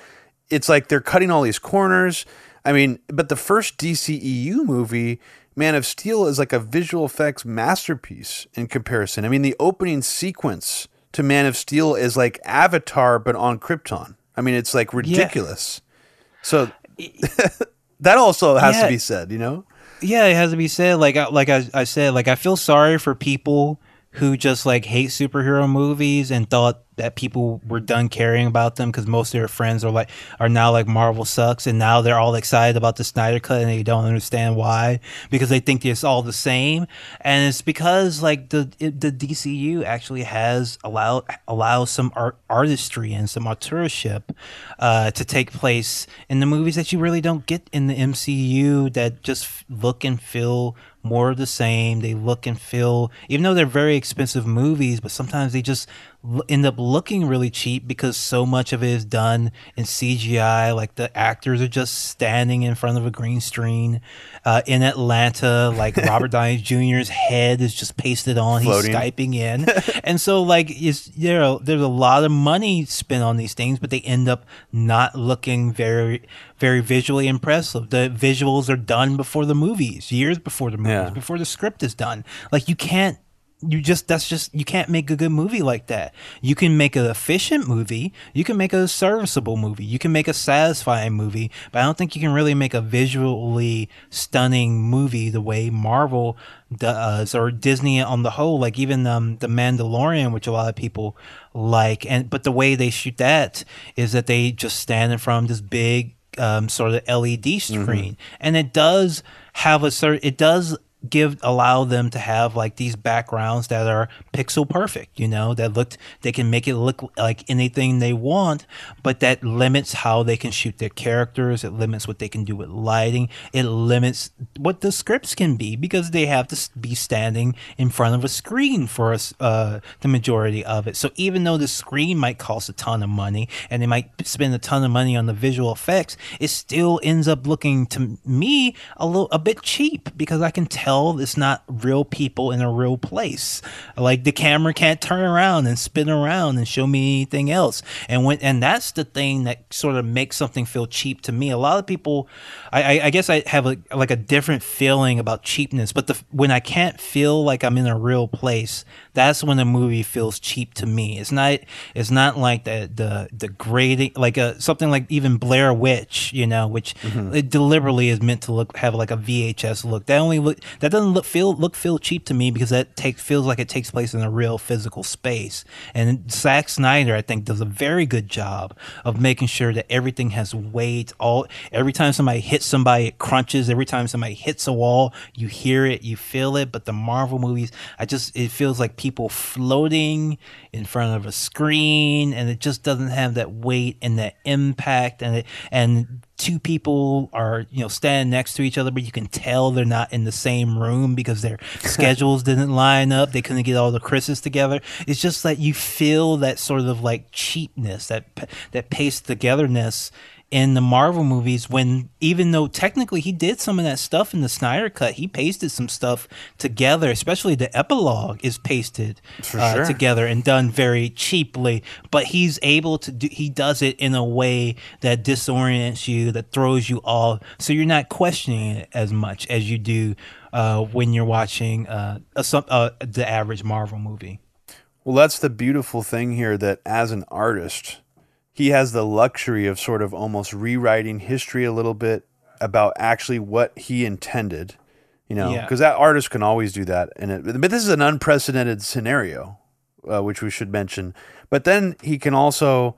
it's like they're cutting all these corners. I mean, but the first DCEU movie Man of Steel is like a visual effects masterpiece in comparison. I mean, the opening sequence to Man of Steel is like Avatar, but on Krypton. I mean, it's like ridiculous. So that also has Yeah. to be said, you know? yeah, it has to be said. Like, I, like I, I said, like I feel sorry for people who just like hate superhero movies and thought that people were done caring about them because most of their friends are like are now like Marvel sucks and now they're all excited about the Snyder cut and they don't understand why because they think it's all the same and it's because like the it, the DCU actually has allowed allows some art artistry and some authorship uh, to take place in the movies that you really don't get in the MCU that just look and feel more of the same. They look and feel, even though they're very expensive movies, but sometimes they just end up looking really cheap because so much of it is done in CGI. Like the actors are just standing in front of a green screen. Uh, in Atlanta, like Robert Downey Jr.'s head is just pasted on. Floating. He's Skyping in. and so, like, it's, you know, there's a lot of money spent on these things, but they end up not looking very, very visually impressive. The visuals are done before the movies, years before the movies, Yeah. before the script is done. Like, you can't you just that's just you can't make a good movie like that. You can make an efficient movie, you can make a serviceable movie, you can make a satisfying movie, but I don't think you can really make a visually stunning movie the way Marvel does or Disney on the whole. Like even um, the Mandalorian, which a lot of people like, and but the way they shoot that is that they just stand in front of this big um, sort of LED screen, and it does have a certain it does give allow them to have like these backgrounds that are pixel perfect you know that looked they can make it look like anything they want but that limits how they can shoot their characters. It limits what they can do with lighting. It limits what the scripts can be because they have to be standing in front of a screen for us uh, the majority of it. So even though the screen might cost a ton of money and they might spend a ton of money on the visual effects it still ends up looking to me a little a bit cheap because I can tell it's not real people in a real place. Like the camera can't turn around and spin around and show me anything else. And when and that's the thing that sort of makes something feel cheap to me. A lot of people, I, I, I guess I have a like a different feeling about cheapness. But the when I can't feel like I'm in a real place, that's when a movie feels cheap to me. It's not it's not like the the the grading like a something like even Blair Witch, you know, which mm-hmm. it deliberately is meant to look have like a VHS look. That only look that doesn't look feel look feel cheap to me because that take feels like it takes place in a real physical space. And Zack Snyder, I think, does a very good job of making sure that everything has weight. All every time somebody hits somebody, it crunches. Every time somebody hits a wall, you hear it, you feel it. But the Marvel movies, I just it feels like people floating in front of a screen, and it just doesn't have that weight and that impact, and it and two people are you know standing next to each other but you can tell they're not in the same room because their schedules didn't line up. They couldn't get all the chris's together. It's just that you feel that sort of like cheapness that that pace togetherness in the Marvel movies when even though technically he did some of that stuff in the Snyder cut, he pasted some stuff together, especially the epilogue is pasted uh, sure. together and done very cheaply, but he's able to do he does it in a way that disorients you, that throws you off, so you're not questioning it as much as you do uh, when you're watching uh, a, some, uh, the average Marvel movie. Well, that's the beautiful thing here that as an artist, he has the luxury of sort of almost rewriting history a little bit about actually what he intended, you know, Yeah. because that artist can always do that. And it, but this is an unprecedented scenario, uh, which we should mention. But then he can also,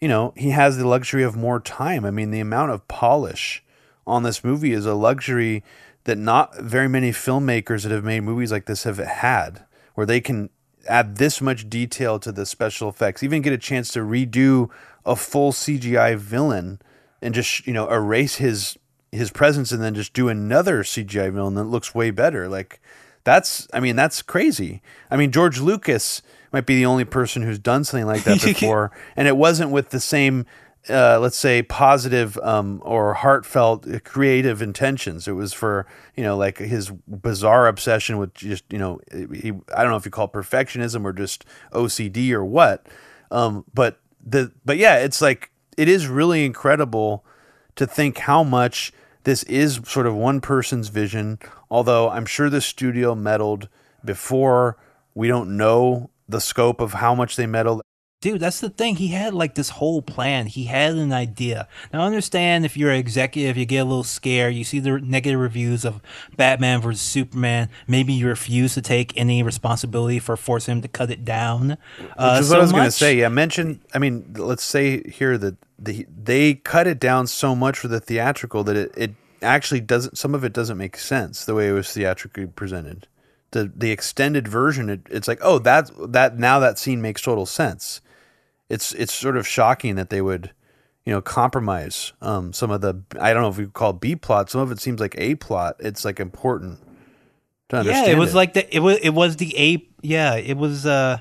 you know, he has the luxury of more time. I mean, the amount of polish on this movie is a luxury that not very many filmmakers that have made movies like this have had, where they can add this much detail to the special effects, even get a chance to redo a full CGI villain and just you know erase his his presence and then just do another CGI villain that looks way better. Like that's I mean that's crazy. I mean George Lucas might be the only person who's done something like that before, and it wasn't with the same. Uh, let's say positive um, or heartfelt uh, creative intentions. It was for you know like his bizarre obsession with just you know he I don't know if you call it perfectionism or just OCD or what. Um, but the but yeah, it's like it is really incredible to think how much this is sort of one person's vision. Although I'm sure the studio meddled before. We don't know the scope of how much they meddled. Dude, that's the thing. He had like this whole plan. He had an idea. Now, I understand if you're an executive, you get a little scared. You see the negative reviews of Batman versus Superman. Maybe you refuse to take any responsibility for forcing him to cut it down. Uh, Which is so what I was going to say. Yeah, mention. I mean, let's say here that the, they cut it down so much for the theatrical that it, it actually doesn't. Some of it doesn't make sense the way it was theatrically presented. The the extended version, it, it's like, oh, that that now that scene makes total sense. It's it's sort of shocking that they would, you know, compromise um, some of the. I don't know if we call it B plot. Some of it seems like A plot. It's like important to Yeah, it was like the it was it was the ape. Yeah, it was. uh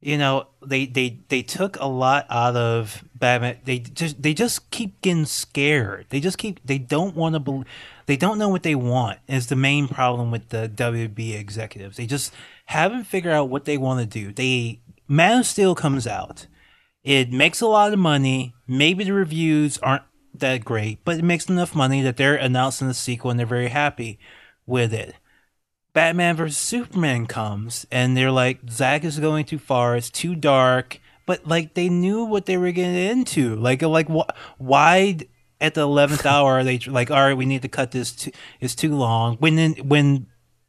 You know, they they they took a lot out of Batman. They just they just keep getting scared. They just keep they don't want to believe. They don't know what they want. Is the main problem with the WB executives. They just haven't figured out what they want to do. They Man of Steel comes out. It makes a lot of money. Maybe the reviews aren't that great, but it makes enough money that they're announcing the sequel and they're very happy with it. Batman vs Superman comes and they're like, Zack is going too far. It's too dark. But like they knew what they were getting into. Like like wh- why at the eleventh hour are they like, all right, we need to cut this. Too, it's too long. When then when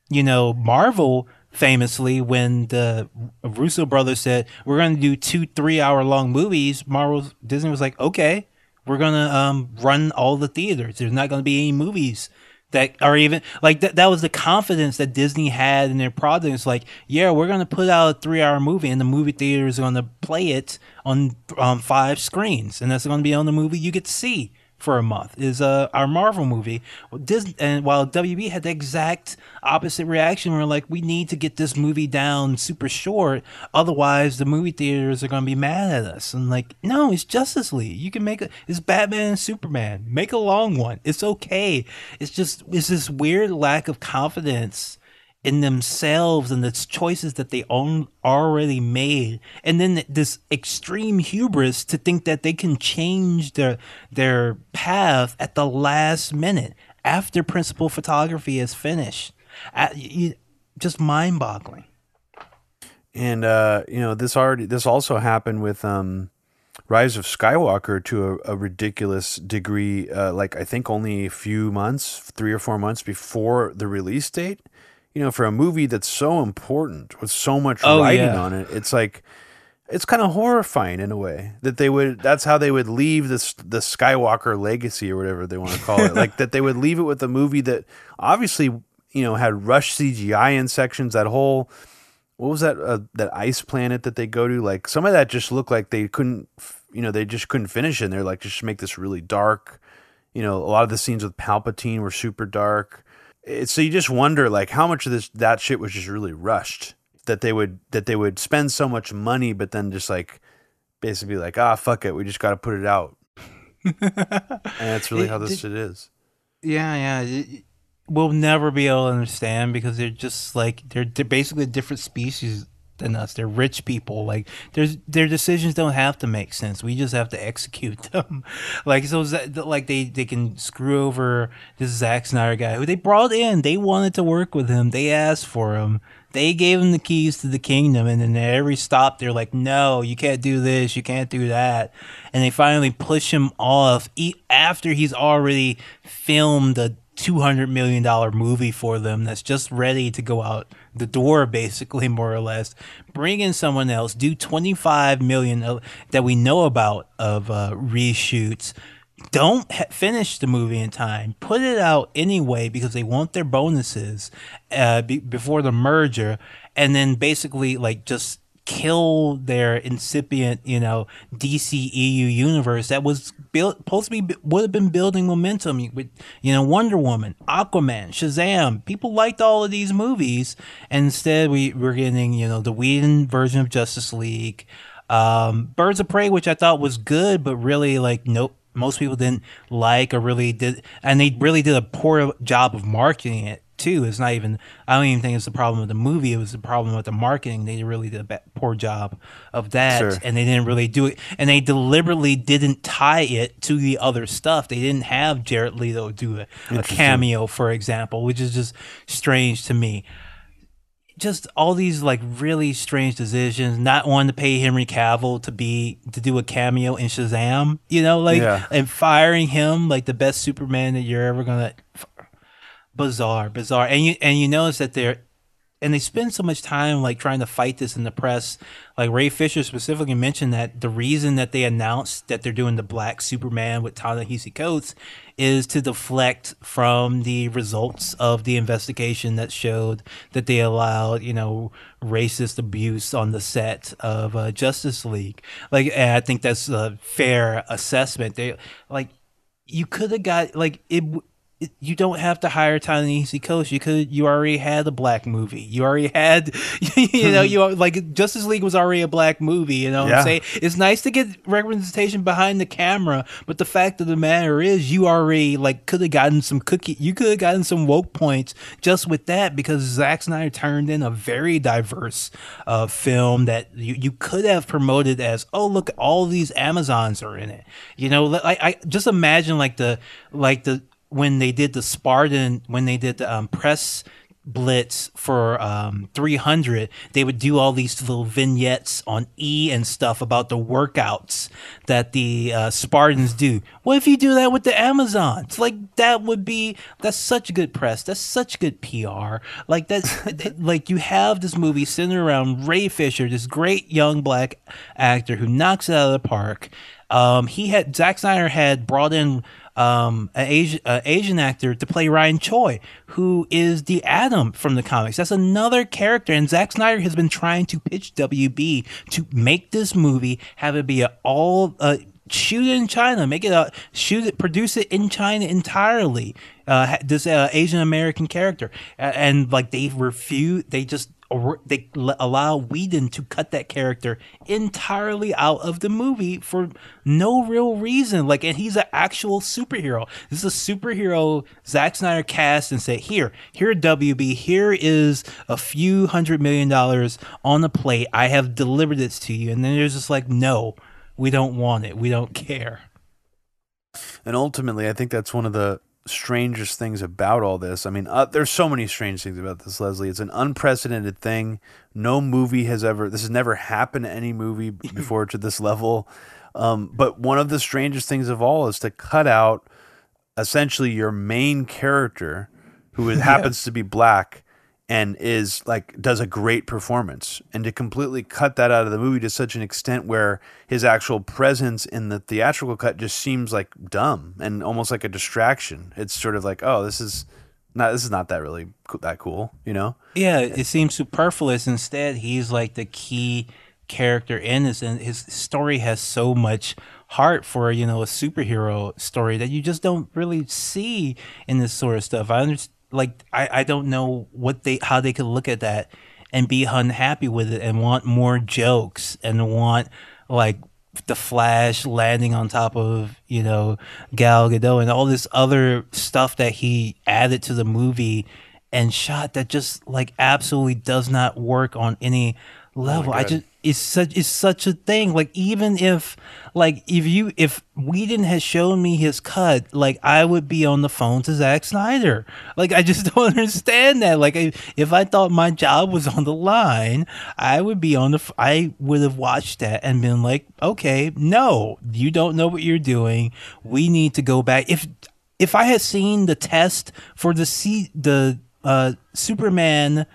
you know Marvel famously when the Russo brothers said we're going to do two three hour long movies, Marvel Disney was like, okay, we're gonna um, run all the theaters. There's not going to be any movies that are even like that. That was the confidence that Disney had in their product. It's like, yeah, we're going to put out a three hour movie, and the movie theater is going to play it on um, five screens, and that's going to be on the movie you get to see for a month is uh, our Marvel movie. Disney, and while WB had the exact opposite reaction, we're like, we need to get this movie down super short, otherwise the movie theaters are gonna be mad at us. And like, no, it's Justice League. You can make a, it's Batman and Superman. Make a long one. It's okay. It's just it's this weird lack of confidence in themselves and the choices that they own already made and then this extreme hubris to think that they can change their their path at the last minute after principal photography is finished Uh, you- just mind-boggling and uh, you know this already this also happened with um, Rise of Skywalker to a, a ridiculous degree. Uh, like I think only a few months, three or four months before the release date. You know, for a movie that's so important with so much Oh, writing yeah. on it, it's like it's kind of horrifying in a way that they would. That's how they would leave this the Skywalker legacy or whatever they want to call it. like that they would leave it with a movie that obviously you know had rush CGI in sections. That whole what was that uh, that ice planet that they go to like some of that just looked like they couldn't you know they just couldn't finish it and they're like just make this really dark you know a lot of the scenes with palpatine were super dark it's, so you just wonder like how much of this that shit was just really rushed that they would that they would spend so much money but then just like basically like ah fuck it we just got to put it out. And that's really It- how this shit is. Yeah yeah it- we'll never be able to understand because they're just like they're, they're basically a different species than us. They're rich people. Like there's their decisions don't have to make sense. We just have to execute them. Like so like they they can screw over this Zack Snyder guy who they brought in. They wanted to work with him. They asked for him. They gave him the keys to the kingdom and then at every stop they're like no you can't do this. You can't do that. And they finally push him off after he's already filmed a 200 million dollar movie for them that's just ready to go out the door basically more or less bring in someone else do 25 million of- that we know about of uh, reshoots don't ha- finish the movie in time. Put it out anyway because they want their bonuses uh, be- before the merger, and then basically like just kill their incipient, you know, DCEU universe that was built supposed to be would have been building momentum with you know Wonder Woman, Aquaman, Shazam. People liked all of these movies, and instead we we're getting you know the Whedon version of Justice League. Um, Birds of Prey, which I thought was good, but really like nope, most people didn't like or really did, and they really did a poor job of marketing it too. It's not even. I don't even think it's the problem with the movie. It was the problem with the marketing. They really did a ba- poor job of that, Sure. and they didn't really do it. And they deliberately didn't tie it to the other stuff. They didn't have Jared Leto do a, a cameo, for example, which is just strange to me just all these like really strange decisions. Not wanting to pay Henry Cavill to be to do a cameo in Shazam, you know, like Yeah. and firing him like the best Superman that you're ever gonna. Bizarre, bizarre, and you and you notice that they're and they spend so much time like trying to fight this in the press. Like Ray Fisher specifically mentioned that the reason that they announced that they're doing the Black Superman with Ta-Nehisi Coates is to deflect from the results of the investigation that showed that they allowed, you know, racist abuse on the set of uh, Justice League. Like, I think that's a fair assessment. They like you could have got like it. You don't have to hire Ta-Nehisi Coates. You could. You already had a black movie. You already had. You know. You like Justice League was already a black movie. You know. what Yeah. I'm saying it's nice to get representation behind the camera, but the fact of the matter is, you already like could have gotten some cookie. You could have gotten some woke points just with that because Zack Snyder turned in a very diverse uh, film that you, you could have promoted as oh look all these Amazons are in it. You know, like I just imagine like the like the when they did the Spartan when they did the um, press blitz for um 300 they would do all these little vignettes on e and stuff about the workouts that the uh, spartans do. What if you do that with the amazons? Like that would be that's such good press. That's such good pr like that's like you have this movie centered around ray fisher this great young black actor who knocks it out of the park. Um he had Zack snyder had brought in um, an Asian, uh, Asian actor to play Ryan Choi, who is the Atom from the comics. That's another character, and Zack Snyder has been trying to pitch WB to make this movie, have it be a all. Uh, Shoot it in China, make it a shoot it, produce it in China entirely. Uh, this uh, Asian American character, A- and like they refuse, they just they allow Whedon to cut that character entirely out of the movie for no real reason. Like, and he's an actual superhero. This is a superhero Zack Snyder cast and say, here, here, WB, here is a few hundred million dollars on the plate. I have delivered this to you. And then there's just like, no, we don't want it. We don't care. And ultimately, I think that's one of the strangest things about all this. I mean, uh, there's so many strange things about this, Leslie. It's an unprecedented thing. No movie has ever, this has never happened to any movie before to this level. Um, but one of the strangest things of all is to cut out essentially your main character, who happens to be black and is like does a great performance and to completely cut that out of the movie to such an extent where his actual presence in the theatrical cut just seems like dumb and almost like a distraction it's sort of like oh this is not this is not that really that cool you know Yeah, it seems superfluous. Instead, he's like the key character in this, and his story has so much heart for you know a superhero story that you just don't really see in this sort of stuff. I understand, like I I don't know what they how they could look at that and be unhappy with it and want more jokes and want like the Flash landing on top of you know Gal Gadot and all this other stuff that he added to the movie and shot that just like absolutely does not work on any oh level. I just it's such it's such a thing. Like even if like if you if Whedon had shown me his cut, like I would be on the phone to Zack Snyder. Like I just don't understand that. Like if, if I thought my job was on the line, I would be on the I would have watched that and been like, okay, no, you don't know what you're doing. We need to go back. If if I had seen the test for the C the uh Superman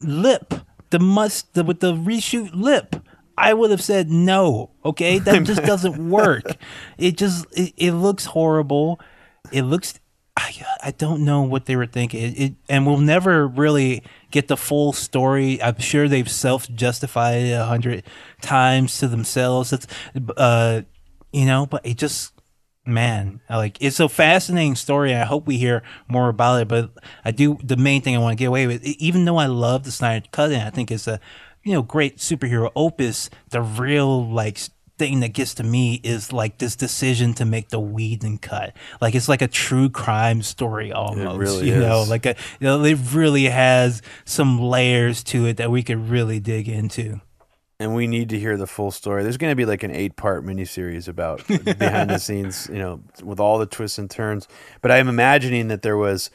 lip, the must the, with the reshoot lip, I would have said no. Okay, that just doesn't work. It just it, it looks horrible. It looks. I, I don't know what they were thinking. It, it and we'll never really get the full story. I'm sure they've self justified it a hundred times to themselves. It's uh, you know, but it just man like it's a fascinating story i hope we hear more about it but i do the main thing i want to get away with even though i love the snyder cut and i think it's a you know great superhero opus the real like thing that gets to me is like this decision to make the Whedon cut. Like it's like a true crime story almost. really you know, like a you know, it really has some layers to it that we could really dig into. And we need to hear the full story. There's going to be like an eight part miniseries about behind the scenes, you know, with all the twists and turns. But I'm imagining that there was,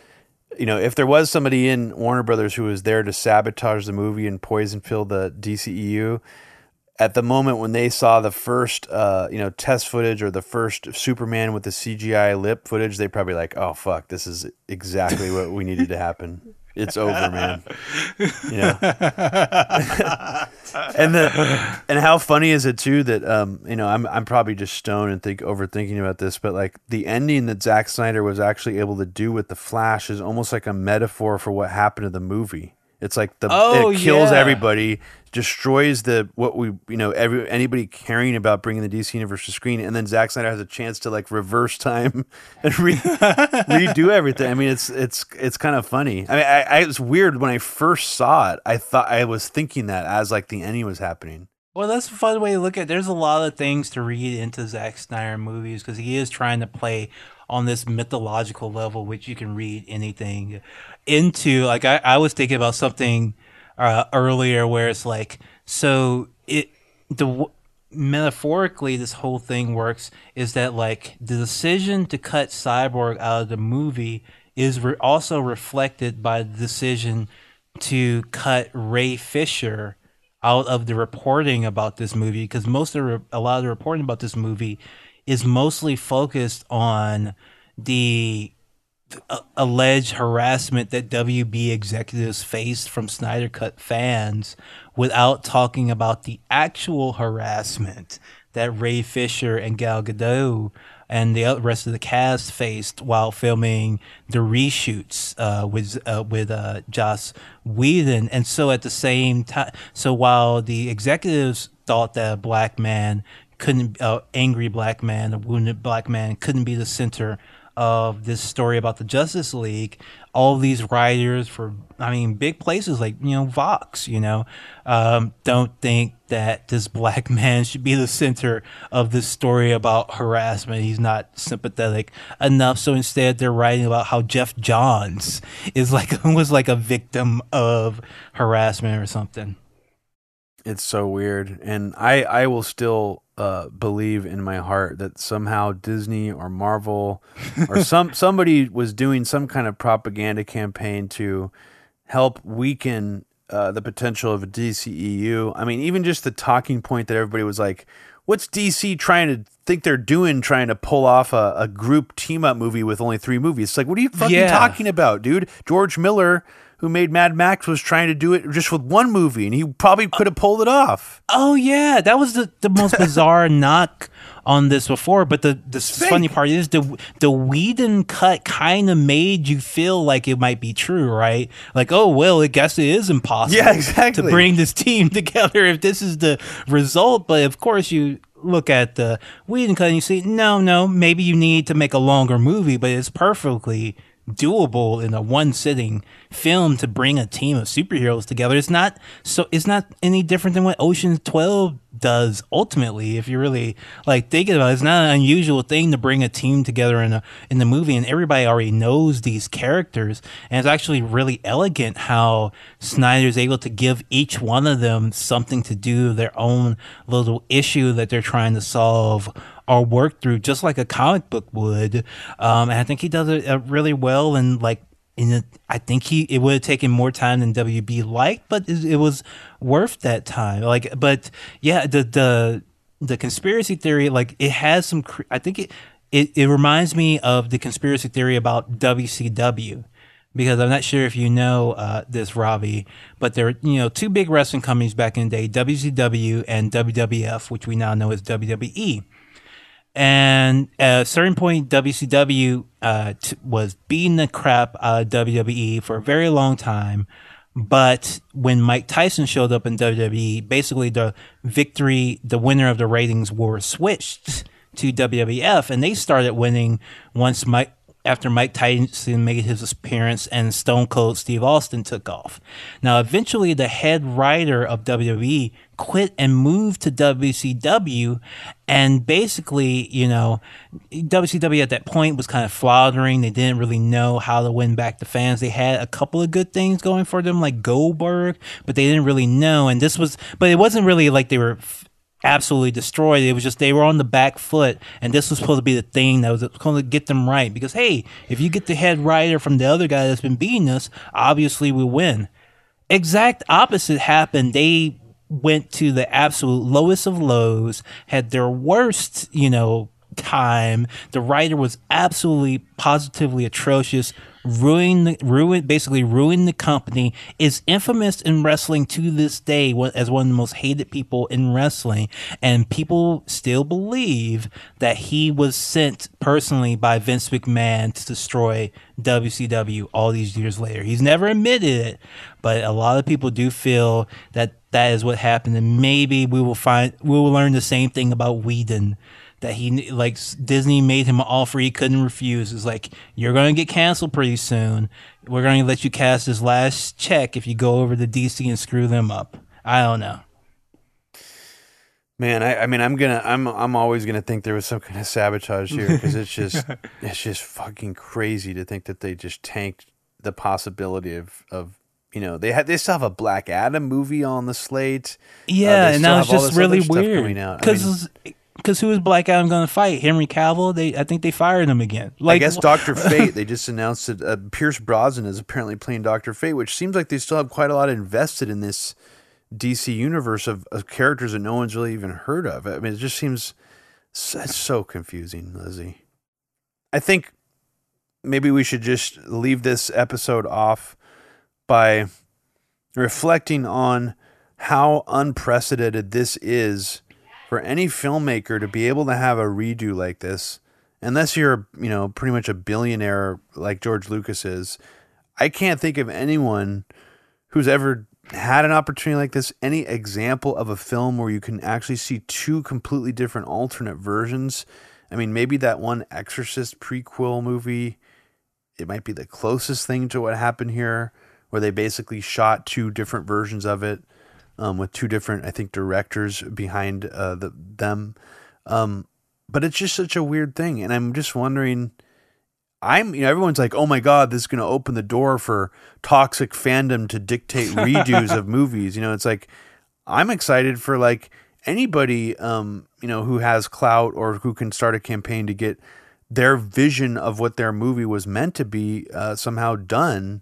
you know, if there was somebody in Warner Brothers who was there to sabotage the movie and poison pill the DCEU, at the moment when they saw the first, uh, you know, test footage or the first Superman with the CGI lip footage, they probably like, oh fuck, this is exactly what we needed to happen. It's over, man. Yeah. and the and how funny is it too that um you know I'm I'm probably just stoned and think overthinking about this, but like the ending that Zack Snyder was actually able to do with the Flash is almost like a metaphor for what happened to the movie. It's like the Oh, it kills yeah. everybody, destroys the what we you know every anybody caring about bringing the DC universe to screen, and then Zack Snyder has a chance to like reverse time and re- redo everything. I mean, it's it's it's kind of funny. I mean, I, I it was weird when I first saw it. I thought I was thinking that as like the ending was happening. Well, that's a fun way to look at. it. There's a lot of things to read into Zack Snyder movies because he is trying to play on this mythological level, which you can read anything into. Like I, I was thinking about something uh, earlier where it's like, so it the metaphorically this whole thing works is that like the decision to cut Cyborg out of the movie is re- also reflected by the decision to cut Ray Fisher out of the reporting about this movie because most of the, a lot of the reporting about this movie is mostly focused on the alleged harassment that WB executives faced from Snyder Cut fans without talking about the actual harassment that Ray Fisher and Gal Gadot and the rest of the cast faced while filming the reshoots uh, with uh, with uh, Joss Whedon. And so at the same time, so while the executives thought that a black man couldn't, uh, angry black man, a wounded black man couldn't be the center of this story about the Justice League, all these writers for, I mean, big places like, you know, Vox, you know, um, don't think that this black man should be the center of this story about harassment. He's not sympathetic enough. So instead, they're writing about how Geoff Johns is like, was like a victim of harassment or something. It's so weird, and I I will still uh, believe in my heart that somehow Disney or Marvel or some somebody was doing some kind of propaganda campaign to help weaken uh, the potential of a DCEU. I mean, even just the talking point that everybody was like, "What's DC trying to think they're doing, trying to pull off a, a group team up movie with only three movies?" It's like, what are you fucking Yeah. talking about, dude? George Miller. Who made Mad Max was trying to do it just with one movie, and he probably could have pulled it off. Oh yeah, that was the, the most bizarre knock on this before. But the the funny part is the the Whedon cut kind of made you feel like it might be true, right? Like, oh well, I guess it is impossible. Yeah, exactly. To bring this team together if this is the result. But of course, you look at the Whedon cut and you see, no, no, maybe you need to make a longer movie, but it's perfectly doable in a one sitting film to bring a team of superheroes together. It's not so it's not any different than what Ocean's 12 does ultimately if you really like thinking about it. It's not an unusual thing to bring a team together in a in the movie and everybody already knows these characters and it's actually really elegant how Snyder's able to give each one of them something to do their own little issue that they're trying to solve or work through just like a comic book would. Um, and I think he does it uh, really well. And like, I think he it would have taken more time than WB liked, but it, it was worth that time. Like, but yeah, the the the conspiracy theory, like it has some. I think it it, it reminds me of the conspiracy theory about WCW because I'm not sure if you know uh, this, Robbie, but there were you know two big wrestling companies back in the day, WCW and WWF, which we now know as WWE. And at a certain point, WCW uh, t- was beating the crap out of WWE for a very long time. But when Mike Tyson showed up in WWE, basically the victory, the winner of the ratings war switched to WWF, and they started winning once Mike after Mike Tyson made his appearance and Stone Cold Steve Austin took off. Now, eventually, the head writer of WWE quit and moved to WCW. And basically, you know, WCW at that point was kind of floundering. They didn't really know how to win back the fans. They had a couple of good things going for them, like Goldberg, but they didn't really know. And this was, but it wasn't really like they were absolutely destroyed. It was just they were on the back foot, and this was supposed to be the thing that was going to get them right. Because hey, if you get the head writer from the other guy that's been beating us, obviously we win. Exact opposite happened. They went to the absolute lowest of lows, had their worst, you know, time. The writer was absolutely positively atrocious, ruined the, ruined basically ruined the company. Is infamous in wrestling to this day as one of the most hated people in wrestling, and people still believe that he was sent personally by Vince McMahon to destroy WCW all these years later. He's never admitted it, but a lot of people do feel that that is what happened, and maybe we will find we will learn the same thing about Whedon that he like Disney made him an offer he couldn't refuse. It's like you're going to get canceled pretty soon. We're going to let you cast this last check if you go over to DC and screw them up. I don't know. Man, I, I mean, I'm gonna, I'm, I'm always gonna think there was some kind of sabotage here because it's just, it's just fucking crazy to think that they just tanked the possibility of, of, you know, they had, they still have a Black Adam movie on the slate. Yeah, Uh, and now it's just really weird out. I mean, because who is Black Adam going to fight? Henry Cavill? They I think they fired him again. I guess Doctor Fate. They just announced that uh, Pierce Brosnan is apparently playing Doctor Fate, which seems like they still have quite a lot invested in this DC universe of, of characters that no one's really even heard of. I mean, it just seems so confusing, Lizzie. I think maybe we should just leave this episode off by reflecting on how unprecedented this is for any filmmaker to be able to have a redo like this unless you're you know pretty much a billionaire like George Lucas is I can't think of anyone who's ever had an opportunity like this. Any example of a film where you can actually see two completely different alternate versions? I mean maybe that one exorcist prequel movie it might be the closest thing to what happened here where they basically shot two different versions of it um, with two different, I think, directors behind uh, the, them. Um, but it's just such a weird thing, and I'm just wondering. I'm, you know, everyone's like, "Oh my God, this is going to open the door for toxic fandom to dictate redos of movies." You know, it's like I'm excited for like anybody, um, you know, who has clout or who can start a campaign to get their vision of what their movie was meant to be uh, somehow done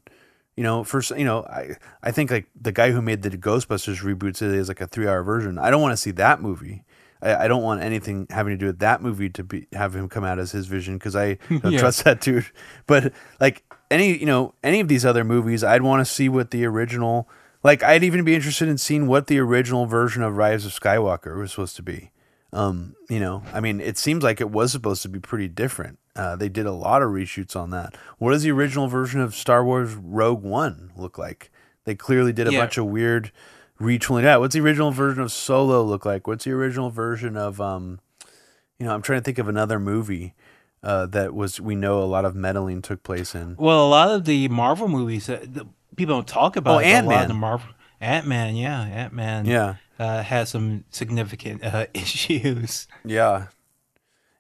you know, first, you know, I I think like the guy who made the Ghostbusters reboot today is like a three hour version. I don't want to see that movie. I, I don't want anything having to do with that movie to be have him come out as his vision because I don't Yeah. trust that dude. But like any, you know, any of these other movies, I'd want to see what the original. Like I'd even be interested in seeing what the original version of Rise of Skywalker was supposed to be. Um, you know, I mean, it seems like it was supposed to be pretty different. Uh, they did a lot of reshoots on that. What does the original version of Star Wars Rogue One look like? They clearly did a Yeah. bunch of weird retooling. Yeah, what's the original version of Solo look like? What's the original version of um, you know, I'm trying to think of another movie uh, that was we know a lot of meddling took place in. Well, a lot of the Marvel movies, uh, the, people don't talk about. Oh, A lot Ant-Man. the Marvel, Ant Man, yeah, Ant Man, Yeah. uh, has some significant uh, issues. Yeah,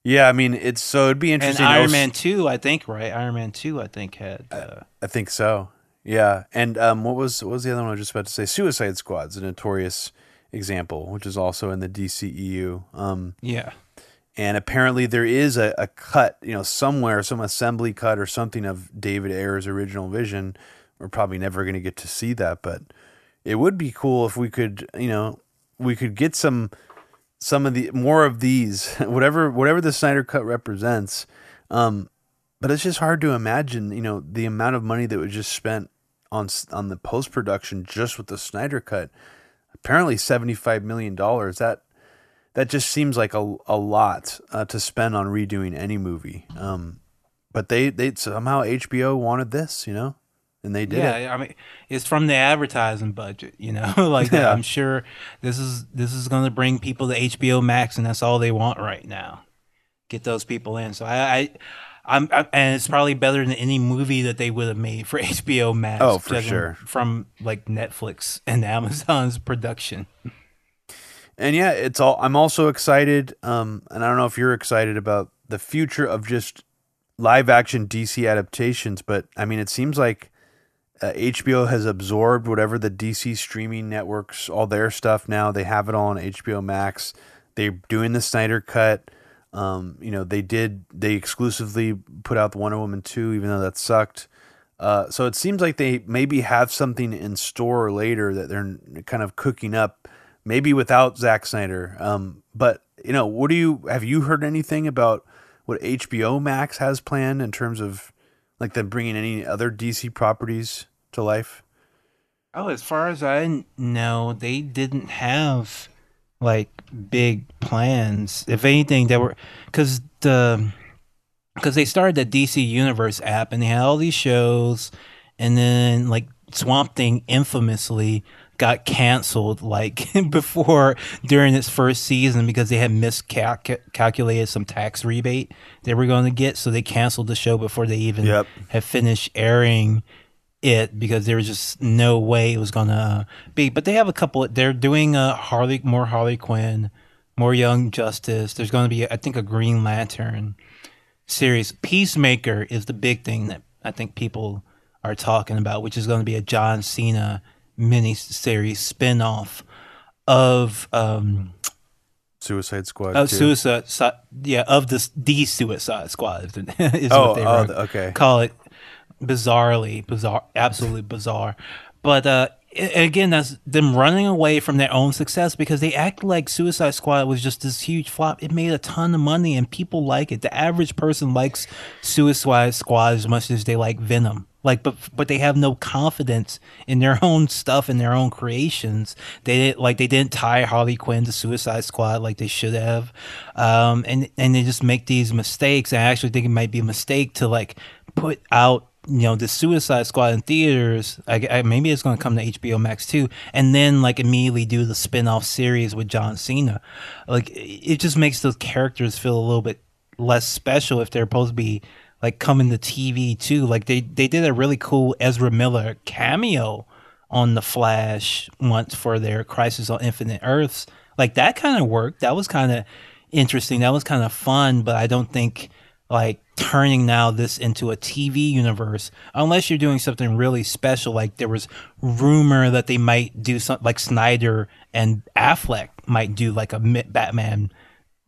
yeah. I mean, it's so it'd be And interesting. Iron Also- Man two, I think, right? Iron Man two, I think had. Uh, I think so. Yeah, and um, what was what was the other one I was just about to say? Suicide Squad's a notorious example, which is also in the DCEU. Um, yeah, and apparently there is a, a cut, you know, somewhere, some assembly cut or something of David Ayer's original vision. We're probably never going to get to see that, but it would be cool if we could, you know, we could get some some of the more of these, whatever whatever the Snyder cut represents. Um, but it's just hard to imagine, you know, the amount of money that was just spent on on the post production just with the Snyder cut. Apparently, seventy five million dollars. That that just seems like a a lot uh, to spend on redoing any movie. Um, but they they somehow HBO wanted this, you know, and they did yeah. it. I mean, it's from the advertising budget, you know. like Yeah. I'm sure this is this is going to bring people to HBO Max, and that's all they want right now. Get those people in. So I, I I'm, I, and it's probably better than any movie that they would have made for HBO Max. Oh, for sure. From like Netflix and Amazon's production. And yeah, it's all. I'm also excited. Um, and I don't know if you're excited about the future of just live action DC adaptations, but I mean, it seems like uh, HBO has absorbed whatever the DC streaming networks, all their stuff now. They have it all on HBO Max. They're doing the Snyder cut. Um, you know, they did. They exclusively put out the Wonder Woman two, even though that sucked. Uh, so it seems like they maybe have something in store later that they're kind of cooking up, maybe without Zack Snyder. Um, but you know, what do you have you heard anything about what HBO Max has planned in terms of like them bringing any other DC properties to life? Oh, as far as I know, they didn't have like big plans. If anything, they were because the because they started the DC Universe app and they had all these shows, and then like Swamp Thing infamously got canceled like before during its first season because they had miscalculated some tax rebate they were going to get, so they canceled the show before they even Yep. had finished airing it because there was just no way it was gonna be. But they have a couple. They're doing a Harley, more Harley Quinn, more Young Justice. There's gonna be, I think, a Green Lantern series. Peacemaker is the big thing that I think people are talking about, which is going to be a John Cena mini series spin-off of um Suicide Squad. Oh, Suicide yeah of the the Suicide Squad is, is Oh, what they oh, okay. call it bizarrely bizarre absolutely bizarre. But uh again that's them running away from their own success because they act like Suicide Squad was just this huge flop. It made a ton of money and people like it. The average person likes Suicide Squad as much as they like Venom. Like but but they have no confidence in their own stuff and their own creations. They didn't like they didn't tie harley quinn to suicide squad like they should have. Um and and they just make these mistakes. I actually think it might be a mistake to like put out you know the suicide squad in theaters I, I, maybe it's going to come to hbo max too and then like immediately do the spin-off series with john cena like it just makes those characters feel a little bit less special if they're supposed to be like coming to TV too. Like they they did a really cool Ezra Miller cameo on the Flash once for their Crisis on Infinite Earths. Like that kind of worked. That was kind of interesting. That was kind of fun. But I don't think like turning now this into a TV universe, unless you're doing something really special. Like there was rumor that they might do something like Snyder and Affleck might do like a Batman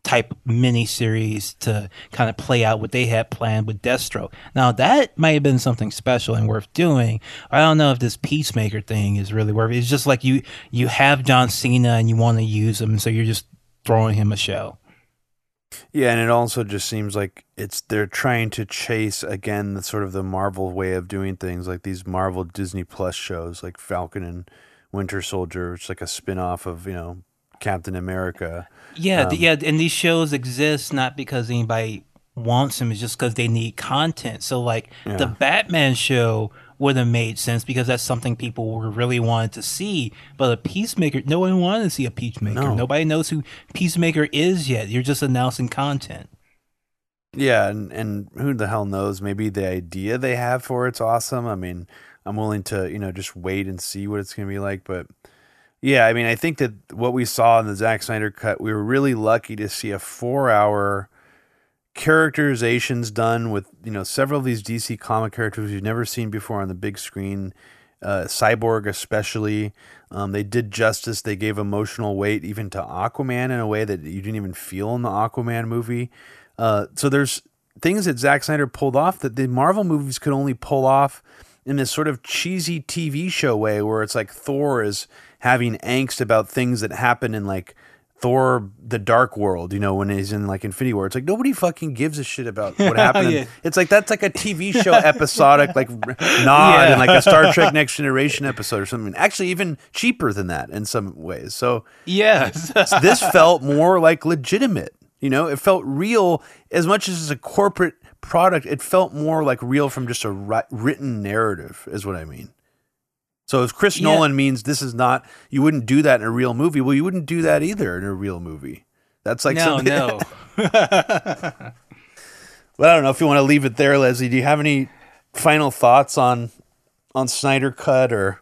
type mini series to kind of play out what they had planned with Deathstroke. Now that might have been something special and worth doing. I don't know if this Peacemaker thing is really worth it. It's just like you you have John Cena and you want to use him, so you're just throwing him a show. Yeah, and it also just seems like it's they're trying to chase again the sort of the Marvel way of doing things, like these Marvel Disney Plus shows, like Falcon and Winter Soldier, which is like a spin off of you know Captain America. Yeah, th- um, yeah, and these shows exist not because anybody wants them; it's just because they need content. So, like the Batman show would have made sense because that's something people were really wanted to see. But a Peacemaker, no one wanted to see a Peacemaker. No. Nobody knows who Peacemaker is yet. You're just announcing content. Yeah, and and who the hell knows? Maybe the idea they have for it's awesome. I mean, I'm willing to you know just wait and see what it's going to be like. But yeah, I mean, I think that what we saw in the Zack Snyder cut, we were really lucky to see a four hour characterizations done with you know several of these DC comic characters you've never seen before on the big screen. Uh, Cyborg especially, um, they did justice. They gave emotional weight even to Aquaman in a way that you didn't even feel in the Aquaman movie. Uh, so there's things that Zack Snyder pulled off that the Marvel movies could only pull off in this sort of cheesy TV show way, where it's like Thor is having angst about things that happen in like Thor: The Dark World. You know, when he's in like Infinity War, it's like nobody fucking gives a shit about what happened. Yeah. It's like that's like a TV show episodic, like nod and like a Star Trek Next Generation episode or something. Actually, even cheaper than that in some ways. So Yes. this felt more like legitimate. You know, it felt real as much as it's a corporate product. It felt more like real from just a ri- written narrative, is what I mean. So if Chris Yeah. Nolan means this is not, you wouldn't do that in a real movie. Well, you wouldn't do that either in a real movie. That's like no, something. no. But I don't know if you want to leave it there, Leslie. Do you have any final thoughts on on Snyder Cut or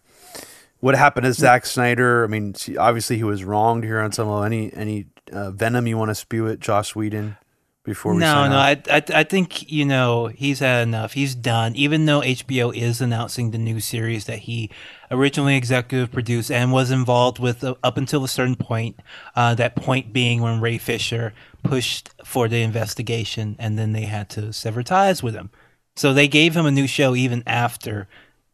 what happened to Zack Snyder? I mean, obviously he was wronged here on some level. Any any uh, venom you want to spew at Joss Whedon before we no, no. I, I, I think you know he's had enough. He's done. Even though HBO is announcing the new series that he originally executive produced and was involved with uh, up until a certain point. Uh, that point being when Ray Fisher pushed for the investigation, and then they had to sever ties with him. So they gave him a new show even after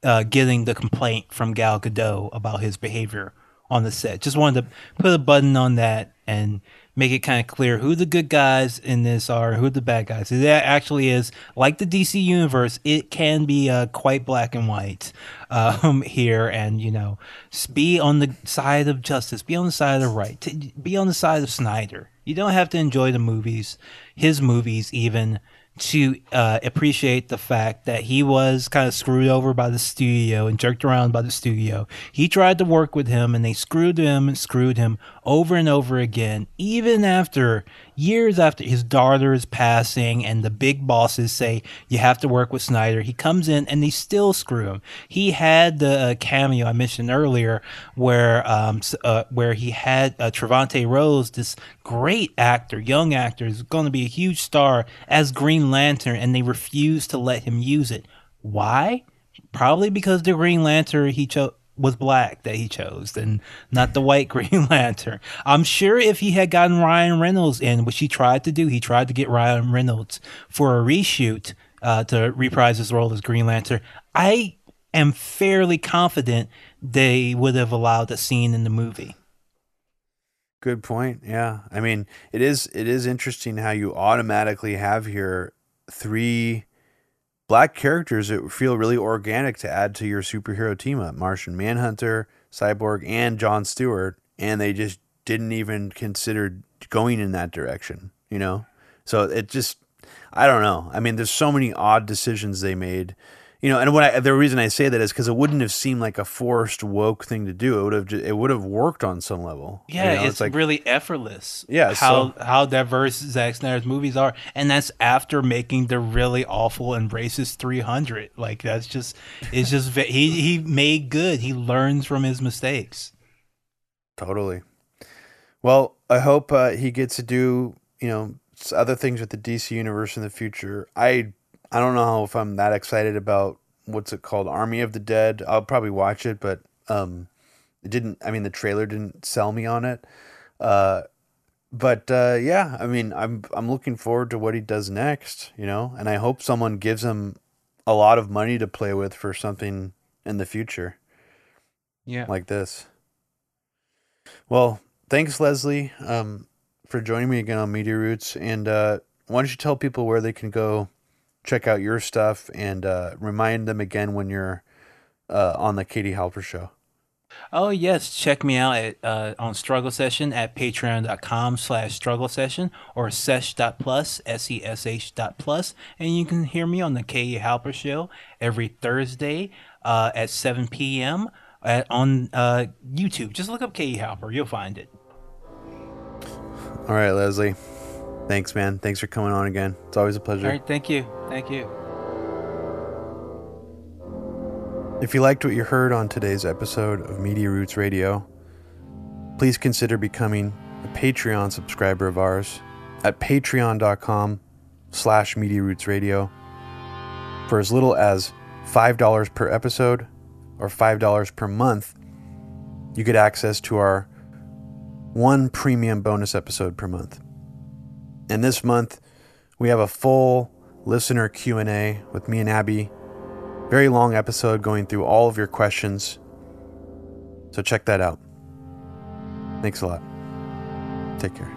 uh, getting the complaint from Gal Gadot about his behavior on the set. Just wanted to put a button on that and make it kind of clear who the good guys in this are, who the bad guys. That actually is like the DC universe. It can be uh, quite black and white um, here, and you know, be on the side of justice, be on the side of right, be on the side of Snyder. You don't have to enjoy the movies, his movies, even to uh, appreciate the fact that he was kind of screwed over by the studio and jerked around by the studio. He tried to work with him and they screwed him and screwed him over and over again, even after years after his daughter is passing and the big bosses say you have to work with Snyder. He comes in and they still screw him. He had the uh, cameo I mentioned earlier where um, uh, where he had uh, Rose, this great actor, young actor, is going to be a huge star as Green Lantern, and they refused to let him use it. Why? Probably because the Green Lantern he chose was black that he chose and not the white Green Lantern. I'm sure if he had gotten Ryan Reynolds in, which he tried to do, he tried to get Ryan Reynolds for a reshoot uh, to reprise his role as Green Lantern. I am fairly confident they would have allowed a scene in the movie. Good point. Yeah. I mean, it is it is interesting how you automatically have here three black characters that feel really organic to add to your superhero team up. Martian Manhunter, Cyborg, and John Stewart, and they just didn't even consider going in that direction, you know? So it just I don't know. I mean, there's so many odd decisions they made. You know, and what I, the reason I say that is because it wouldn't have seemed like a forced woke thing to do. It would have it would have worked on some level. You Yeah, know, it's, really effortless. Yeah, how so- how diverse Zack Snyder's movies are, and that's after making the really awful and racist 300. Like that's just it's just he he made good. He learns from his mistakes. Totally. Well, I hope uh, he gets to do you know other things with the DC universe in the future. I I don't know if I'm that excited about what's it called, Army of the Dead. I'll probably watch it, but um, it didn't. I mean, the trailer didn't sell me on it. Uh, but uh, yeah, I mean, I'm I'm looking forward to what he does next. You know, and I hope someone gives him a lot of money to play with for something in the future Yeah. like this. Well, thanks, Leslie, um, for joining me again on Media Roots. And uh, why don't you tell people where they can go check out your stuff and uh, remind them again when you're uh, on the Katie Halper show. Oh yes, check me out at uh, on Struggle Session at patreon.com slash struggle session or sesh.plus, S-E-S-H dot plus. And you can hear me on the Katie Halper Show every Thursday uh, at 7 p.m. At, on uh, YouTube. Just look up Katie Halper. You'll find it. All right, Leslie. Thanks, man. Thanks for coming on again. It's always a pleasure. All right. Thank you. Thank you. If you liked what you heard on today's episode of Media Roots Radio, please consider becoming a Patreon subscriber of ours at patreon.com slash Media Roots Radio for as little as $5 per episode or $5 per month. You get access to our one premium bonus episode per month. And this month, we have a full listener Q&A with me and Abby very long episode going through all of your questions. So check that out. Thanks a lot. Take care.